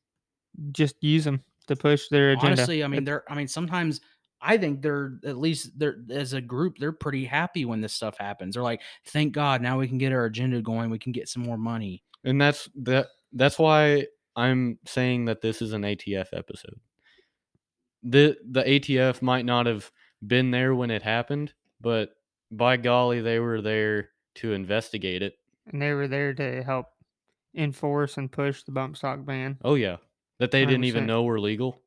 [SPEAKER 2] just use them to push their agenda.
[SPEAKER 3] Honestly, I mean, they're. I mean, sometimes I think they're at least they're as a group they're pretty happy when this stuff happens. They're like, thank God, now we can get our agenda going. We can get some more money.
[SPEAKER 1] and that's that that's why i'm saying that this is an atf episode the the atf might not have been there when it happened but by golly they were there to investigate it
[SPEAKER 2] and they were there to help enforce and push the bump stock ban.
[SPEAKER 1] oh yeah that they didn't even know were legal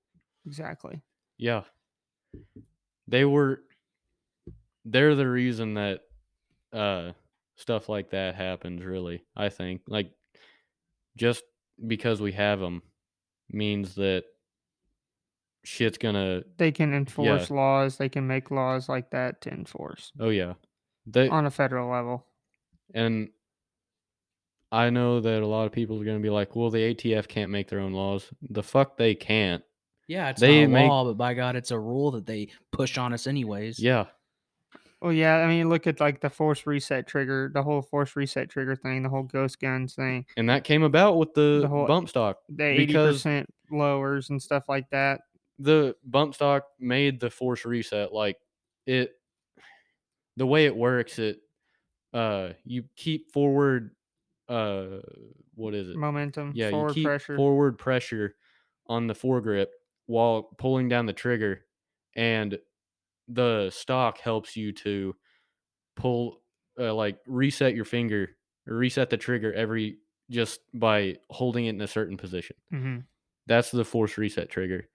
[SPEAKER 2] Exactly.
[SPEAKER 1] yeah they were they're the reason that uh stuff like that happens really i think like just because we have them means that shit's gonna
[SPEAKER 2] They can enforce laws. They can make laws like that to enforce
[SPEAKER 1] oh yeah they
[SPEAKER 2] on a federal level.
[SPEAKER 1] and i know that a lot of people are gonna be like well the atf can't make their own laws the fuck they can't
[SPEAKER 3] Yeah, it's
[SPEAKER 1] They
[SPEAKER 3] not a
[SPEAKER 1] make-
[SPEAKER 3] law, but by God, it's a rule that they push on us anyways.
[SPEAKER 1] yeah
[SPEAKER 2] Well, yeah, I mean, look at like the force reset trigger, the whole force reset trigger thing, the whole ghost guns thing,
[SPEAKER 1] and that came about with the,
[SPEAKER 2] The whole-
[SPEAKER 1] bump stock
[SPEAKER 2] the eighty
[SPEAKER 1] Because-
[SPEAKER 2] percent lowers and stuff like that.
[SPEAKER 1] the bump stock made the force reset like it the way it works it uh you keep forward uh what is it
[SPEAKER 2] Momentum,
[SPEAKER 1] yeah
[SPEAKER 2] forward
[SPEAKER 1] you keep
[SPEAKER 2] pressure.
[SPEAKER 1] forward pressure on the foregrip while pulling down the trigger and the stock helps you to pull uh, like reset your finger reset the trigger every just by holding it in a certain position
[SPEAKER 2] hmm
[SPEAKER 1] that's the force reset trigger.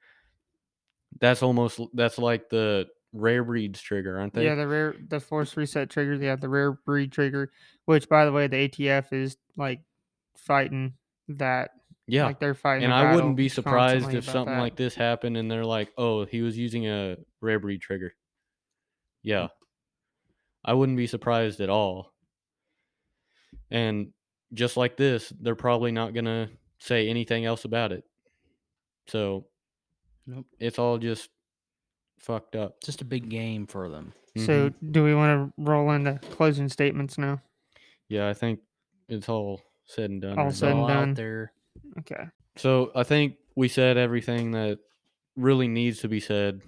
[SPEAKER 1] That's almost that's like the rare breeds trigger, aren't they?
[SPEAKER 2] Yeah, the rare, the force reset trigger. Yeah, the rare breed trigger. Which, by the way, the ATF is like fighting that.
[SPEAKER 1] Yeah.
[SPEAKER 2] like they're fighting.
[SPEAKER 1] and I wouldn't be surprised if something
[SPEAKER 2] that.
[SPEAKER 1] like this happened and they're like, "Oh, he was using a rare breed trigger." Yeah. I wouldn't be surprised at all. And just like this, they're probably not going to say anything else about it. So
[SPEAKER 3] Nope.
[SPEAKER 1] it's all just fucked up.
[SPEAKER 3] Just a big game for them.
[SPEAKER 2] So,
[SPEAKER 1] Mhm.
[SPEAKER 2] do we want to roll into closing statements now?
[SPEAKER 1] yeah, I think it's all said and done.
[SPEAKER 2] All
[SPEAKER 1] right
[SPEAKER 3] It's
[SPEAKER 2] said
[SPEAKER 1] now.
[SPEAKER 2] and done.
[SPEAKER 3] out there.
[SPEAKER 2] Okay.
[SPEAKER 1] So I think we said everything that really needs to be said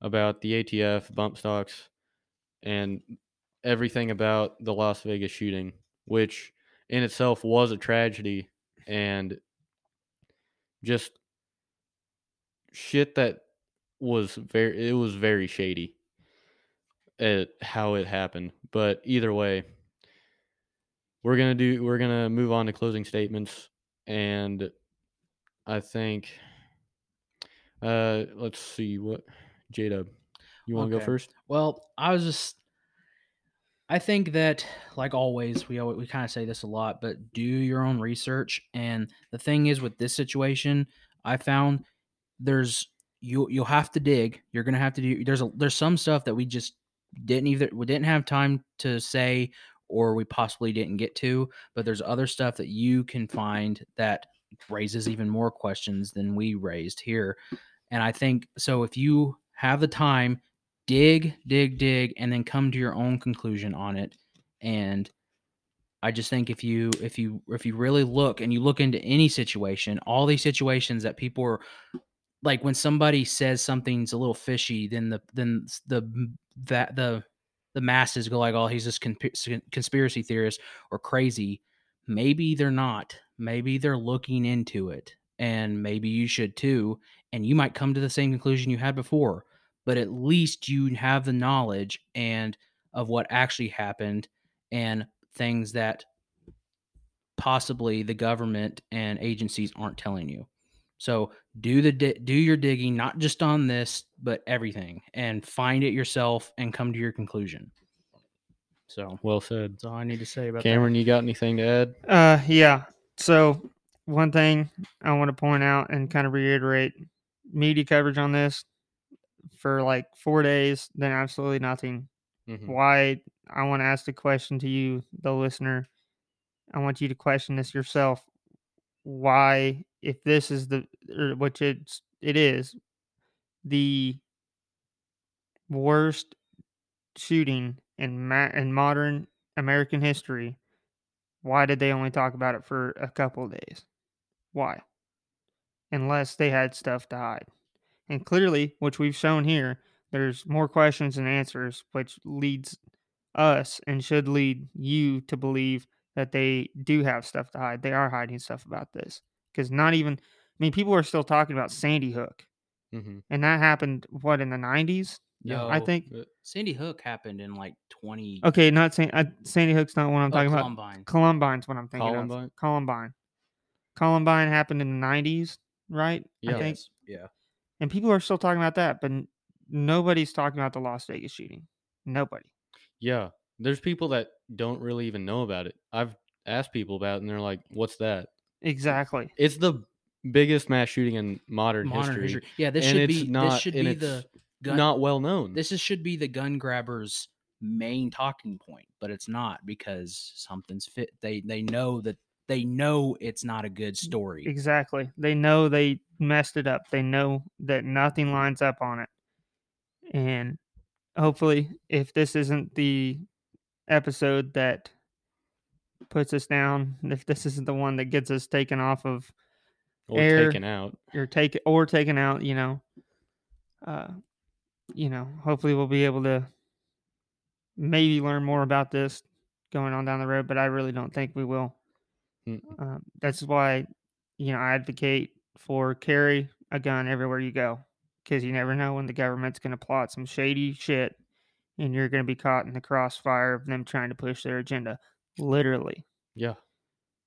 [SPEAKER 1] about the ATF, bump stocks, and everything about the Las Vegas shooting, which in itself was a tragedy and just shit that was very it was very shady at how it happened. But either way, we're gonna do we're gonna move on to closing statements and I think uh let's see what J Dub. You wanna go first?
[SPEAKER 3] Well, I was just. I think that, like always, we always, we kind of say this a lot, but do your own research. And the thing is, with this situation, I found there's you you'll have to dig. You're gonna have to do. There's a there's some stuff that we just didn't either we didn't have time to say or we possibly didn't get to. But there's other stuff that you can find that raises even more questions than we raised here. And I think so. If you have the time, dig, dig, dig, and then come to your own conclusion on it. And I just think if you if you if you really look and you look into any situation, all these situations that people are like when somebody says something's a little fishy, then the then the that the the masses go like, oh, he's just consp- conspiracy theorist or crazy. Maybe they're not. Maybe they're looking into it, and maybe you should too. And you might come to the same conclusion you had before, but at least you have the knowledge and of what actually happened and things that possibly the government and agencies aren't telling you. So do the di- do your digging, not just on this, but everything, and find it yourself and come to your conclusion. So
[SPEAKER 1] Well said.
[SPEAKER 3] that's all I need to say about
[SPEAKER 1] Cameron, you got anything to add?
[SPEAKER 2] Uh, yeah. So, one thing I want to point out and kind of reiterate media coverage on this for like four days, then absolutely nothing.
[SPEAKER 1] Mhm.
[SPEAKER 2] Why? I want to ask the question to you, the listener. I want you to question this yourself. Why, if this is the, or which it's, it is, the worst shooting in ma- in modern American history, why did they only talk about it for a couple days? Why? Unless they had stuff to hide. And clearly, which we've shown here, there's more questions than answers, which leads us and should lead you to believe that they do have stuff to hide. They are hiding stuff about this. Because not even, I mean, people are still talking about Sandy Hook.
[SPEAKER 1] Mhm.
[SPEAKER 2] And that happened, what, in the 90s?
[SPEAKER 3] No,
[SPEAKER 2] I think.
[SPEAKER 3] Sandy Hook happened in like twenty.
[SPEAKER 2] Okay, not San, uh, Sandy Hook's not what I'm
[SPEAKER 3] oh,
[SPEAKER 2] talking about.
[SPEAKER 3] Columbine.
[SPEAKER 2] Columbine's what I'm thinking
[SPEAKER 1] Columbine?
[SPEAKER 2] of. Columbine. Columbine happened in the 90s, right?
[SPEAKER 1] Yeah.
[SPEAKER 2] I think.
[SPEAKER 3] Yeah.
[SPEAKER 2] And people are still talking about that, but nobody's talking about the Las Vegas shooting. Nobody.
[SPEAKER 1] Yeah. There's people that don't really even know about it. I've asked people about it and they're like, What's that?
[SPEAKER 2] Exactly.
[SPEAKER 1] It's the biggest mass shooting in modern,
[SPEAKER 3] Modern
[SPEAKER 1] history.
[SPEAKER 3] history. Yeah, this
[SPEAKER 1] and
[SPEAKER 3] should be
[SPEAKER 1] not-
[SPEAKER 3] this should be the gun.
[SPEAKER 1] Not well known.
[SPEAKER 3] this is, should be the gun grabbers' main talking point, but it's not because something's fit. They they know that they know it's not a good story.
[SPEAKER 2] Exactly. They know they messed it up. They know that nothing lines up on it. And hopefully, if this isn't the episode that puts us down, if this isn't the one that gets us taken off of
[SPEAKER 1] or
[SPEAKER 2] air-
[SPEAKER 1] taken out.
[SPEAKER 2] or take or taken out, you know, uh, you know, hopefully we'll be able to maybe learn more about this going on down the road, but I really don't think we will.
[SPEAKER 1] Mm.
[SPEAKER 2] Um, that's why, you know, I advocate for carry a gun everywhere you go because you never know when the government's going to plot some shady shit and you're going to be caught in the crossfire of them trying to push their agenda, literally.
[SPEAKER 1] Yeah.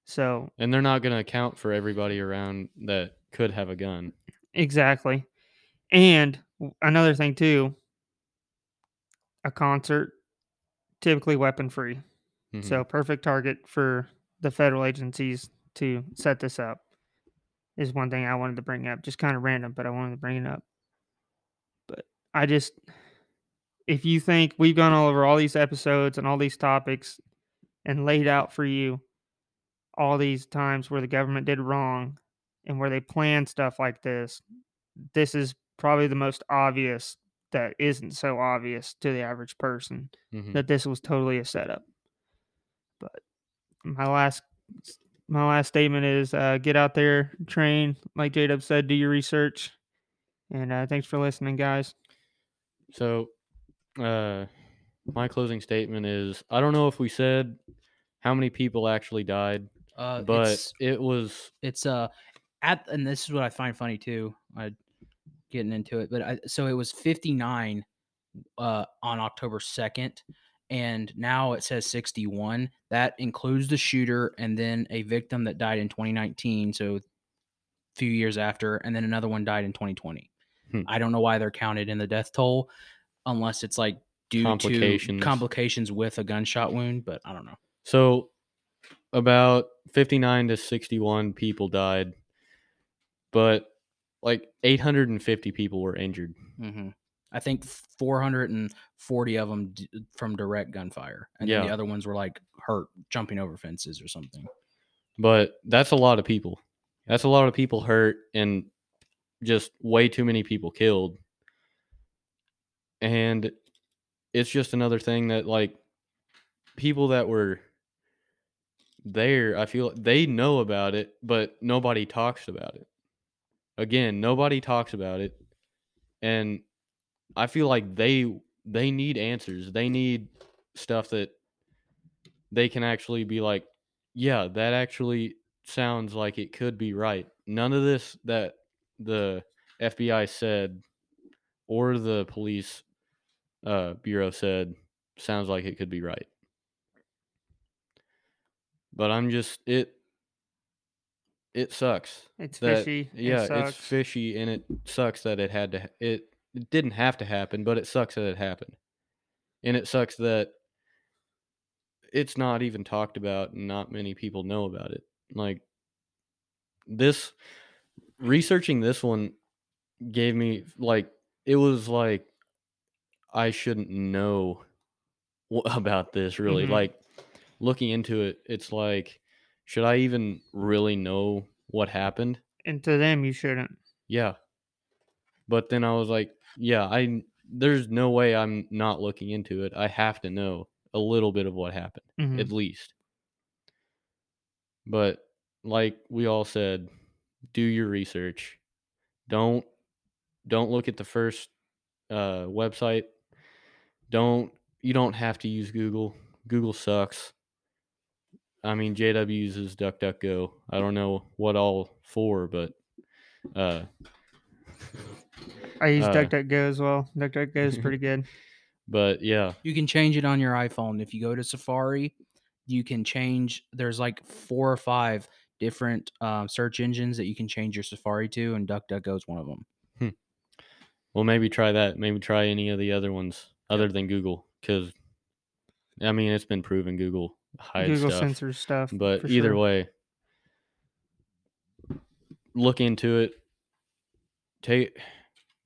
[SPEAKER 2] So
[SPEAKER 1] And they're not going to account for everybody around that could have a gun.
[SPEAKER 2] Exactly. And another thing too, a concert typically weapon free.
[SPEAKER 1] Mhm.
[SPEAKER 2] So perfect target for the federal agencies to set this up is one thing I wanted to bring up. Just kind of random, but I wanted to bring it up. But I just if you think we've gone all over all these episodes and all these topics and laid out for you all these times where the government did wrong and where they planned stuff like this, this is probably the most obvious that isn't so obvious to the average person
[SPEAKER 1] Mhm.
[SPEAKER 2] that this was totally a setup. But my last my last statement is uh, get out there, train, like J Dub said, do your research. And uh, thanks for listening, guys.
[SPEAKER 1] So, uh, my closing statement is I don't know if we said how many people actually died,
[SPEAKER 3] Uh,
[SPEAKER 1] but it was
[SPEAKER 3] it's uh at and this is what I find funny too. I getting into it, but I, so it was 59 uh on October 2nd and now it says 61. That includes the shooter and then a victim that died in 2019, so a few years after, and then another one died in 2020.
[SPEAKER 1] Hmm.
[SPEAKER 3] I don't know why they're counted in the death toll unless it's like due
[SPEAKER 1] Complications.
[SPEAKER 3] to complications with a gunshot wound, but I don't know.
[SPEAKER 1] so about 59 to 61 people died, but like 850 people were injured.
[SPEAKER 3] hmm I think 440 of them d- from direct gunfire, and then the other ones were like hurt jumping over fences or something.
[SPEAKER 1] But that's a lot of people. That's a lot of people hurt and just way too many people killed. And it's just another thing that like people that were there, I feel they know about it, but nobody talks about it. Again, nobody talks about it. And I feel like they they need answers. They need stuff that they can actually be like, yeah, that actually sounds like it could be right. None of this that the FBI said or the police uh, bureau said sounds like it could be right. But I'm just it. It sucks.
[SPEAKER 2] It's
[SPEAKER 1] that-
[SPEAKER 2] fishy.
[SPEAKER 1] Yeah,
[SPEAKER 2] it sucks.
[SPEAKER 1] it's fishy, and it sucks that it had to. It, it didn't have to happen, but it sucks that it happened, and it sucks that it's not even talked about, and not many people know about it. Like this, researching this one gave me like it was like I shouldn't know about this really.
[SPEAKER 2] Mhm.
[SPEAKER 1] Like looking into it, it's like should I even really know what happened?
[SPEAKER 2] and to them, you shouldn't.
[SPEAKER 1] Yeah. But then I was like, yeah, I there's no way I'm not looking into it. I have to know a little bit of what happened
[SPEAKER 2] Mhm.
[SPEAKER 1] at least. But like we all said, do your research. Don't don't look at the first uh, website. Don't you don't have to use Google. Google sucks. I mean, JW uses DuckDuckGo. I don't know what all for, but uh,
[SPEAKER 2] I use
[SPEAKER 1] uh,
[SPEAKER 2] DuckDuckGo as well. DuckDuckGo is pretty good.
[SPEAKER 1] but yeah,
[SPEAKER 3] You can change it on your iPhone. If you go to Safari, you can change. There's like four or five different um, search engines that you can change your Safari to, and DuckDuckGo is one of them.
[SPEAKER 1] well, maybe try that. Maybe try any of the other ones other than Google, because I mean, it's been proven Google hides
[SPEAKER 2] Google
[SPEAKER 1] stuff.
[SPEAKER 2] censors stuff.
[SPEAKER 1] But either
[SPEAKER 2] sure.
[SPEAKER 1] way, look into it. Take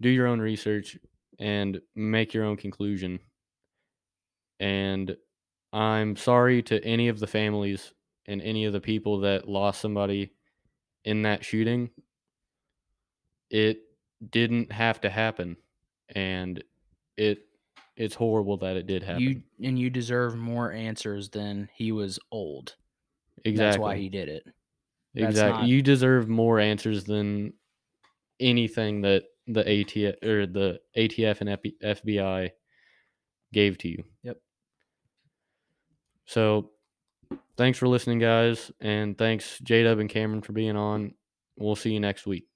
[SPEAKER 1] do your own research and make your own conclusion. And I'm sorry to any of the families and any of the people that lost somebody in that shooting. It didn't have to happen and it it's horrible that it did happen.
[SPEAKER 3] You and you deserve more answers than he was old.
[SPEAKER 1] exactly.
[SPEAKER 3] That's why he did it. that's
[SPEAKER 1] Exactly.
[SPEAKER 3] not-
[SPEAKER 1] You deserve more answers than anything that the ATF or the ATF and FBI gave to you.
[SPEAKER 3] Yep.
[SPEAKER 1] So, thanks for listening, guys, and thanks J Dub and Cameron for being on. We'll see you next week.